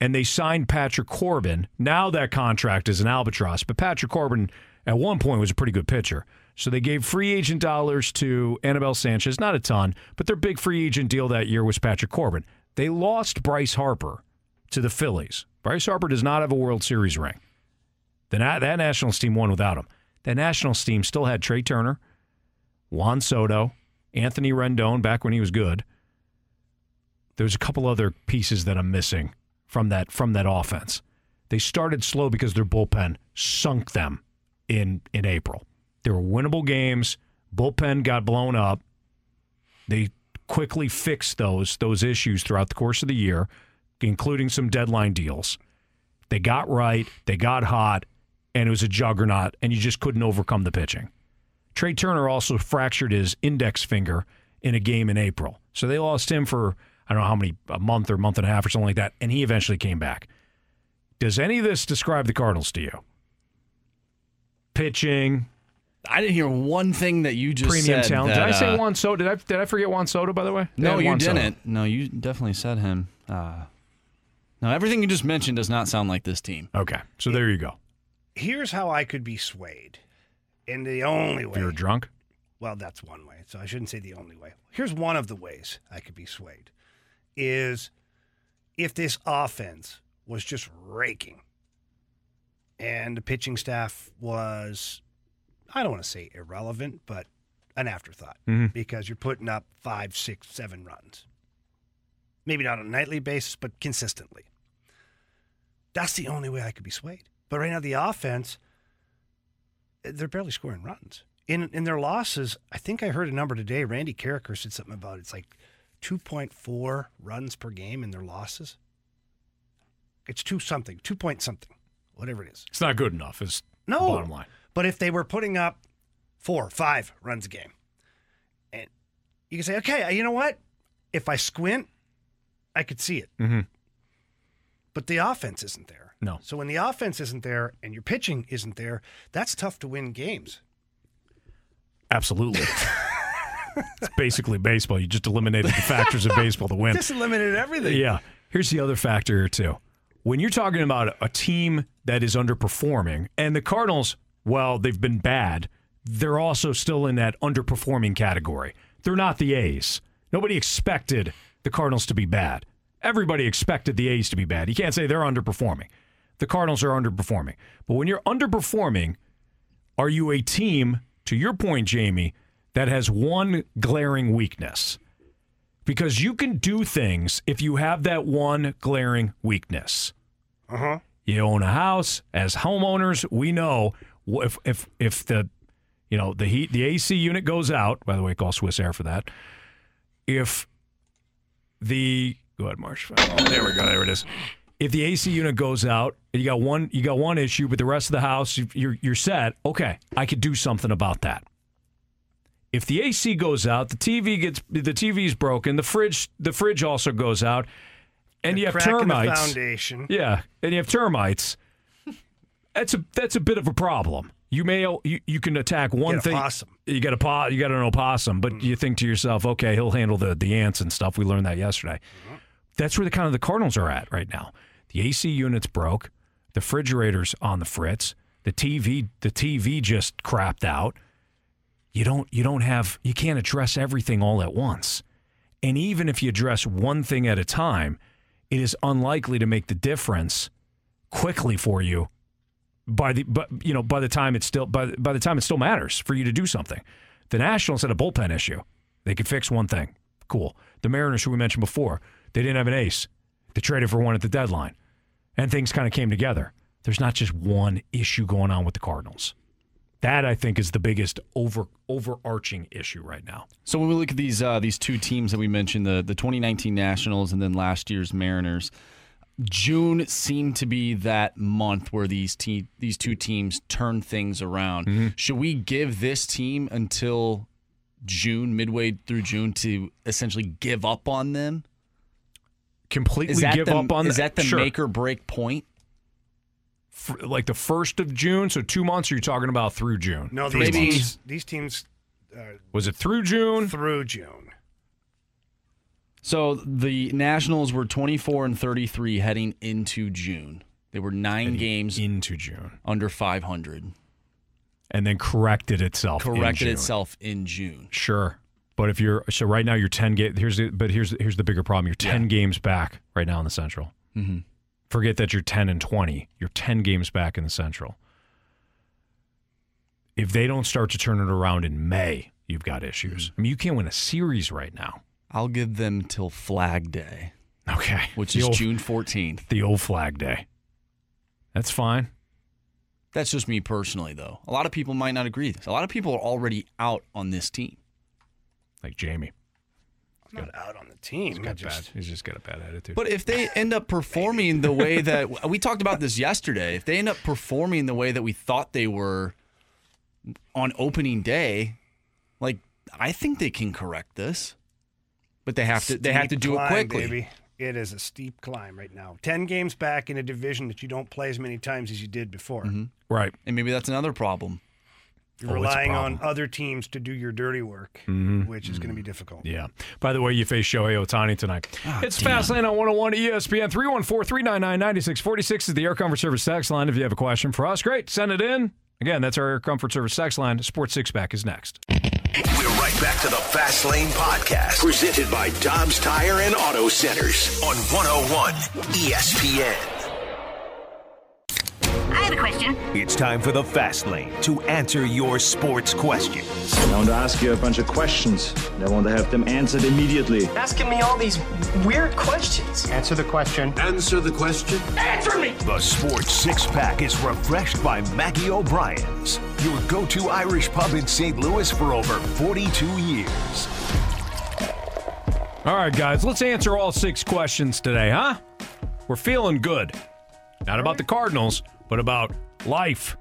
And they signed Patrick Corbin. Now that contract is an albatross, but Patrick Corbin at one point was a pretty good pitcher. So they gave free agent dollars to Anibal Sanchez, not a ton, but their big free agent deal that year was Patrick Corbin. They lost Bryce Harper to the Phillies. Bryce Harper does not have a World Series ring. The, that Nationals team won without him. That Nationals team still had Trea Turner, Juan Soto, Anthony Rendon back when he was good. There's a couple other pieces that I'm missing from that from that offense. They started slow because their bullpen sunk them in in April. There were winnable games. Bullpen got blown up. They quickly fixed those those issues throughout the course of the year, including some deadline deals. They got right, they got hot, and it was a juggernaut, and you just couldn't overcome the pitching. Trea Turner also fractured his index finger in a game in April. So they lost him for, I don't know how many, a month or month and a half or something like that, and he eventually came back. Does any of this describe the Cardinals to you? Pitching, I didn't hear one thing that you just premium said. talent. that, did I say uh, Juan Soto? Did I, did I forget Juan Soto, by the way? No, you Juan didn't. No, you definitely said him. Uh, no, everything you just mentioned does not sound like this team. Okay, so there you go. Here's how I could be swayed. And the only way. If you're drunk? Well, that's one way. So I shouldn't say the only way. Here's one of the ways I could be swayed is if this offense was just raking and the pitching staff was, I don't want to say irrelevant, but an afterthought Mhm. because you're putting up five, six, seven runs. Maybe not on a nightly basis, but consistently. That's the only way I could be swayed. But right now, the offense, they're barely scoring runs. In in their losses, I think I heard a number today. Randy Karraker said something about it. it's like 2.4 runs per game in their losses. It's two something, two point something, whatever it is. It's not good enough, is No. the bottom line. But if they were putting up four, five runs a game, and you can say, okay, you know what? If I squint, I could see it. Mm-hmm. But the offense isn't there. No. So when the offense isn't there and your pitching isn't there, that's tough to win games. Absolutely. it's basically baseball. You just eliminated the factors of baseball to win. Just eliminated everything. Yeah. Here's the other factor here, too. When you're talking about a team that is underperforming, and the Cardinals, well, they've been bad, they're also still in that underperforming category. They're not the A's. Nobody expected the Cardinals to be bad. Everybody expected the A's to be bad. You can't say they're underperforming. The Cardinals are underperforming. But when you're underperforming, are you a team, to your point, Jamie, that has one glaring weakness? Because you can do things if you have that one glaring weakness. Uh huh. You own a house. As homeowners, we know if if if the you know the heat the AC unit goes out. By the way, call Swiss Air for that. If the go ahead, Marsh. Oh, there we go. There it is. If the AC unit goes out, and you got one you got one issue, but the rest of the house you're you're set. Okay, I could do something about that. If the AC goes out, the TV gets the TV's broken, the fridge the fridge also goes out. and you have Crack in the termites. foundation. Yeah, and you have termites. That's a that's a bit of a problem. You may you, you can attack one thing. possum. You got a po- you got an opossum, but mm-hmm. you think to yourself, okay, he'll handle the the ants and stuff. We learned that yesterday. Mm-hmm. That's where the kind of the Cardinals are at right now. The AC unit's broke. The refrigerator's on the fritz. The TV the TV just crapped out. You don't you don't have you can't address everything all at once. And even if you address one thing at a time, it is unlikely to make the difference quickly for you by the but you know by the time it still by, by the time it still matters for you to do something. The Nationals had a bullpen issue. They could fix one thing. Cool. The Mariners, who we mentioned before, they didn't have an ace. They traded for one at the deadline. And things kind of came together. There's not just one issue going on with the Cardinals. That I think is the biggest over overarching issue right now. So when we look at these uh, these two teams that we mentioned, the the 2019 Nationals and then last year's Mariners, June seemed to be that month where these te- these two teams turn things around. Should we give this team until June, midway through June, to essentially give up on them? Completely give the, up on them? Is that the Sure. make or break point? F- like the first of June, so two months. Or you're talking about through June? No, Three these months. teams, these teams uh, Was it through June? through June. So the Nationals were 24 and 33 heading into June. They were nine games into June under 500. and then corrected itself. in Corrected June. itself in June. Sure, but if you're so right now, you're ten game. Here's the but here's here's the bigger problem. You're ten games back right now in the Central. Forget that you're ten and twenty. You're ten games back in the Central. If they don't start to turn it around in May, you've got issues. Mm. I mean, you can't win a series right now. I'll give them till Flag Day, Okay, which The is old- June 14th. the old Flag Day. That's fine. That's just me personally, though. A lot of people might not agree with this. A lot of people are already out on this team. Like Jamie, not out on the team. he's I got just, bad. He's just got a bad attitude. But if they end up performing the way that we talked about this yesterday, if they end up performing the way that we thought they were on opening day, like I think they can correct this. But they have to they have to steep do it quickly. Baby. It is a steep climb right now. Ten games back in a division that you don't play as many times as you did before. Mm-hmm. right. And maybe that's another problem. You're Oh, relying on other teams to do your dirty work, Mhm. which is going to be difficult. Yeah. By the way, you face Shohei Ohtani tonight. it's Fastlane on 101 ESPN. 314 399 9646 is the Air Comfort Service text line. If you have a question for us, great. Send it in. Again, that's our Air Comfort Service text line. Sports Six Pack is next. We're right back to the Fast Lane Podcast, presented by Dobbs Tire and Auto Centers on 101 ESPN. I have a question. It's time for the Fast Lane to answer your sports questions. I want to ask you a bunch of questions. and I want to have them answered immediately. Asking me all these weird questions. Answer the question. Answer the question. Answer me! The Sports Six Pack is refreshed by Maggie O'Brien's, your go to Irish pub in St. Louis for over 42 years. All right, guys, let's answer all six questions today, huh? We're feeling good. Not about the Cardinals, but about life.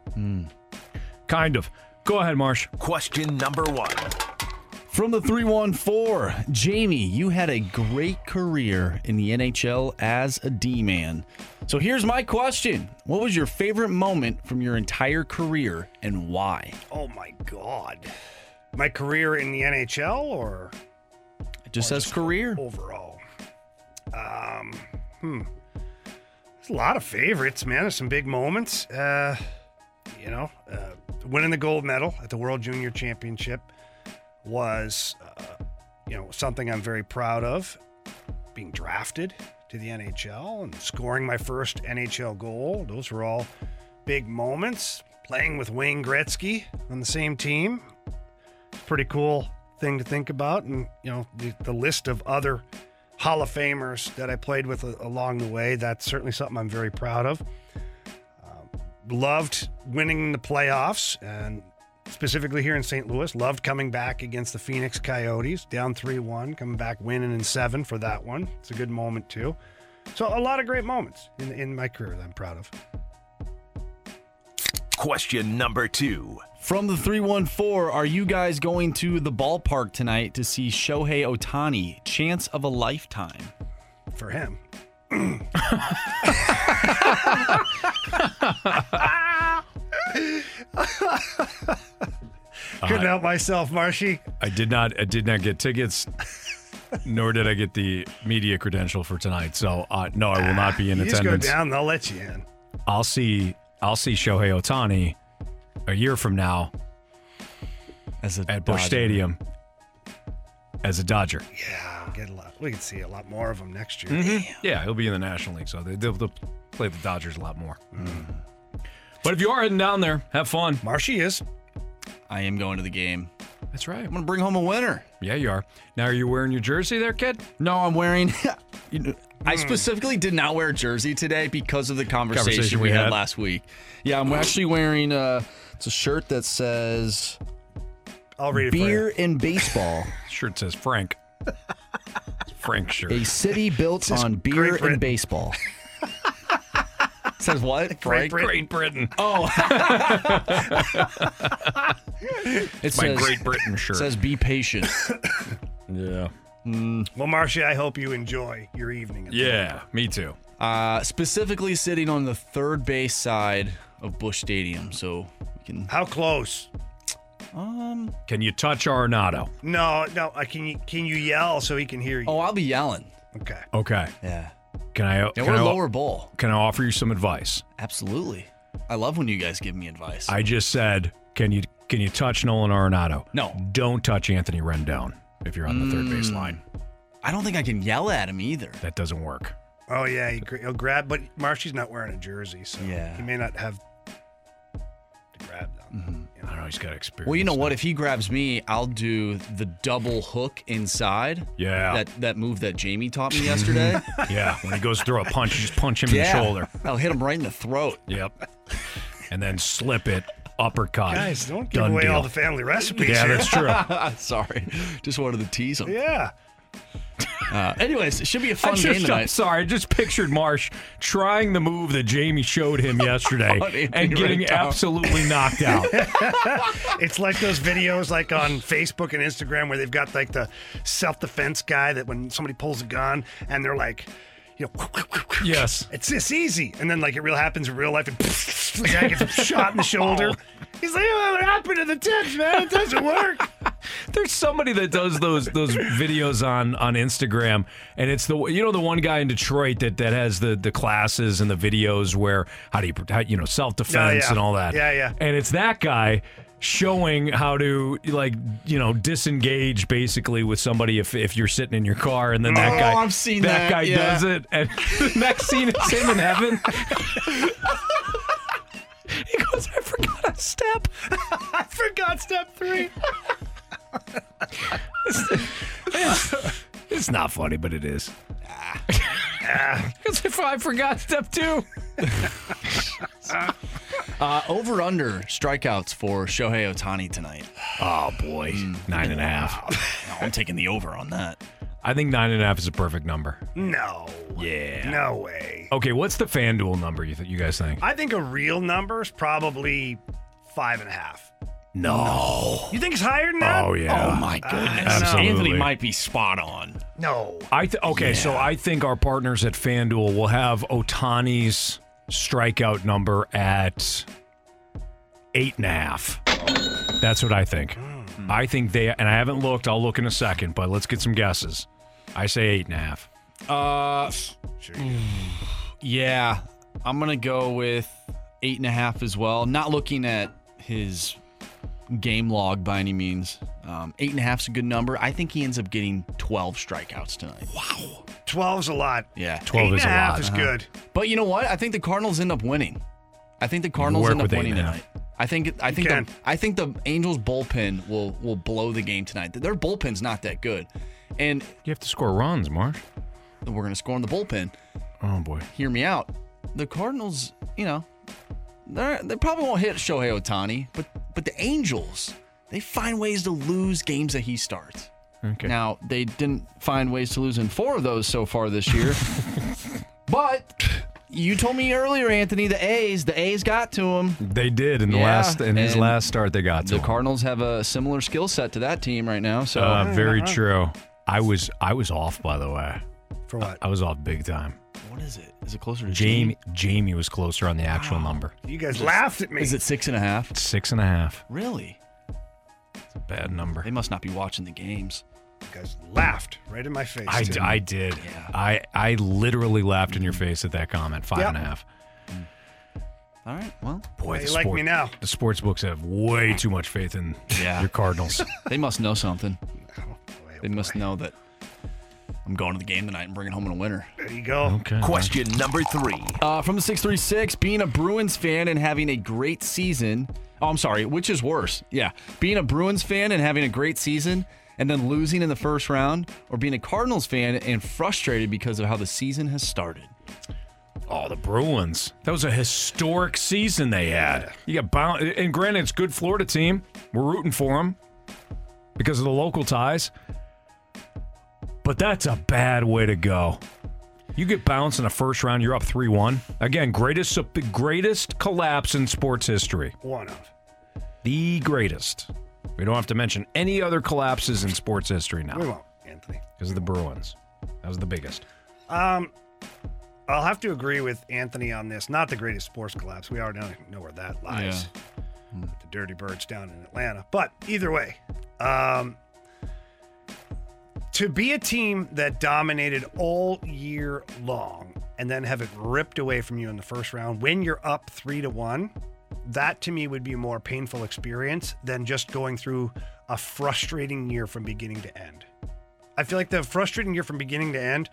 Kind of. Go ahead, Marsh. Question number one. From the 314, Jamie, you had a great career in the NHL as a D man. So here's my question What was your favorite moment from your entire career and why? Oh my God. My career in the NHL or It just says career. overall? Um, hmm. There's a lot of favorites, man. There's some big moments. Uh, you know, uh, winning the gold medal at the World Junior Championship was, uh, you know, something I'm very proud of. Being drafted to the NHL and scoring my first NHL goal. Those were all big moments. Playing with Wayne Gretzky on the same team. Pretty cool thing to think about. And, you know, the, the list of other Hall of Famers that I played with along the way, that's certainly something I'm very proud of. Um, loved winning the playoffs and specifically here in St. Louis. Loved coming back against the Phoenix Coyotes, down 3 1, coming back winning in seven for that one. It's a good moment, too. So, a lot of great moments in, in my career that I'm proud of. Question number two. From the 314, are you guys going to the ballpark tonight to see Shohei Ohtani? Chance of a lifetime. For him. Couldn't help myself, Marshy. I did not. I did not get tickets, nor did I get the media credential for tonight. So uh, no, I will not be in you attendance. Just go down, they'll let you in. I'll see. I'll see Shohei Otani a year from now As a at Busch Dodger. Stadium as a Dodger. Yeah, get a lot. We can see a lot more of them next year. Mhm. Yeah, he'll be in the National League, so they, they'll, they'll play the Dodgers a lot more. But if you are heading down there, have fun. Marshy is. I am going to the game. That's right. I'm going to bring home a winner. Yeah, you are. Now, are you wearing your jersey there, kid? No, I'm wearing. you know, I specifically did not wear a jersey today because of the conversation, Conversation we we had. had. last week. Yeah, I'm actually wearing. Uh, it's a shirt that says I'll read it for "Beer in Baseball." Shirt says Frank. Frank shirt. A city built Says on Great beer Britain. and baseball. says what? Great Frank? Britain. Great Britain. Oh. it My says, Great Britain shirt. says "Be patient." yeah. Well, Marshy, I hope you enjoy your evening. Yeah, me too. Uh, specifically sitting on the third base side of Busch Stadium, so we can. How close? Um. Can you touch Arenado? No, no. I can you can you yell so he can hear you? Oh, I'll be yelling. Okay. Okay. Yeah. Can I? Yeah, can we're I, lower bowl. Can I offer you some advice? Absolutely. I love when you guys give me advice. I just said, can you can you touch Nolan Arenado? No. Don't touch Anthony Rendon if you're on the third base Mm. line. I don't think I can yell at him either. That doesn't work. Oh yeah, he, he'll grab. But Marshy's not wearing a jersey, so Yeah. he may not have to grab them. Mm-hmm. I don't know. He's got experience. Well, you know what? If he grabs me, I'll do the double hook inside. Yeah. That that move that Jamie taught me yesterday. yeah, when he goes to throw a punch, you just punch him in the shoulder. I'll hit him right in the throat. Yep. And then slip it, uppercut. Guys, don't give Done away deal. all the family recipes. Yeah, here. that's true. Sorry. Just wanted to tease him. Yeah. Uh, anyways, it should be a fun just, game I'm tonight. sorry, I just pictured Marsh trying the move that Jamie showed him yesterday and getting Rendon. absolutely knocked out. it's like those videos like on Facebook and Instagram where they've got like the self-defense guy that when somebody pulls a gun and they're like, you know, yes, it's this easy, and then like it real happens in real life, and the guy gets shot in the shoulder. Oh. He's like, oh, what happened to the tips, man? It doesn't work. There's somebody that does those those videos on on Instagram, and it's the you know the one guy in Detroit that that has the the classes and the videos where how do you how, you know self defense yeah. and all that. Yeah, yeah. And it's that guy showing how to like you know disengage basically with somebody if if you're sitting in your car and then that Oh, guy I've seen that, guy yeah. does it and the next scene is him in heaven. he goes, I forgot a step. I forgot step three. It's not funny, but it is. Because if I forgot step two. Uh, over under strikeouts for Shohei Ohtani tonight. Oh boy, nine and a half. No, I'm taking the over on that. I think nine and a half is a perfect number. No. Yeah. No way. Okay, what's the FanDuel number you th- you guys think? I think a real number is probably five and a half. No. You think it's higher than that? Oh yeah. Oh my goodness. Absolutely. Anthony might be spot on. No. I th- okay, so I think our partners at FanDuel will have Ohtani's strikeout number at eight and a half. That's what I think. I think they and I haven't looked. I'll look in a second, but let's get some guesses. I say eight and a half. Uh, yeah, I'm gonna go with eight and a half as well. Not looking at his game log by any means. Um, eight and a half's a good number. I think he ends up getting 12 strikeouts tonight. Wow. 12's a lot. Yeah, 12 Eight is and a half lot. is Uh-huh. good. But you know what? I think the Cardinals end up winning. I think the Cardinals work end up with winning tonight. I think I think the, I think the Angels bullpen will will blow the game tonight. Their bullpen's not that good, and You have to score runs, Marsh. we're gonna score in the bullpen. Oh boy. Hear me out. The Cardinals, you know, they they probably won't hit Shohei Ohtani, but but the Angels, they find ways to lose games that he starts. Okay. Now they didn't find ways to lose in four of those so far this year, but you told me earlier, Anthony, the A's, the A's got to him. They did in the Yeah, last in his last start. They got to The him. Cardinals have a similar skill set to that team right now. So Uh, very true. I was I was off by the way. For what? I was off big time. What is it? Is it closer to Jamie? Jamie was closer on the actual number. You guys laughed at me. Is it six and a half? Six and a half. Really? It's a bad number. They must not be watching the games. You guys laughed right in my face. I, too. I did. I I literally laughed in your face at that comment. Five Yep. and a half. All right. Well, Boy, They the like me now. The sports books have way too much faith in Yeah. your Cardinals. they must know something. Oh, oh they must know that I'm going to the game tonight and bringing home a winner. There you go. Okay. Question number three. Uh, from the 636, being a Bruins fan and having a great season. Oh, I'm sorry. Which is worse? Yeah. Being a Bruins fan and having a great season and then losing in the first round, or being a Cardinals fan and frustrated because of how the season has started. Oh, the Bruins. That was a historic season they had. You got bound, and granted, it's a good Florida team. We're rooting for them because of the local ties. But that's a bad way to go. You get bounced in the first round, you're up 3 1. Again, greatest, greatest collapse in sports history. One of. The greatest. We don't have to mention any other collapses in sports history now. We won't, Anthony. Because of the Bruins. That was the biggest. Um, I'll have to agree with Anthony on this. Not the greatest sports collapse. We already know where that lies. With the Dirty Birds down in Atlanta. But either way, um, to be a team that dominated all year long and then have it ripped away from you in the first round when you're up three to one, that to me would be a more painful experience than just going through a frustrating year from beginning to end. I feel like the frustrating year from beginning to end,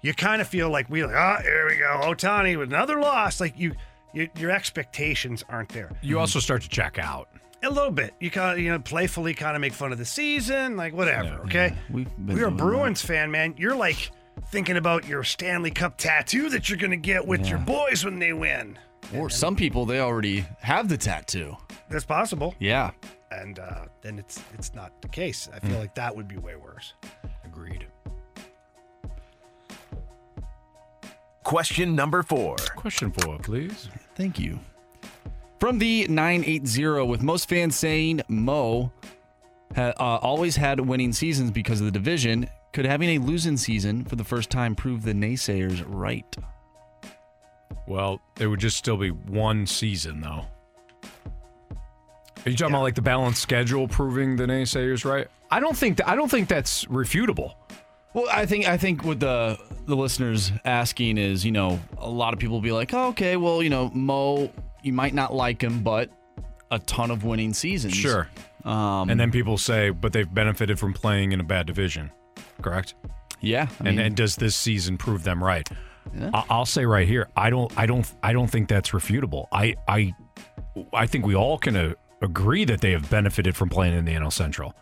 you kind of feel like we like, oh, here we go, Ohtani with another loss. Like you, you, your expectations aren't there. You also start to check out. A little bit. You kind of, you know, playfully kind of make fun of the season, like whatever. okay. We've been You're a doing Bruins fan, man. You're like thinking about your Stanley Cup tattoo that you're gonna get with your boys when they win. Or some people, they already have the tattoo. That's possible. Yeah. And uh, then it's it's not the case. I feel Hmm. like that would be way worse. Agreed. Question number four. Question four, please. Thank you. From the 980, with most fans saying Mo ha, uh, always had winning seasons because of the division, could having a losing season for the first time prove the naysayers right? Well, it would just still be one season, though. Are you talking about like the balanced schedule proving the naysayers right? I don't think that, I don't think that's refutable. Well, I think I think what the the listeners asking is, you know, a lot of people will be like, oh, okay, well, you know, Mo, you might not like him, but a ton of winning seasons. Sure. Um, and then people say, but they've benefited from playing in a bad division, correct? Yeah. I and and does this season prove them right? Yeah. I- I'll say right here, I don't, I don't, I don't think that's refutable. I, I, I think we all can uh, agree that they have benefited from playing in the NL Central.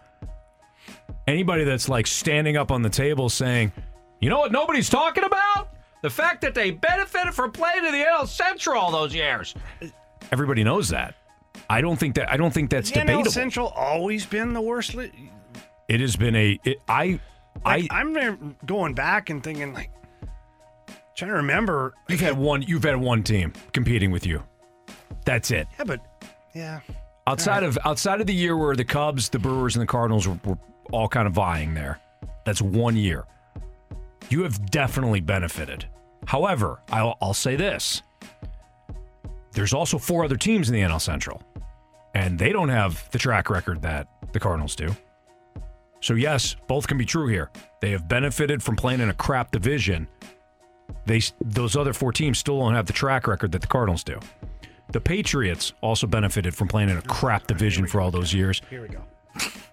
Anybody that's like standing up on the table saying, you know what nobody's talking about? The fact that they benefited from playing in the NL Central all those years. Everybody knows that. I don't think that. I don't think that's Has the NL debatable. Central always been the worst. Li- It has been a. It, I. like, I. I'm going back and thinking like, trying to remember. You've had one. You've had one team competing with you. That's it. Yeah, but yeah. Outside of outside of the year where the Cubs, the Brewers, and the Cardinals were, were all kind of vying there, that's one year. You have definitely benefited. However, I'll, I'll say this: there's also four other teams in the NL Central, and they don't have the track record that the Cardinals do. So yes, both can be true here. They have benefited from playing in a crap division. They those other four teams still don't have the track record that the Cardinals do. The Patriots also benefited from playing in a crap division for all those years, Here we go.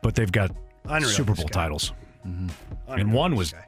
but they've got Unreal, Super Bowl titles, mm-hmm. and Unreal, one was guy.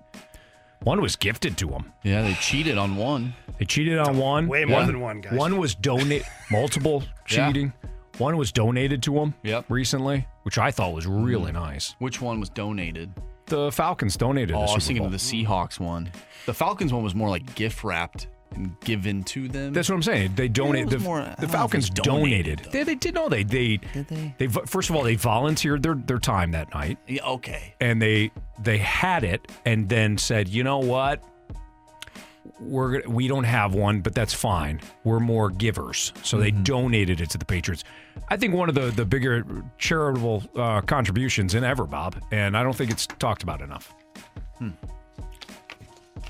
One was gifted to him. Yeah, they cheated on one. They cheated on one. Way more than one, guys. One was donate multiple Yeah. cheating. One was donated to him Yep. recently, which I thought was really mm. nice. Which one was donated? The Falcons donated. Oh, a I was Super thinking Bowl. of the Seahawks one. The Falcons one was more like gift wrapped and given to them. That's what I'm saying. They donated. the, more- the don't know if Falcons donated, donated. They, they did know they they Did they? they first of all they volunteered their their time that night, Yeah, okay. and they they had it, and then said, you know what, we're we don't have one, but that's fine. We're more givers, so they donated it to the Patriots. I think one of the the bigger charitable uh, contributions in ever, Bob, and I don't think it's talked about enough.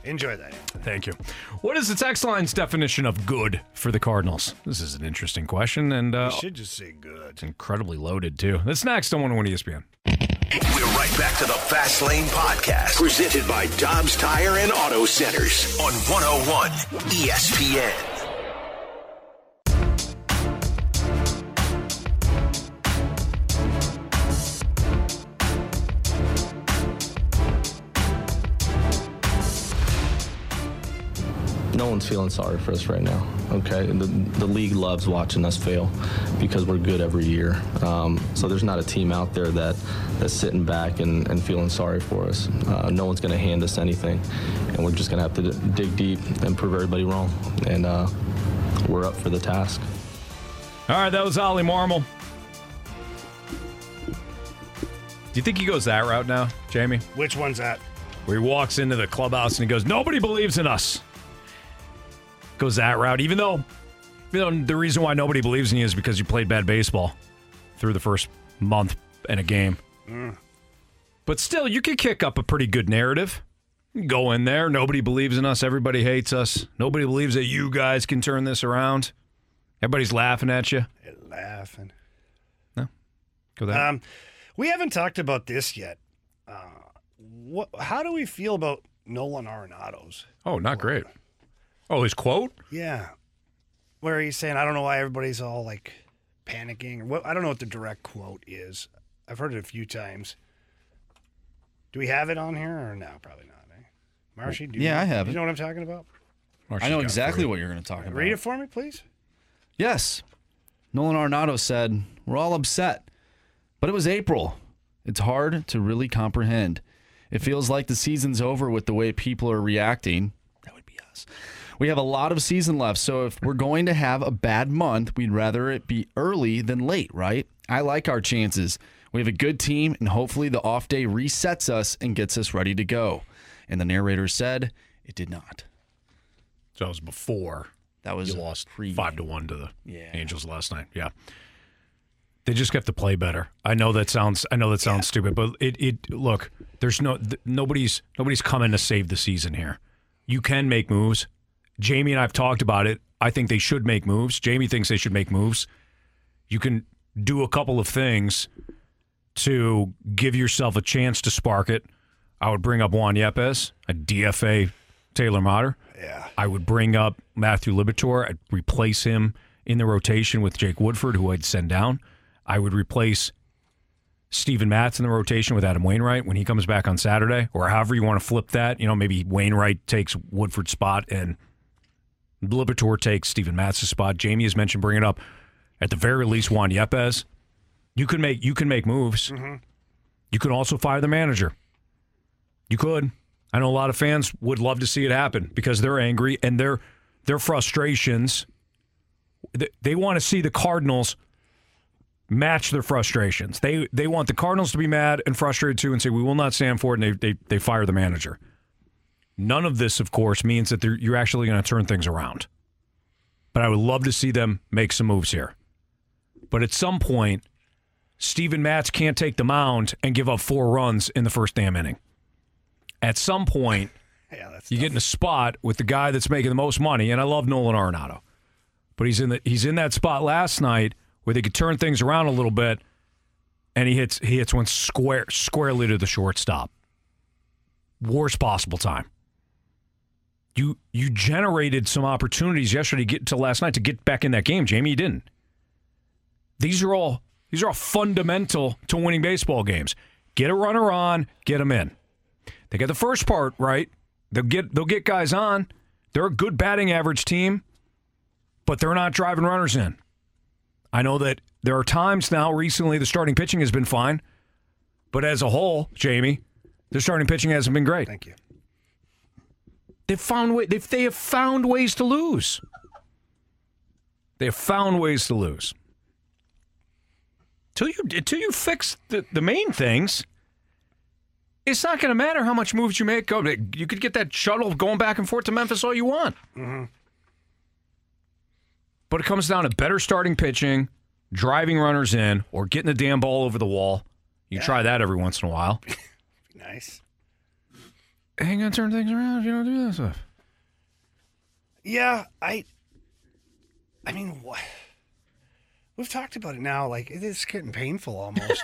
Enjoy that. Thank you. What is the text line's definition of good for the Cardinals? This is an interesting question, and uh, You should just say good. it's incredibly loaded too. That's next on 101 ESPN. We're right back to the Fast Lane Podcast, presented by Dobbs Tire and Auto Centers on 101 ESPN. No one's feeling sorry for us right now. Okay, the, the league loves watching us fail because we're good every year. Um, so there's not a team out there that that's sitting back and, and feeling sorry for us. Uh, no one's going to hand us anything, and we're just going to have to d- dig deep and prove everybody wrong. And uh, we're up for the task. All right, that was Oli Marmol. Do you think he goes that route now, Jamie? Which one's that? Where he walks into the clubhouse and he goes, "Nobody believes in us." Goes that route, even though, you know, the reason why nobody believes in you is because you played bad baseball through the first month and a game. Mm. But still, you could kick up a pretty good narrative. Go in there. Nobody believes in us. Everybody hates us. Nobody believes that you guys can turn this around. Everybody's laughing at you. They're Laughing. No. Go that. Um, we haven't talked about this yet. Uh, what? How do we feel about Nolan Arenado's? oh, not great. Oh, his quote? Yeah, where he's saying, "I don't know why everybody's all like panicking," or what? I don't know what the direct quote is. I've heard it a few times. Do we have it on here or no? Probably not. Eh? Marshy, do you Yeah, know, I have do it. You know what I'm talking about? I know exactly what you're going to talk about. Read it for me, please. Yes. Nolan Arenado said, We're all upset. But it was April. It's hard to really comprehend. It feels like the season's over with the way people are reacting. That would be us. We have a lot of season left, so if we're going to have a bad month, we'd rather it be early than late, right? I like our chances. We have a good team, and hopefully the off day resets us and gets us ready to go. And the narrator said it did not. So that was before that was you lost five to one to the Yeah. Angels last night. Yeah, they just have to play better. I know that sounds I know that sounds stupid, but it it look there's no th- nobody's nobody's coming to save the season here. You can make moves. Jamie and I've talked about it. I think they should make moves. Jamie thinks they should make moves. You can do a couple of things to give yourself a chance to spark it. I would bring up Juan Yepez, a DFA Taylor Motter. Yeah. I would bring up Matthew Liberatore. I'd replace him in the rotation with Jake Woodford, who I'd send down. I would replace Steven Matz in the rotation with Adam Wainwright when he comes back on Saturday, or however you want to flip that. You know, maybe Wainwright takes Woodford's spot and Liberatore takes Steven Matz's spot. Jamie has mentioned bringing up at the very least Juan Yepez. You can make you can make moves. Mm-hmm. You can also fire the manager. You could. I know a lot of fans would love to see it happen because they're angry and their their frustrations. They, they want to see the Cardinals match their frustrations. They they want the Cardinals to be mad and frustrated too, and say we will not stand for it, and they they, they fire the manager. None of this, of course, means that you're actually going to turn things around. But I would love to see them make some moves here. But at some point, Steven Matz can't take the mound and give up four runs in the first damn inning. At some point, you get in a spot with the guy that's making the most money, and I love Nolan Arenado, but he's in the he's in that spot last night where they could turn things around a little bit, and he hits he hits one square squarely to the shortstop. Worst possible time. You you generated some opportunities yesterday get to last night to get back in that game, Jamie. You didn't. These are all these are all fundamental to winning baseball games. Get a runner on, get them in. They get the first part right. They'll get they'll get guys on. They're a good batting average team, but they're not driving runners in. I know that there are times now recently the starting pitching has been fine, but as a whole, Jamie, the starting pitching hasn't been great. Thank you. They've found way, they've, they have found ways to lose. They have found ways to lose. Till you till you fix the, the main things, it's not going to matter how much moves you make. You could get that shuttle going back and forth to Memphis all you want. Mm-hmm. But it comes down to better starting pitching, driving runners in, or getting the damn ball over the wall. You try that every once in a while. Nice. Ain't gonna turn things around if you don't do that stuff. Yeah, I. I mean, what? We've talked about it now. Like it is getting painful almost.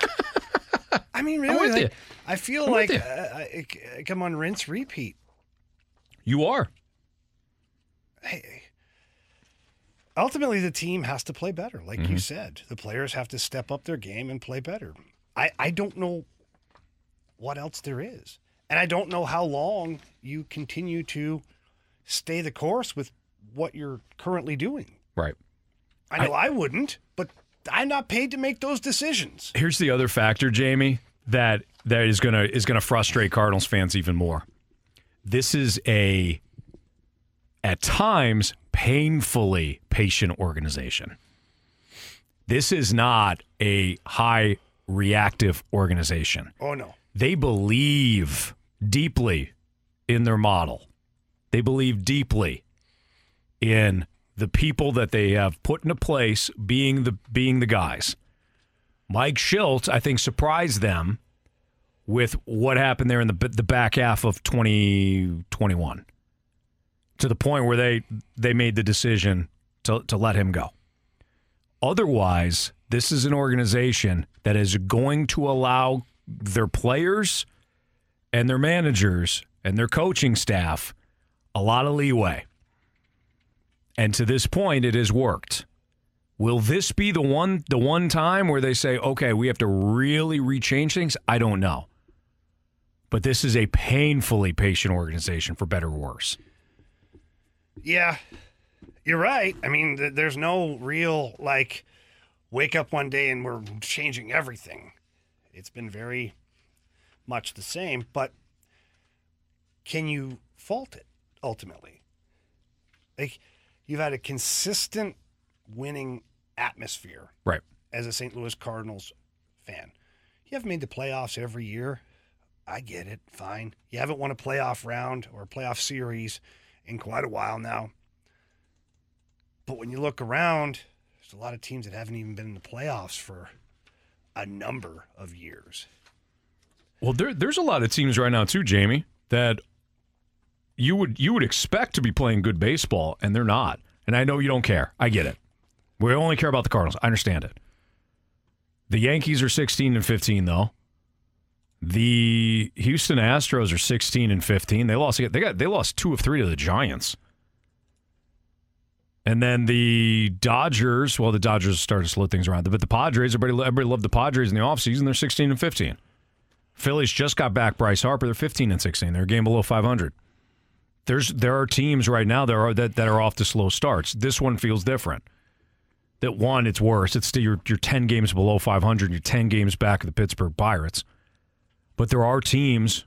I mean, really, like, you. I feel I'm like you. uh, I, I come on rinse repeat. You are. Hey, ultimately, the team has to play better. Like you Mhm. said, the players have to step up their game and play better. I, I don't know what else there is. And I don't know how long you continue to stay the course with what you're currently doing. Right. I know I, wouldn't, but I'm not paid to make those decisions. Here's the other factor, Jamie, that that is gonna is gonna frustrate Cardinals fans even more. This is a at times painfully patient organization. This is not a high reactive organization. Oh no. They believe deeply in their model. They believe deeply in the people that they have put into place being the being the guys. Mike Shildt, I think, surprised them with what happened there in the the back half of 2021 to the point where they they made the decision to to let him go. Otherwise, this is an organization that is going to allow their players and their managers and their coaching staff a lot of leeway. And to this point, it has worked. Will this be the one the one time where they say, okay, we have to really rechange things? I don't know. But this is a painfully patient organization, for better or worse. Yeah, you're right. I mean, th- there's no real like wake up one day and we're changing everything. It's been very much the same, but can you fault it ultimately? Like you've had a consistent winning atmosphere Right. as a St. Louis Cardinals fan. You haven't made the playoffs every year. I get it. Fine. You haven't won a playoff round or a playoff series in quite a while now. But when you look around, there's a lot of teams that haven't even been in the playoffs for a number of years. Well, there, there's a lot of teams right now too, Jamie, that you would you would expect to be playing good baseball, and they're not. And I know you don't care. I get it. We only care about the Cardinals. I understand it. The Yankees are 16 and 15, though. The Houston Astros are 16 and 15. They lost. They got. They lost two of three to the Giants. And then the Dodgers. Well, the Dodgers started to slow things around, but the Padres. Everybody, everybody loved the Padres in the offseason. They're 16 and 15. Phillies just got back Bryce Harper. They're 15 and 16. They're a game below 500. There's there are teams right now that are that, that are off to slow starts. This one feels different. That one, it's worse. It's still you're, you're 10 games below 500. You're 10 games back of the Pittsburgh Pirates. But there are teams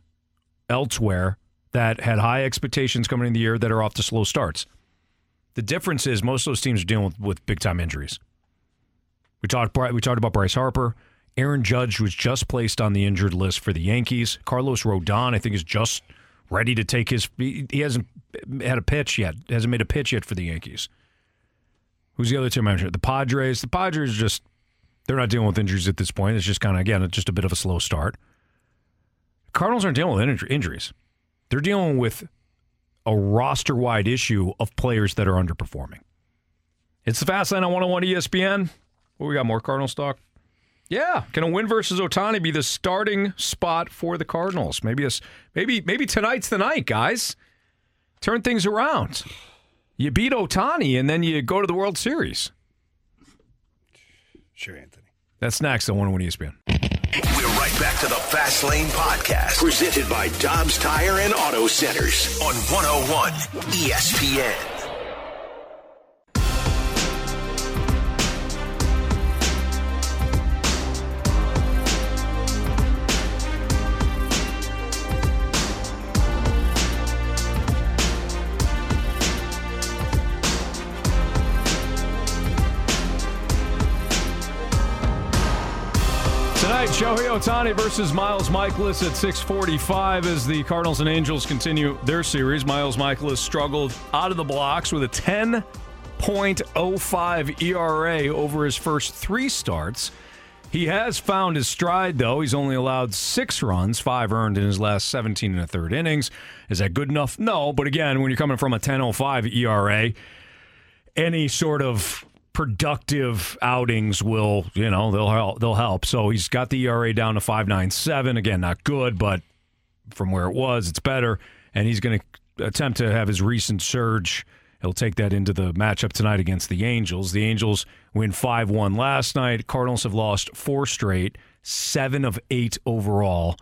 elsewhere that had high expectations coming in the year that are off to slow starts. The difference is most of those teams are dealing with, with big time injuries. We talked we talked about Bryce Harper. Aaron Judge was just placed on the injured list for the Yankees. Carlos Rodon, I think, is just ready to take his. He hasn't had a pitch yet. Hasn't made a pitch yet for the Yankees. Who's the other team mentioned? The Padres. The Padres just they're not dealing with injuries at this point. It's just kind of again just a bit of a slow start. Cardinals aren't dealing with inju- injuries. They're dealing with a roster wide issue of players that are underperforming. It's the Fast Lane on 101 ESPN. What we got more Cardinals talk? Yeah, can a win versus Ohtani be the starting spot for the Cardinals? Maybe this, maybe maybe tonight's the night, guys. Turn things around. You beat Ohtani and then you go to the World Series. Sure, Anthony. That's next on 101 ESPN. We're right back to the Fast Lane Podcast, presented by Dobbs Tire and Auto Centers on 101 ESPN. Shohei Ohtani versus Miles Mikolas at 645 as the Cardinals and Angels continue their series. Miles Mikolas struggled out of the blocks with a 10.05 ERA over his first three starts. He has found his stride, though. He's only allowed six runs, five earned in his last 17 and a third innings. Is that good enough? No. But again, when you're coming from a 10.05 ERA, any sort of productive outings will, you know, they'll help. They'll help. So he's got the ERA down to 5.97. Again, not good, but from where it was, it's better. And he's going to attempt to have his recent surge. He'll take that into the matchup tonight against the Angels. The Angels win 5 1 last night. Cardinals have lost four straight, seven of eight overall.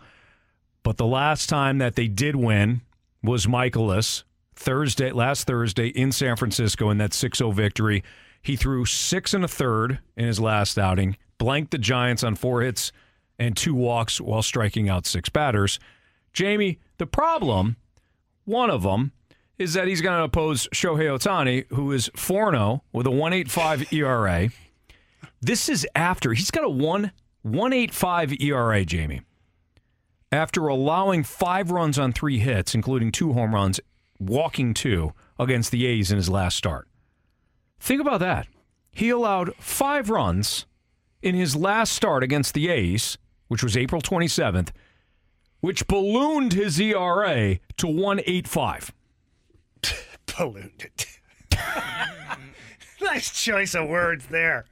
But the last time that they did win was Mikolas Thursday, last Thursday in San Francisco in that 6 0 victory. He threw six and a third in his last outing, blanked the Giants on four hits and two walks while striking out six batters. Jamie, the problem, one of them, is that he's going to oppose Shohei Ohtani, who is 4 0 with a 185 ERA. This is after he's got a 1 185 ERA, Jamie. After allowing five runs on three hits, including two home runs, walking two against the A's in his last start. Think about that. He allowed five runs in his last start against the A's, which was April 27th, which ballooned his ERA to 185. Ballooned it. nice choice of words there.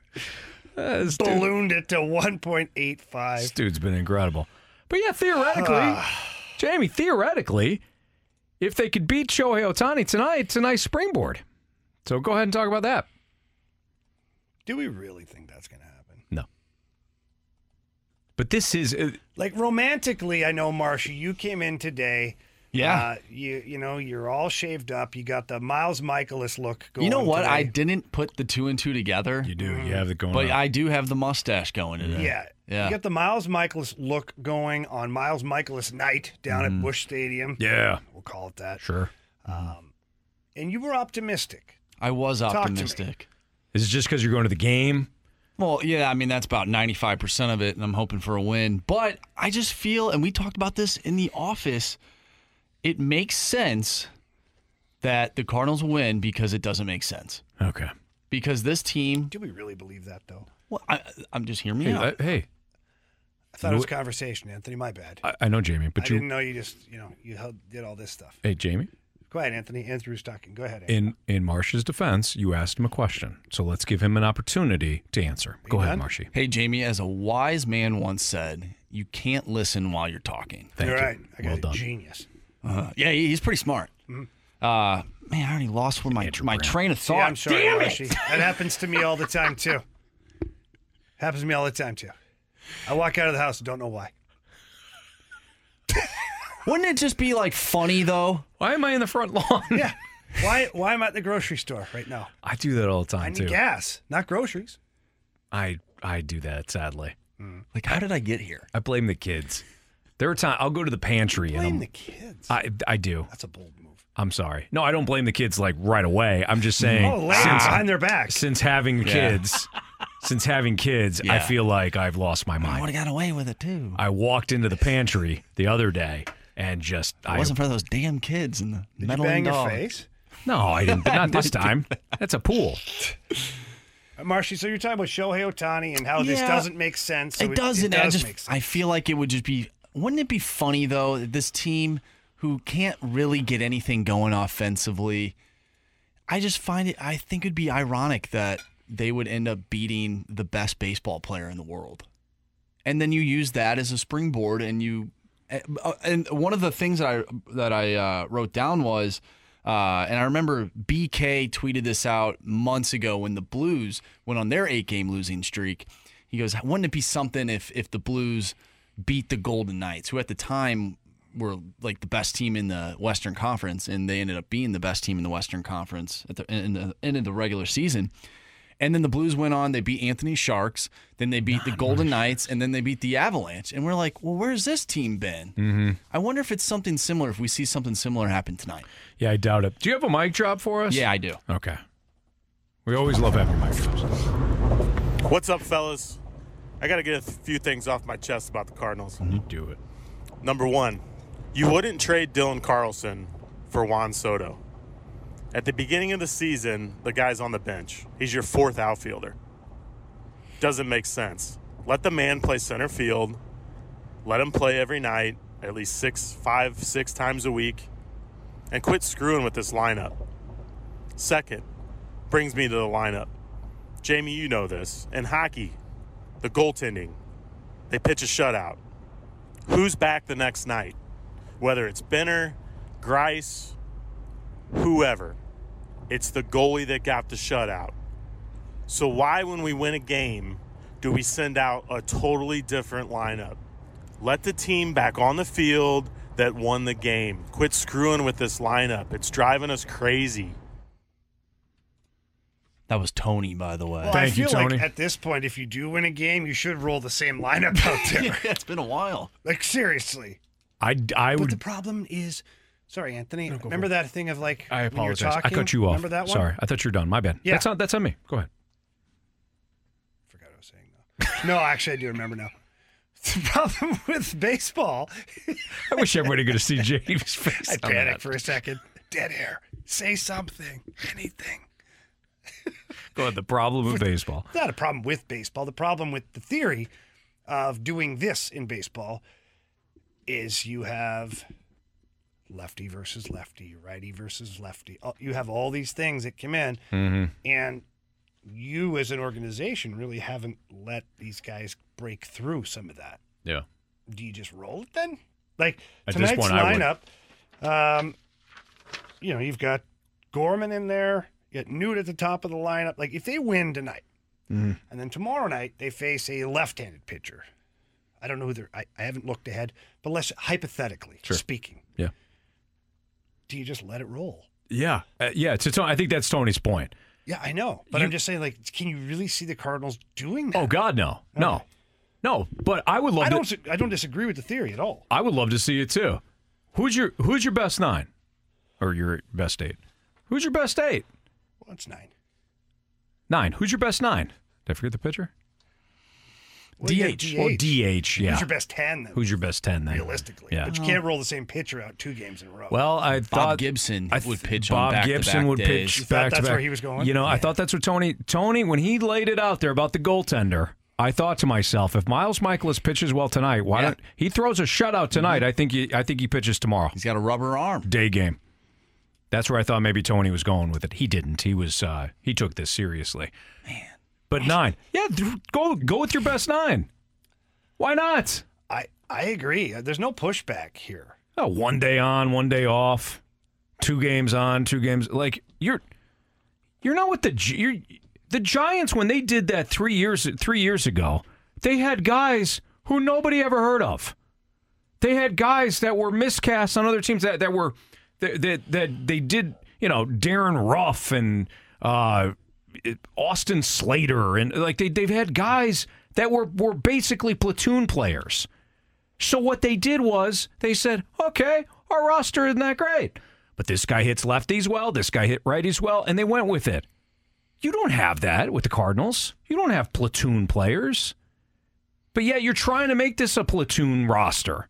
dude- Ballooned it to 1.85. This dude's been incredible. But yeah, theoretically, Jamie, theoretically, if they could beat Shohei Ohtani tonight, it's a nice springboard. So go ahead and talk about that. Do we really think that's going to happen? No. But this is uh, Like romantically, I know, Marsha, you came in today. Yeah. Uh, you you know you're all shaved up. You got the Miles Mikolas look going. You know what? I didn't put the two and two together. You do. You have it going. But on. I do have the mustache going today. Yeah. Yeah. You got the Miles Mikolas look going on Miles Mikolas night down at Busch Stadium. Yeah. We'll call it that. Sure. Um, and you were optimistic. I was Talk to me. optimistic. Is it just because you're going to the game? Well, yeah, I mean that's about 95% of it and I'm hoping for a win. But I just feel and we talked about this in the office, it makes sense that the Cardinals win because it doesn't make sense. Okay. Because this team, Do we really believe that though? well, I, I'm just hearing me Hey, out. uh, hey, I thought it was conversation, Anthony. My bad. I, I know Jamie, but I you. didn't know you just you know you held, did all this stuff. Hey, Jamie. Go ahead, Anthony. Andrew's talking. Go ahead. Anthony. In in Marsh's defense, you asked him a question, so let's give him an opportunity to answer. Go ahead, done? Marshy. Hey, Jamie, as a wise man once said, you can't listen while you're talking. Thank You're you. right. I got Well a done. genius. Uh, yeah, he's pretty smart. Mm-hmm. Uh, man, I already lost where my my train of thought. Yeah, I'm sorry, Damn Marshy. it! That happens to me all the time too. Happens to me all the time too. I walk out of the house and don't know why. Wouldn't it just be like funny though? Why am I in the front lawn? Yeah. Why? Why am I at the grocery store right now? I do that all the time I need too. gas, not groceries. I I do that sadly. Mm. Like, how did I get here? I blame the kids. There are times I'll go to the pantry and Blame I'm, the kids. I I do. That's a bold move. I'm sorry. No, I don't blame the kids like right away. I'm just saying Oh, laying since behind their back. since having Yeah. kids, since having kids, I Yeah. feel like I've lost my mind. I would have got away with it too. I walked into the pantry the other day and just It I wasn't for those damn kids and the Did you meddling bang dog. your face? No, I didn't. But not this time. That's a pool. Uh, Marshy, so you're talking about Shohei Ohtani and how this doesn't make sense. So it doesn't. I does just make sense. I feel like it would just be. Wouldn't it be funny though? that This team who can't really get anything going offensively. I just find it. I think it'd be ironic that they would end up beating the best baseball player in the world, and then you use that as a springboard. And you, and one of the things that I that I uh, wrote down was. Uh, and I remember BK tweeted this out months ago when the Blues went on their eight game losing streak. He goes, Wouldn't it be something if, if the Blues beat the Golden Knights, who at the time were like the best team in the Western Conference, and they ended up being the best team in the Western Conference at the the end of the regular season. And then the Blues went on, they beat Anthony Sharks, then they beat the Golden Knights, and then they beat the Avalanche. And we're like, well, where's this team been? Mm-hmm. I wonder if it's something similar, if we see something similar happen tonight. Yeah, I doubt it. Do you have a mic drop for us? Yeah, I do. Okay. We always love having mic drops. What's up, fellas? I got to get a few things off my chest about the Cardinals. You do it. Number one, you wouldn't trade Dylan Carlson for Juan Soto. At the beginning of the season, the guy's on the bench. He's your fourth outfielder. Doesn't make sense. Let the man play center field. Let him play every night, at least six, five, six times a week, and quit screwing with this lineup. Second, brings me to the lineup. Jamie, you know this. In hockey, the goaltending, they pitch a shutout. Who's back the next night? Whether it's Benner, Grice, whoever, it's the goalie that got the shutout. So, why, when we win a game, do we send out a totally different lineup? Let the team back on the field that won the game. Quit screwing with this lineup. It's driving us crazy. That was Tony, by the way. Well, I feel like at this point, if you do win a game, you should roll the same lineup out there. yeah, it's been a while. Like seriously. I, I But would. the problem is, sorry, Anthony. remember that thing of like I apologize. I cut you off. Remember that one? Sorry, I thought you were done. My bad. Yeah. That's not. That's on me. Go ahead. I forgot what I was saying. no, actually, I do remember now. The problem with baseball. I wish everybody could have seen James' face. I on panicked for a second. Dead air. Say something. Anything. Go ahead. The problem with baseball. It's not a problem with baseball. The problem with the theory of doing this in baseball is you have lefty versus lefty, righty versus lefty. You have all these things that come in, Mm-hmm. and you as an organization really haven't let these guys break through some of that. Yeah. Do you just roll it then? Like At this tonight's point, I lineup, um, you know, you've got Gorman in there, you got Newt at the top of the lineup. Like if they win tonight, Mm-hmm. and then tomorrow night they face a left-handed pitcher. I don't know who they're. I, I haven't looked ahead, but let's hypothetically Sure. speaking, Yeah. Do you just let it roll? Yeah. Uh, yeah. It's, it's, I think that's Tony's point. Yeah, I know, but I'm just saying, like, can you really see the Cardinals doing that? Oh God, no, no, no. But I would love. I to, don't. I don't disagree with the theory at all. I would love to see it too. Who's your Who's your best nine, or your best eight? Who's your best eight? What's nine? Nine. Who's your best nine? Did I forget the pitcher? Well, yeah, DH. Well, DH. Yeah. Who's your best ten then? Who's your best ten then? realistically? Yeah. But you can't roll the same pitcher out two games in a row. Well, I thought Gibson I would pitch on Bob back-to-back Gibson would days. pitch You thought back to that's back. where he was going? You know, I thought that's what Tony Tony when he laid it out there about the goaltender. I thought to myself, if Miles Mikolas pitches well tonight, why don't he throws a shutout tonight? I think he I think he pitches tomorrow. Mm-hmm. He's got a rubber arm. Day game. That's where I thought maybe Tony was going with it. He didn't. He was uh, he took this seriously. Man. But nine. Yeah, go go with your best nine. Why not? I I agree. There's no pushback here. Oh, one day on, one day off, two games on, two games. Like you're, you're not with the you're, the Giants when they did that three years three years ago. They had guys who nobody ever heard of. They had guys that were miscast on other teams that that were that that, that they did. You know, Darin Ruf and uh, Austin Slater and like they they've had guys that were were basically platoon players. So what they did was they said, okay, our roster isn't that great. But this guy hits lefties well, this guy hit righties well, and they went with it. You don't have that with the Cardinals. You don't have platoon players. But yet you're trying to make this a platoon roster.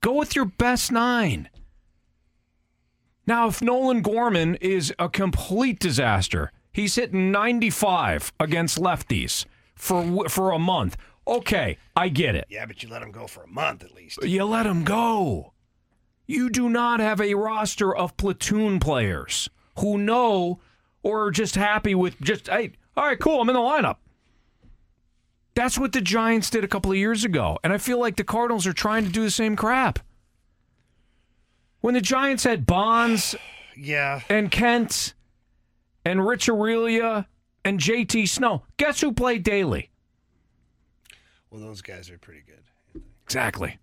Go with your best nine. Now, if Nolan Gorman is a complete disaster, he's hitting 95 against lefties for for a month. Okay, I get it. Yeah, but you let him go for a month at least. You let him go. You do not have a roster of platoon players who know or are just happy with just, hey, all right, cool, I'm in the lineup. That's what the Giants did a couple of years ago. And I feel like the Cardinals are trying to do the same crap. When the Giants had Bonds Yeah. and Kent and Rich Aurilia and JT Snow, guess who played daily? Well, those guys are pretty good. Exactly.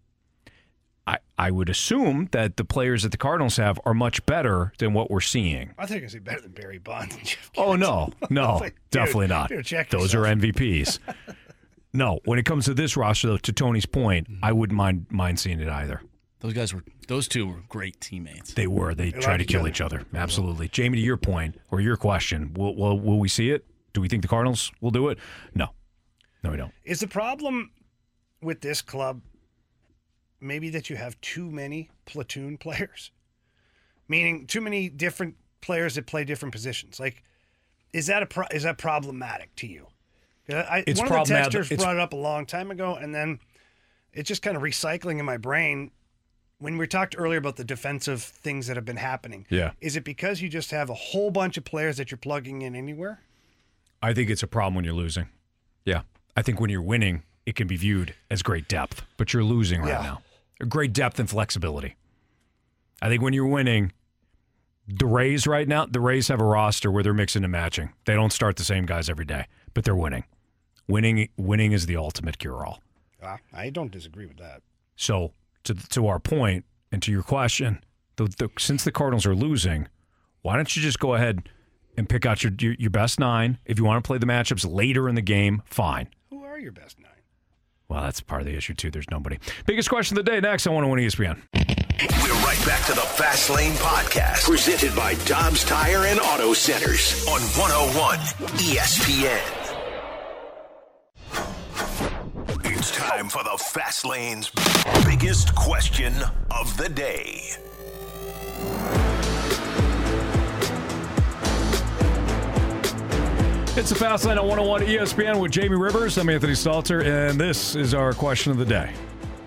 I, I would assume that the players that the Cardinals have are much better than what we're seeing. I think I say better than Barry Bonds. And Jeff Oh no, no, Like, dude, definitely not. dude, Those yourself. are MVPs. no, when it comes to this roster, though, to Tony's point, mm-hmm. I wouldn't mind mind seeing it either. Those guys were those two were great teammates. They were. They They try like to kill each each other. Absolutely. Jamie, to your point or your question, will, will will we see it? Do we think the Cardinals will do it? No, no, we don't. Is the problem with this club maybe that you have too many platoon players? Meaning too many different players that play different positions. Like is that a pro- is that problematic to you? Yeah, I, It's one of the problematic- texters it's- brought it up a long time ago, and then it's just kind of recycling in my brain. When we talked earlier about the defensive things that have been happening, Yeah. is it because you just have a whole bunch of players that you're plugging in anywhere? I think it's a problem when you're losing. Yeah. I think when you're winning, it can be viewed as great depth, but you're losing right Yeah. now. Great depth and flexibility. I think when you're winning, the Rays right now, the Rays have a roster where they're mixing and matching. They don't start the same guys every day, but they're winning. Winning winning is the ultimate cure all. Uh, I don't disagree with that. So to to our point and to your question, the, the, since the Cardinals are losing, why don't you just go ahead and pick out your, your your best nine? If you want to play the matchups later in the game, fine. Who are your best nine? Well, that's part of the issue too. There's nobody. Biggest question of the day next. I want to win ESPN. Oh We're right back to the Fast Lane Podcast, presented by Dobbs Tire and Auto Centers on 101 ESPN. For the Fast Lane's biggest question of the day. It's a Fast Lane on 101 ESPN with Jamie Rivers. I'm Anthony Stalter, and this is our question of the day.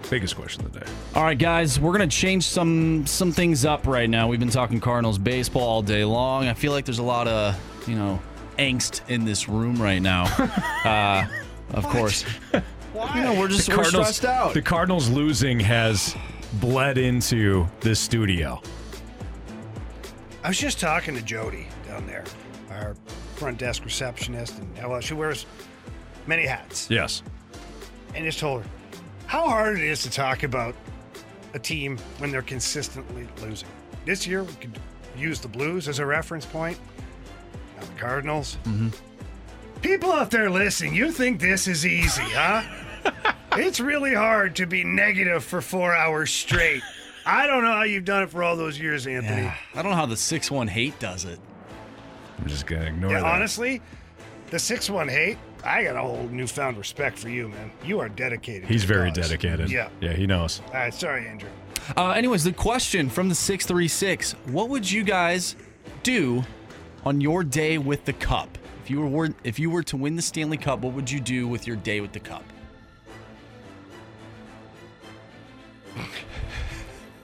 Biggest question of the day. All right, guys, we're gonna change some some things up right now. We've been talking Cardinals baseball all day long. I feel like there's a lot of you know angst in this room right now. uh, of course, you know we're just The we're Cardinals- stressed out. The Cardinals losing has bled into this studio. I was just talking to Jody down there, our front desk receptionist, and well, she wears many hats. Yes. and just told her how hard it is to talk about a team when they're consistently losing. This year, we could use the Blues as a reference point. Now the Cardinals. Mm-hmm. People out there listening, you think this is easy, huh? It's really hard to be negative for four hours straight. I don't know how you've done it for all those years, Anthony. Yeah, I don't know how the six one hate does it. I'm just gonna ignore Yeah, that. honestly, the six one hate. I got a whole newfound respect for you, man. You are dedicated. He's very cause. dedicated. Yeah. Yeah, he knows. All right, sorry, Andrew. Uh, anyways, the question from the six three six: What would you guys do on your day with the cup? If you were if you were to win the Stanley Cup, what would you do with your day with the cup?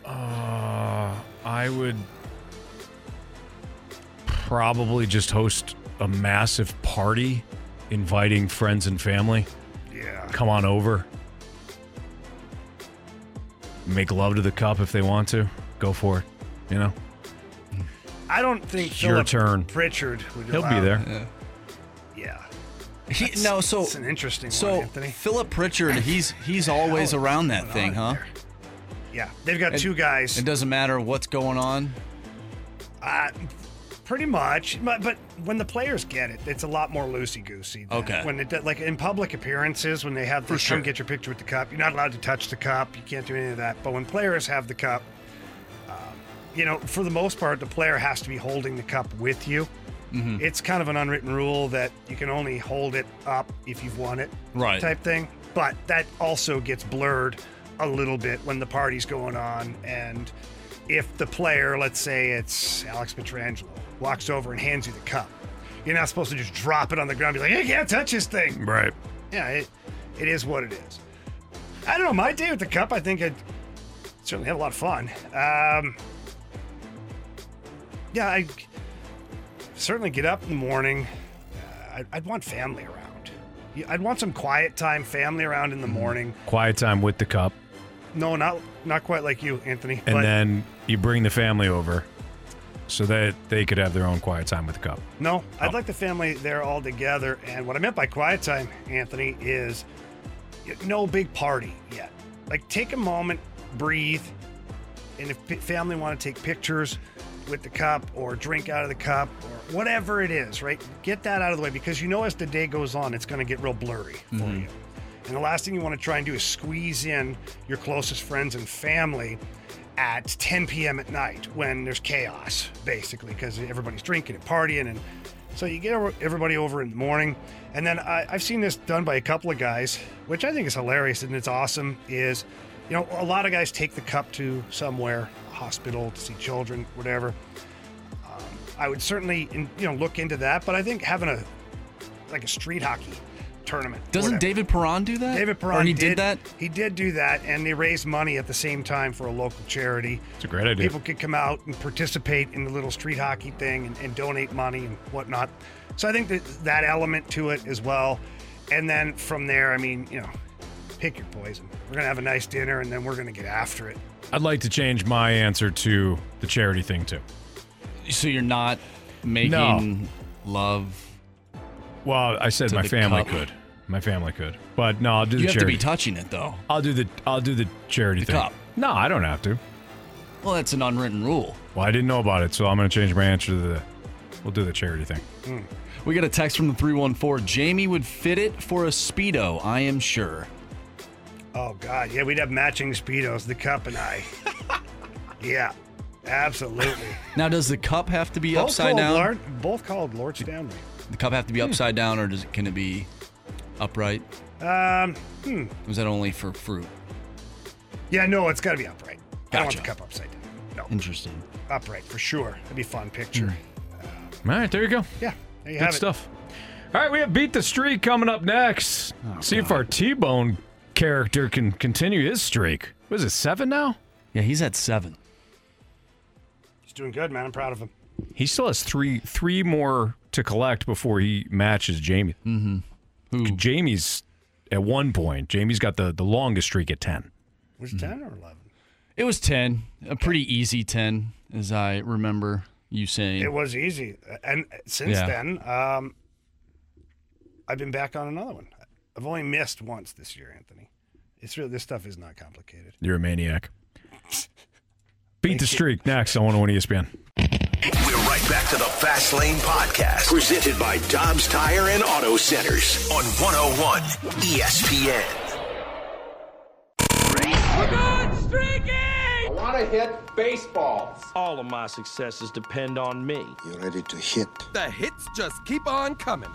Uh, I would probably just host a massive party, inviting friends and family. Yeah. Come on over. Make love to the cup if they want to. Go for it. You know? I don't think Your Philip turn. Pritchard would. He'll be allow- there. Yeah. He, That's- no, so it's an interesting so one, Anthony. Philip Pritchard, he's he's always around that thing, huh? Yeah, they've got It- two guys. It doesn't matter what's going on. Uh, pretty much, but, but when the players get it, it's a lot more loosey goosey. Okay. When it like in public appearances, when they have to sure. come get your picture with the cup, you're not allowed to touch the cup. You can't do any of that. But when players have the cup, um, you know, for the most part, the player has to be holding the cup with you. Mm-hmm. It's kind of an unwritten rule that you can only hold it up if you've won it, Right. Type thing. But that also gets blurred a little bit when the party's going on, and if the player, let's say it's Alex Pietrangelo, walks over and hands you the cup, you're not supposed to just drop it on the ground, and be like, "Hey, can't touch this thing." Right. Yeah, it, it is what it is. I don't know. My day with the cup, I think I'd certainly had a lot of fun. Um, yeah, I certainly get up in the morning. Uh, I'd, I'd want family around. I'd want some quiet time, family around in the morning. Quiet time with the cup. No, not not quite like you, Anthony. And but then you bring the family over so that they could have their own quiet time with the cup. no, I'd like the family there all together. And what I meant by quiet time, Anthony, is no big party yet. Like take a moment, breathe, and if p- family want to take pictures with the cup or drink out of the cup or whatever it is, right? Get that out of the way because you know as the day goes on, it's going to get real blurry for Mhm. you. And the last thing you want to try and do is squeeze in your closest friends and family at 10 p.m. at night when there's chaos, basically, because everybody's drinking and partying. And so you get everybody over in the morning. And then I, I've seen this done by a couple of guys, which I think is hilarious and it's awesome. Is, you know, a lot of guys take the cup to somewhere, a hospital, to see children, whatever. Um, I would certainly, in- you know, look into that. But I think having a like a street hockey tournament. Doesn't whatever. David Perron do that? David Perron Or he did that? He did do that, and they raised money at the same time for a local charity. It's a great idea. People could come out and participate in the little street hockey thing and, and donate money and whatnot. So I think that that element to it as well. And then from there, I mean, you know, pick your poison. We're gonna have a nice dinner, and then we're gonna get after it. I'd like to change my answer to the charity thing too. So you're not making love. Well, I said my family cup. could. My family could, but no, I'll do You the have to charity. be touching it though. I'll do the I'll do the charity The thing. cup. No, I don't have to. Well, that's an unwritten rule. Well, I didn't know about it, so I'm going to change my answer to the. We'll do the charity thing. Hmm. We got a text from the 314. Jamie would fit it for a Speedo, I am sure. Oh God, yeah, we'd have matching speedos, the cup and I. yeah, absolutely. Now, does the cup have to be Both upside called down? Lord, both called Lord Stanley. The cup have to be hmm. upside down, or does it, can it be upright? Um, hmm. Was that only for fruit? Yeah, no, it's got to be upright. Gotcha. I don't want the cup upside down. No, Interesting. upright for sure. That'd be a fun picture. All right, there you go. Yeah, there you Good have stuff. All right, we have beat the streak coming up next. See if our T-Bone character can continue his streak. Was it seven now? Yeah, he's at seven. He's doing good, man. I'm proud of him. He still has three three more to collect before he matches Jamie. Mm-hmm. Jamie's at one point. Jamie's got the the longest streak at ten. Was it 10 or 11? It was 10, a pretty easy 10, as I remember you saying. It was easy, and since Yeah. then, um, I've been back on another one. I've only missed once this year, Anthony. It's really this stuff is not complicated. You're a maniac. Beat the streak next on 101 ESPN. We're right back to the Fast Lane Podcast, presented by Dobbs Tire and Auto Centers on 101 ESPN. We're going streaking! I want to hit baseballs. All of my successes depend on me. You're ready to hit. The hits just keep on coming.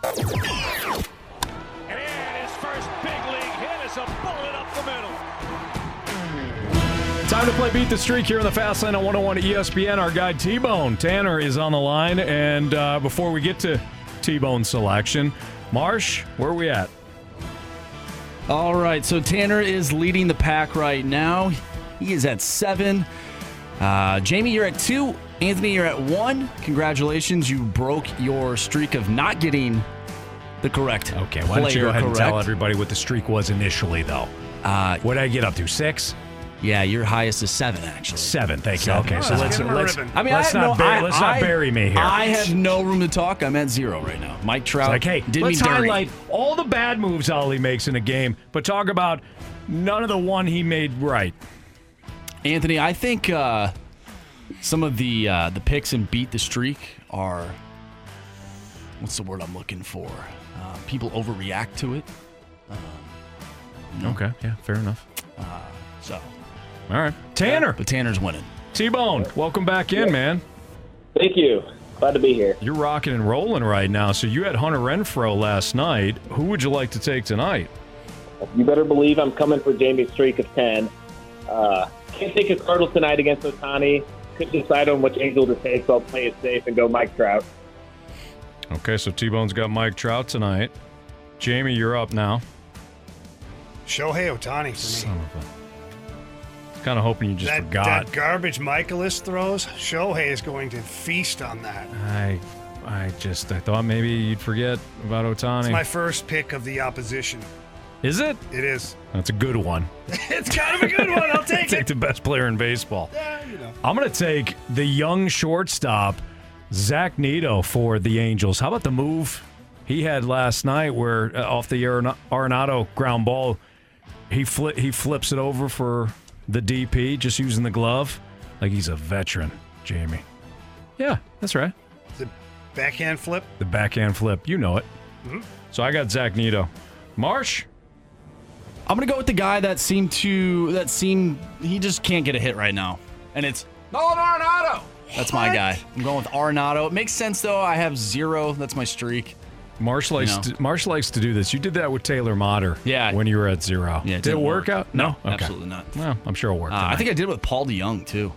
Time to play Beat the Streak here in the Fast Lane on 101 ESPN. Our guy T-Bone Tanner is on the line. And uh, before we get to T-Bone selection, Marsh, where are we at? All right, so Tanner is leading the pack right now. He is at seven. Uh, Jamie, you're at two. Anthony, you're at one. Congratulations, you broke your streak of not getting the correct. Okay, why don't you go ahead and tell everybody what the streak was initially, though? Uh, what did I get up to? Six? Yeah, your highest is seven, actually. Seven, thank you. Seven. Okay, so let's give him a let's. I mean, let's I not no, bury, I, let's not I- bury me here. I have no room to talk. I'm at zero right now. Mike Trout It's like, hey, did let's me dirty. highlight all the bad moves Oli makes in a game, but talk about none of the one he made right. Anthony, I think uh, some of the uh, the picks and beat the streak are what's the word I'm looking for? Uh, people overreact to it. Um, Okay, yeah, fair enough. Uh, so, all right, Tanner. but Tanner's winning. T-Bone, welcome back in, man. Thank you. Glad to be here. You're rocking and rolling right now. So you had Hunter Renfroe last night. Who would you like to take tonight? You better believe I'm coming for Jamie's streak of 10. Uh, can't take a Cardinals tonight against Ohtani. Couldn't decide on which angel to take, so I'll play it safe and go Mike Trout. Okay, so T-Bone's got Mike Trout tonight. Jamie, you're up now. Shohei Ohtani for Son me. Kind of hoping you just that, forgot. that garbage Mikolas throws, Shohei is going to feast on that. I, I just I thought maybe you'd forget about Ohtani. It's my first pick of the opposition. Is it? It is. That's a good one. it's kind of a good one. I'll take take it. Take the best player in baseball. Yeah, you know. I'm going to take the young shortstop, Zach Neto, for the Angels. How about the move he had last night where uh, off the Arenado ground ball, he, fli- he flips it over for the DP just using the glove? Like he's a veteran, Jamie. Yeah, that's right. The backhand flip. The backhand flip. You know it. Mhm. So I got Zach Neto. Marsh? I'm gonna go with the guy that seemed to that seemed he just can't get a hit right now, and it's Nolan Arenado. that's my guy. I'm going with Arenado. It makes sense though. I have zero. That's my streak. Marsh likes You know. to, Marsh likes to do this. You did that with Taylor Motter. Yeah. When you were at zero. Yeah, it did it work, work. out? No, Okay. absolutely not. Well, I'm sure it'll work. Uh, I think I did it with Paul DeJong too.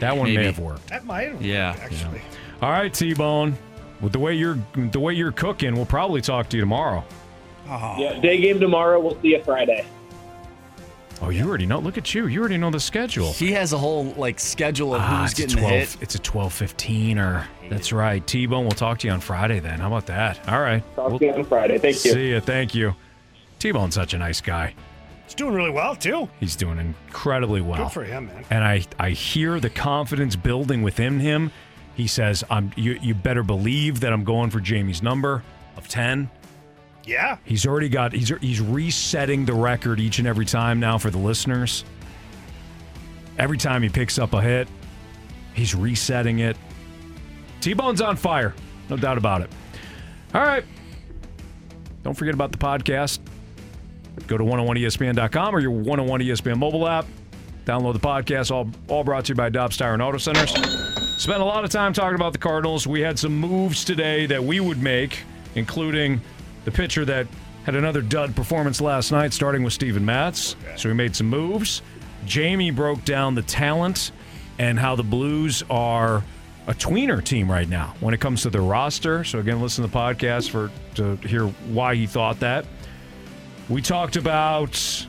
that one may have worked. That might have Yeah. worked, actually. All right, T Bone. With the way you're the way you're cooking, we'll probably talk to you tomorrow. Yeah, day game tomorrow. We'll see you Friday. Oh, you already know. Look at you. You already know the schedule. He has a whole like schedule of Ah, who's it's a getting 12, hit. It's a twelve fifteen or that's right. T Bone, we'll talk to you on Friday then. How about that? All right. Talk We'll to you on Friday. Thank you. See you. Thank you. T Bone's such a nice guy. He's doing really well too. He's doing incredibly well. Good for him, man. And I, I hear the confidence building within him. He says, "I'm you, you better believe that I'm going for Jamie's number of 10." Yeah. He's already got he's he's resetting the record each and every time now for the listeners. Every time he picks up a hit, he's resetting it. T-Bone's on fire. No doubt about it. All right. Don't forget about the podcast. Go to 101ESPN.com or your 101 ESPN mobile app. Download the podcast, all, all brought to you by Dobbs Tire and Auto Centers. Spent a lot of time talking about the Cardinals. We had some moves today that we would make, including the pitcher that had another dud performance last night, starting with Steven Matz. So we made some moves. Jamie broke down the talent and how the Blues are a tweener team right now when it comes to their roster. So again, listen to the podcast for to hear why he thought that. We talked about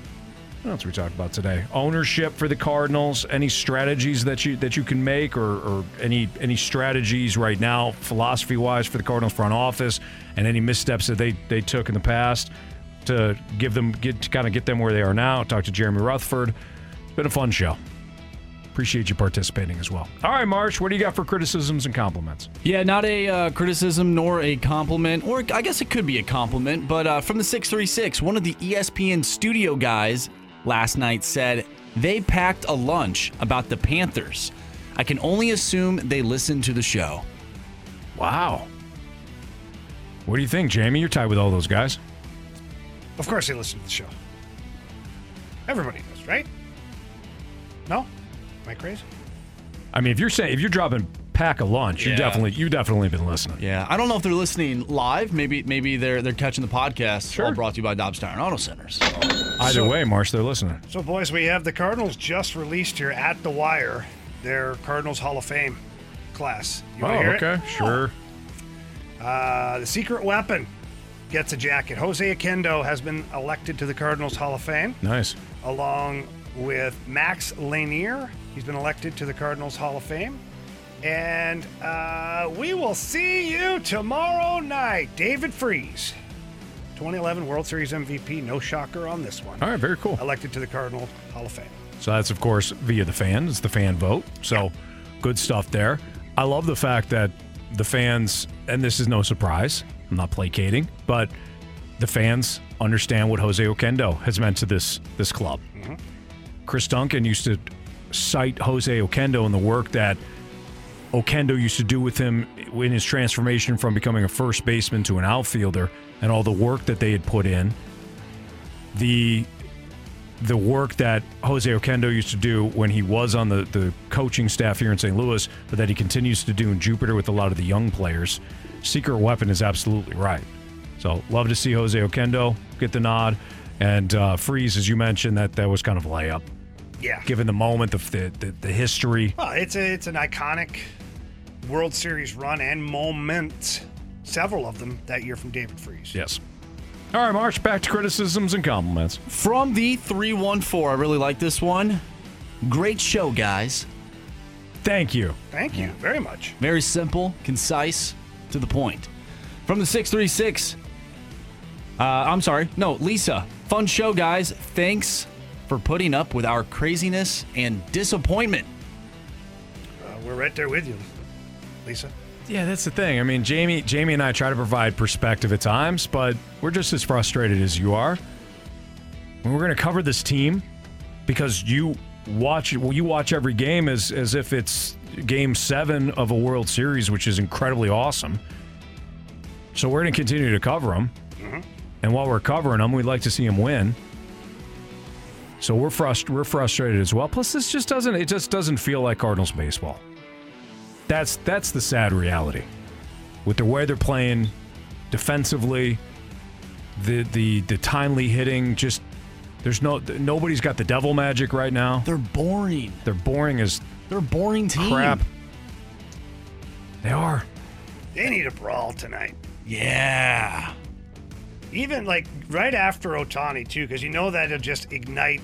what else we talked about today? Ownership for the Cardinals. Any strategies that you that you can make, or, or any any strategies right now, philosophy wise, for the Cardinals front office, and any missteps that they they took in the past to give them get to kind of get them where they are now. Talk to Jeremy Rutherford. It's been a fun show. Appreciate you participating as well. All right, Marsh, what do you got for criticisms and compliments? Yeah, not a uh, criticism nor a compliment, or I guess it could be a compliment, but uh, from the 636, one of the ESPN studio guys last night said they packed a lunch about the Panthers. I can only assume they listened to the show. Wow. What do you think, Jamie? You're tied with all those guys. Of course, they listen to the show. Everybody does, right? No? Am I crazy? I mean, if you're saying if you're dropping pack a lunch, you Yeah. definitely you definitely been listening. Yeah, I don't know if they're listening live. Maybe maybe they're they're catching the podcast. All brought to you by Dobbs Tire and Auto Centers. Either So- way, Marsh, they're listening. So, boys, we have the Cardinals just released here at the wire their Cardinals Hall of Fame class. You oh, wanna hear it? okay, sure. Uh, the secret weapon gets a jacket. Jose Oquendo has been elected to the Cardinals Hall of Fame, Nice. along with Max Lanier. He's been elected to the Cardinals Hall of Fame. And uh, we will see you tomorrow night. David Freese, 2011 World Series MVP. No shocker on this one. All right, very cool. Elected to the Cardinal Hall of Fame. So that's of course via the fans. It's the fan vote. So good stuff there. I love the fact that the fans, and this is no surprise. I'm not placating, but the fans understand what Jose Oquendo has meant to this this club. Chris Duncan used to cite Jose Oquendo and the work that Oquendo used to do with him in his transformation from becoming a first baseman to an outfielder and all the work that they had put in. The the work that Jose Oquendo used to do when he was on the, the coaching staff here in St. Louis, but that he continues to do in Jupiter with a lot of the young players. Secret weapon is absolutely right. So love to see Jose Oquendo get the nod. And uh, Freese, as you mentioned, that that was kind of a layup. Yeah. Given the moment, of the, the, the history. Well, it's a, it's an iconic World Series run and moment. Several of them that year from David Freese. Yes. All right, Marsh, back to criticisms and compliments. From the 314, I really like this one. Great show, guys. Thank you. Thank you very much. Very simple, concise, to the point. From the 636, uh, I'm sorry, no, Lisa. Fun show, guys. Thanks for putting up with our craziness and disappointment. Uh, we're right there with you, Lisa. Yeah, that's the thing. I mean, Jamie, Jamie and I try to provide perspective at times, but we're just as frustrated as you are. When we're going to cover this team, because you watch, well, you watch every game as as if it's Game Seven of a World Series, which is incredibly awesome. So we're going to continue to cover them, mm-hmm. and while we're covering them, we'd like to see them win. So we're frust- we're frustrated as well. Plus, this just doesn't it just doesn't feel like Cardinals baseball. That's that's the sad reality. With the way they're playing defensively, the the the timely hitting, just there's no nobody's got the devil magic right now. They're boring. They're boring as They're boring team. crap. They are. They need a brawl tonight. Yeah. Even like right after Ohtani too, because you know that'll just ignite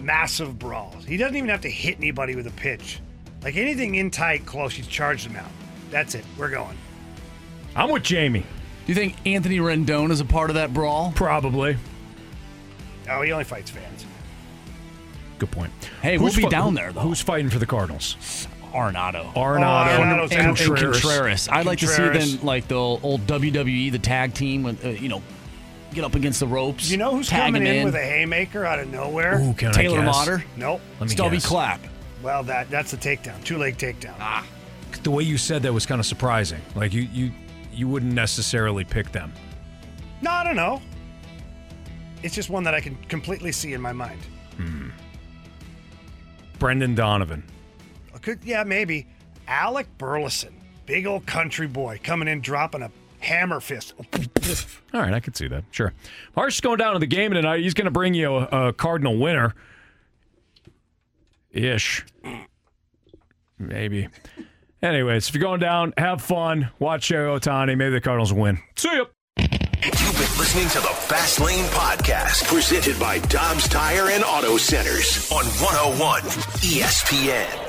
massive brawls. He doesn't even have to hit anybody with a pitch. Like anything in tight, close, you charge them out. That's it. We're going. I'm with Jamie. Do you think Anthony Rendon is a part of that brawl? Probably. Oh, he only fights fans. Good point. Hey, Who's we'll be fi- down there though. Who's fighting for the Cardinals? Arenado. Arenado. Arenado's and, and Contreras. Contreras. I'd like to see them like the old WWE, the tag team, with uh, you know, get up against the ropes. You know who's coming him in, with a haymaker out of nowhere? Ooh, can I Taylor guess? Motter, Nope. Let me Stubby guess. Clapp. Well, that that's a takedown. Two leg takedown. Ah. The way you said that was kind of surprising. Like you, you, you wouldn't necessarily pick them. No, I don't know. It's just one that I can completely see in my mind. Hmm. Brendan Donovan. I Could yeah, maybe. Alec Burleson, big old country boy, coming in dropping a hammer fist. All right, I could see that. Sure. Harsh is going down to the game tonight. He's going to bring you a, a Cardinal winner. Ish. Maybe. Anyways, if you're going down, have fun. Watch Shohei Ohtani. Maybe the Cardinals win. See ya. You've been listening to the Fast Lane Podcast, presented by Dobbs Tire and Auto Centers on 101 ESPN.